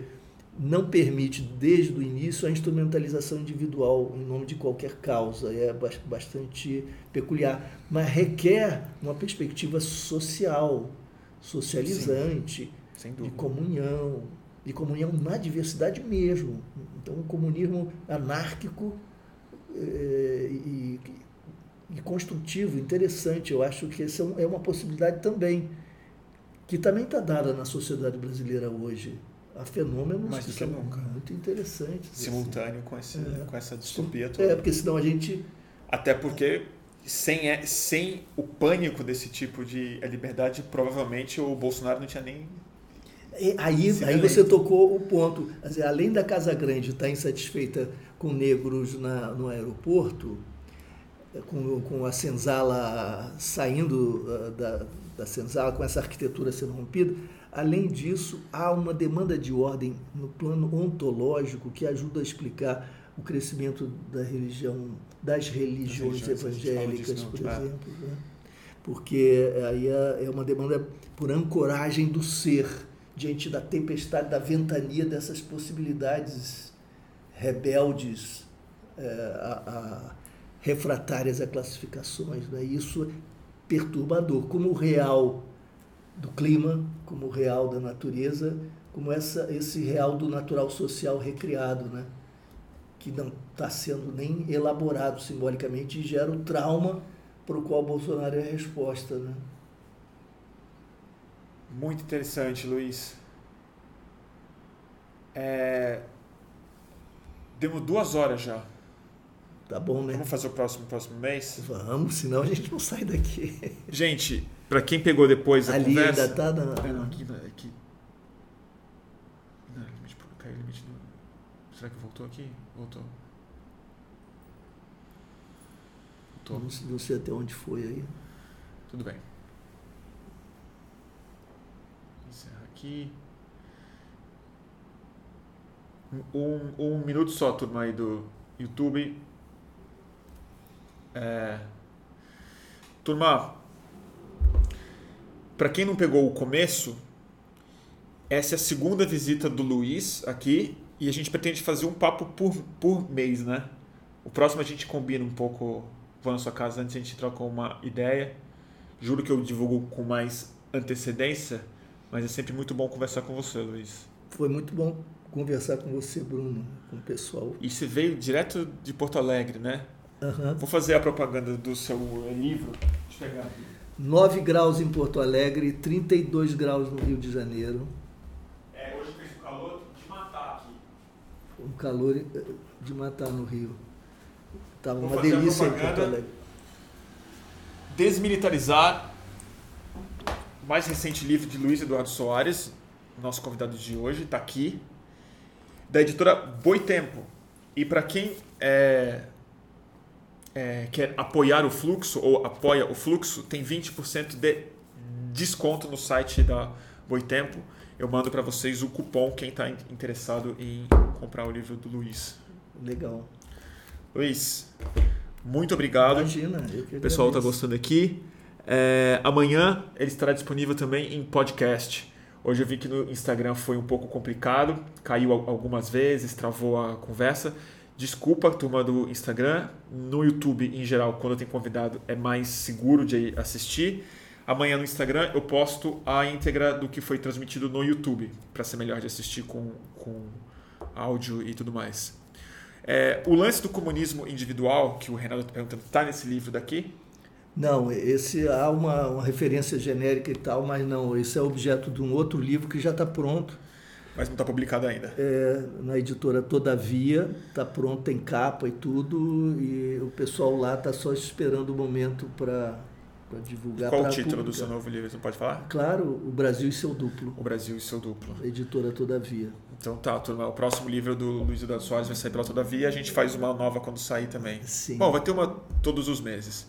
não permite, desde o início, a instrumentalização individual em nome de qualquer causa. É bastante peculiar, mas requer uma perspectiva social, socializante. Sim de comunhão, de comunhão na diversidade mesmo. Então, um comunismo anárquico é, e, e, construtivo, interessante. Eu acho que essa é, é uma possibilidade também, que também está dada na sociedade brasileira hoje. Há fenômenos que são nunca. muito interessantes. Assim. Simultâneo assim. com, esse, é. com essa distopia toda. É, porque senão a gente. Até porque sem, é, sem o pânico desse tipo de liberdade, provavelmente o Bolsonaro não tinha nem Aí, aí você tocou o ponto. Dizer, além da Casa Grande estar insatisfeita com negros na, no aeroporto, com, com a senzala saindo uh, da, da senzala, com essa arquitetura sendo rompida, além disso, há uma demanda de ordem no plano ontológico que ajuda a explicar o crescimento da religião, das religiões evangélicas, por exemplo. Né? Porque aí é, é uma demanda por ancoragem do ser diante da tempestade, da ventania dessas possibilidades rebeldes, é, a, a, refratárias a classificações. Né? Isso é perturbador, como o real do clima, como real da natureza, como essa, esse real do natural social recriado, né? que não está sendo nem elaborado simbolicamente e gera o trauma para o qual Bolsonaro é a resposta. Né? Muito interessante, Luiz. É... Demos duas horas já. Tá bom, né? Vamos fazer o próximo próximo mês? Vamos, senão a gente não sai daqui. Gente, para quem pegou depois a Ali conversa... ainda tá na... É, não, aqui, aqui... Não, limite, caiu o limite do... Será que voltou aqui? Voltou. Voltou. Não, não sei até onde foi aí. Tudo bem. aqui. Um, um minuto só, turma aí do YouTube. É... Turma, para quem não pegou o começo, essa é a segunda visita do Luiz aqui e a gente pretende fazer um papo por, por mês, né? O próximo a gente combina um pouco, vou na sua casa antes a gente troca uma ideia. Juro que eu divulgo com mais antecedência mas é sempre muito bom conversar com você, Luiz. Foi muito bom conversar com você, Bruno, com o pessoal. E você veio direto de Porto Alegre, né? Uhum. Vou fazer a propaganda do seu livro. Deixa eu pegar aqui. 9 graus em Porto Alegre, 32 graus no Rio de Janeiro. É, hoje fez um calor de matar aqui. Um calor eh, de matar no Rio. Tava Vou uma delícia em Porto Alegre. Desmilitarizar mais recente livro de Luiz Eduardo Soares, nosso convidado de hoje, está aqui, da editora Boitempo. E para quem é, é, quer apoiar o fluxo ou apoia o fluxo, tem 20% de desconto no site da Boitempo. Eu mando para vocês o cupom quem está interessado em comprar o livro do Luiz. Legal. Luiz, muito obrigado. Imagina, O pessoal está gostando aqui. É, amanhã ele estará disponível também em podcast. Hoje eu vi que no Instagram foi um pouco complicado, caiu algumas vezes, travou a conversa. Desculpa, turma do Instagram. No YouTube, em geral, quando eu tenho convidado, é mais seguro de assistir. Amanhã no Instagram eu posto a íntegra do que foi transmitido no YouTube, para ser melhor de assistir com, com áudio e tudo mais. É, o lance do comunismo individual, que o Renato está perguntando, está nesse livro daqui? Não, esse há uma, uma referência genérica e tal, mas não, esse é objeto de um outro livro que já está pronto. Mas não está publicado ainda. É, na editora Todavia, está pronto, tem capa e tudo, e o pessoal lá está só esperando o momento para para divulgar. Qual o título do seu novo livro? Você pode falar? Claro, O Brasil e seu duplo. O Brasil e seu duplo. Editora Todavia. Então tá, turma. O próximo livro do Luiz Eduardo Soares vai sair pela Todavia. A gente faz uma nova quando sair também. Sim. Bom, vai ter uma todos os meses.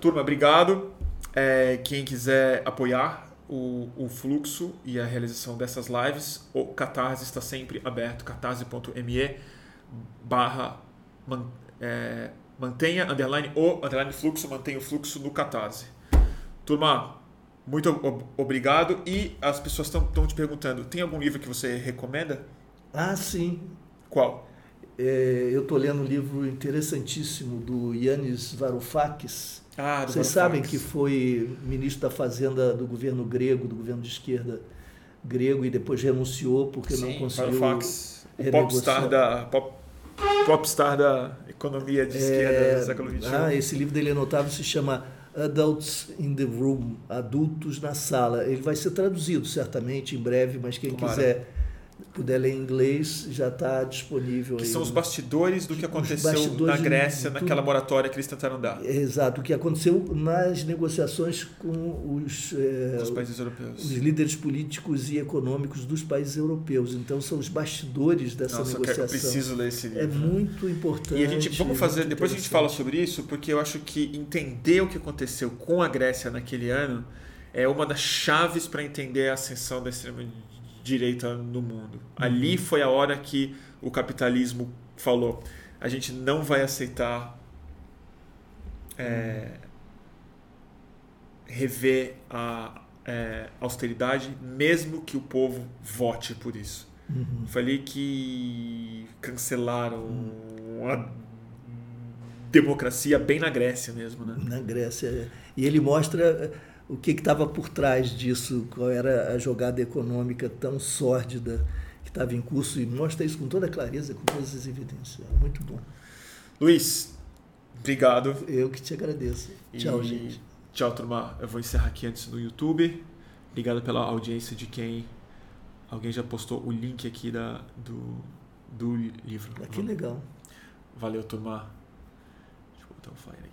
Turma, obrigado. É, quem quiser apoiar o, o fluxo e a realização dessas lives, o Catarse está sempre aberto. catarse.me barra é, mantenha, underline, o, underline fluxo, mantenha o fluxo no Catarse. Turma, muito obrigado. E as pessoas estão te perguntando, tem algum livro que você recomenda? Ah, sim. Qual? É, eu estou lendo um livro interessantíssimo do Yannis Varoufakis. Ah, Vocês sabem que foi ministro da Fazenda do governo grego, do governo de esquerda grego, e depois renunciou porque sim, não conseguiu. Varoufakis, o popstar da, pop, popstar da economia de esquerda é, do século XXI. Ah, esse livro dele é notável, se chama Adults in the Room, Adultos na Sala. Ele vai ser traduzido certamente em breve, mas quem Tomara. quiser puder ler em inglês, já está disponível. Que aí, são os bastidores do que aconteceu na Grécia, naquela moratória que eles tentaram dar. Exato, o que aconteceu nas negociações com os, é, os países europeus. Os líderes políticos e econômicos dos países europeus. Então, são os bastidores dessa Nossa, negociação. Eu preciso ler esse livro. É muito importante. E a gente, vamos fazer, depois a gente fala sobre isso, porque eu acho que entender o que aconteceu com a Grécia naquele ano é uma das chaves para entender a ascensão da extrema direita no mundo. Uhum. Ali foi a hora que o capitalismo falou: a gente não vai aceitar é, rever a é, austeridade, mesmo que o povo vote por isso. Uhum. Foi ali que cancelaram uhum. a democracia bem na Grécia mesmo, né? Na Grécia. É. E ele mostra o que estava por trás disso, qual era a jogada econômica tão sórdida que estava em curso e mostra isso com toda clareza, com todas as evidências. Muito bom. Luiz, obrigado. Eu que te agradeço. E tchau, gente. Tchau, turma. Eu vou encerrar aqui antes no YouTube. Obrigado pela audiência de quem. Alguém já postou o link aqui da, do, do livro. Ah, que legal. Valeu, turma. Deixa eu botar o flyer aqui.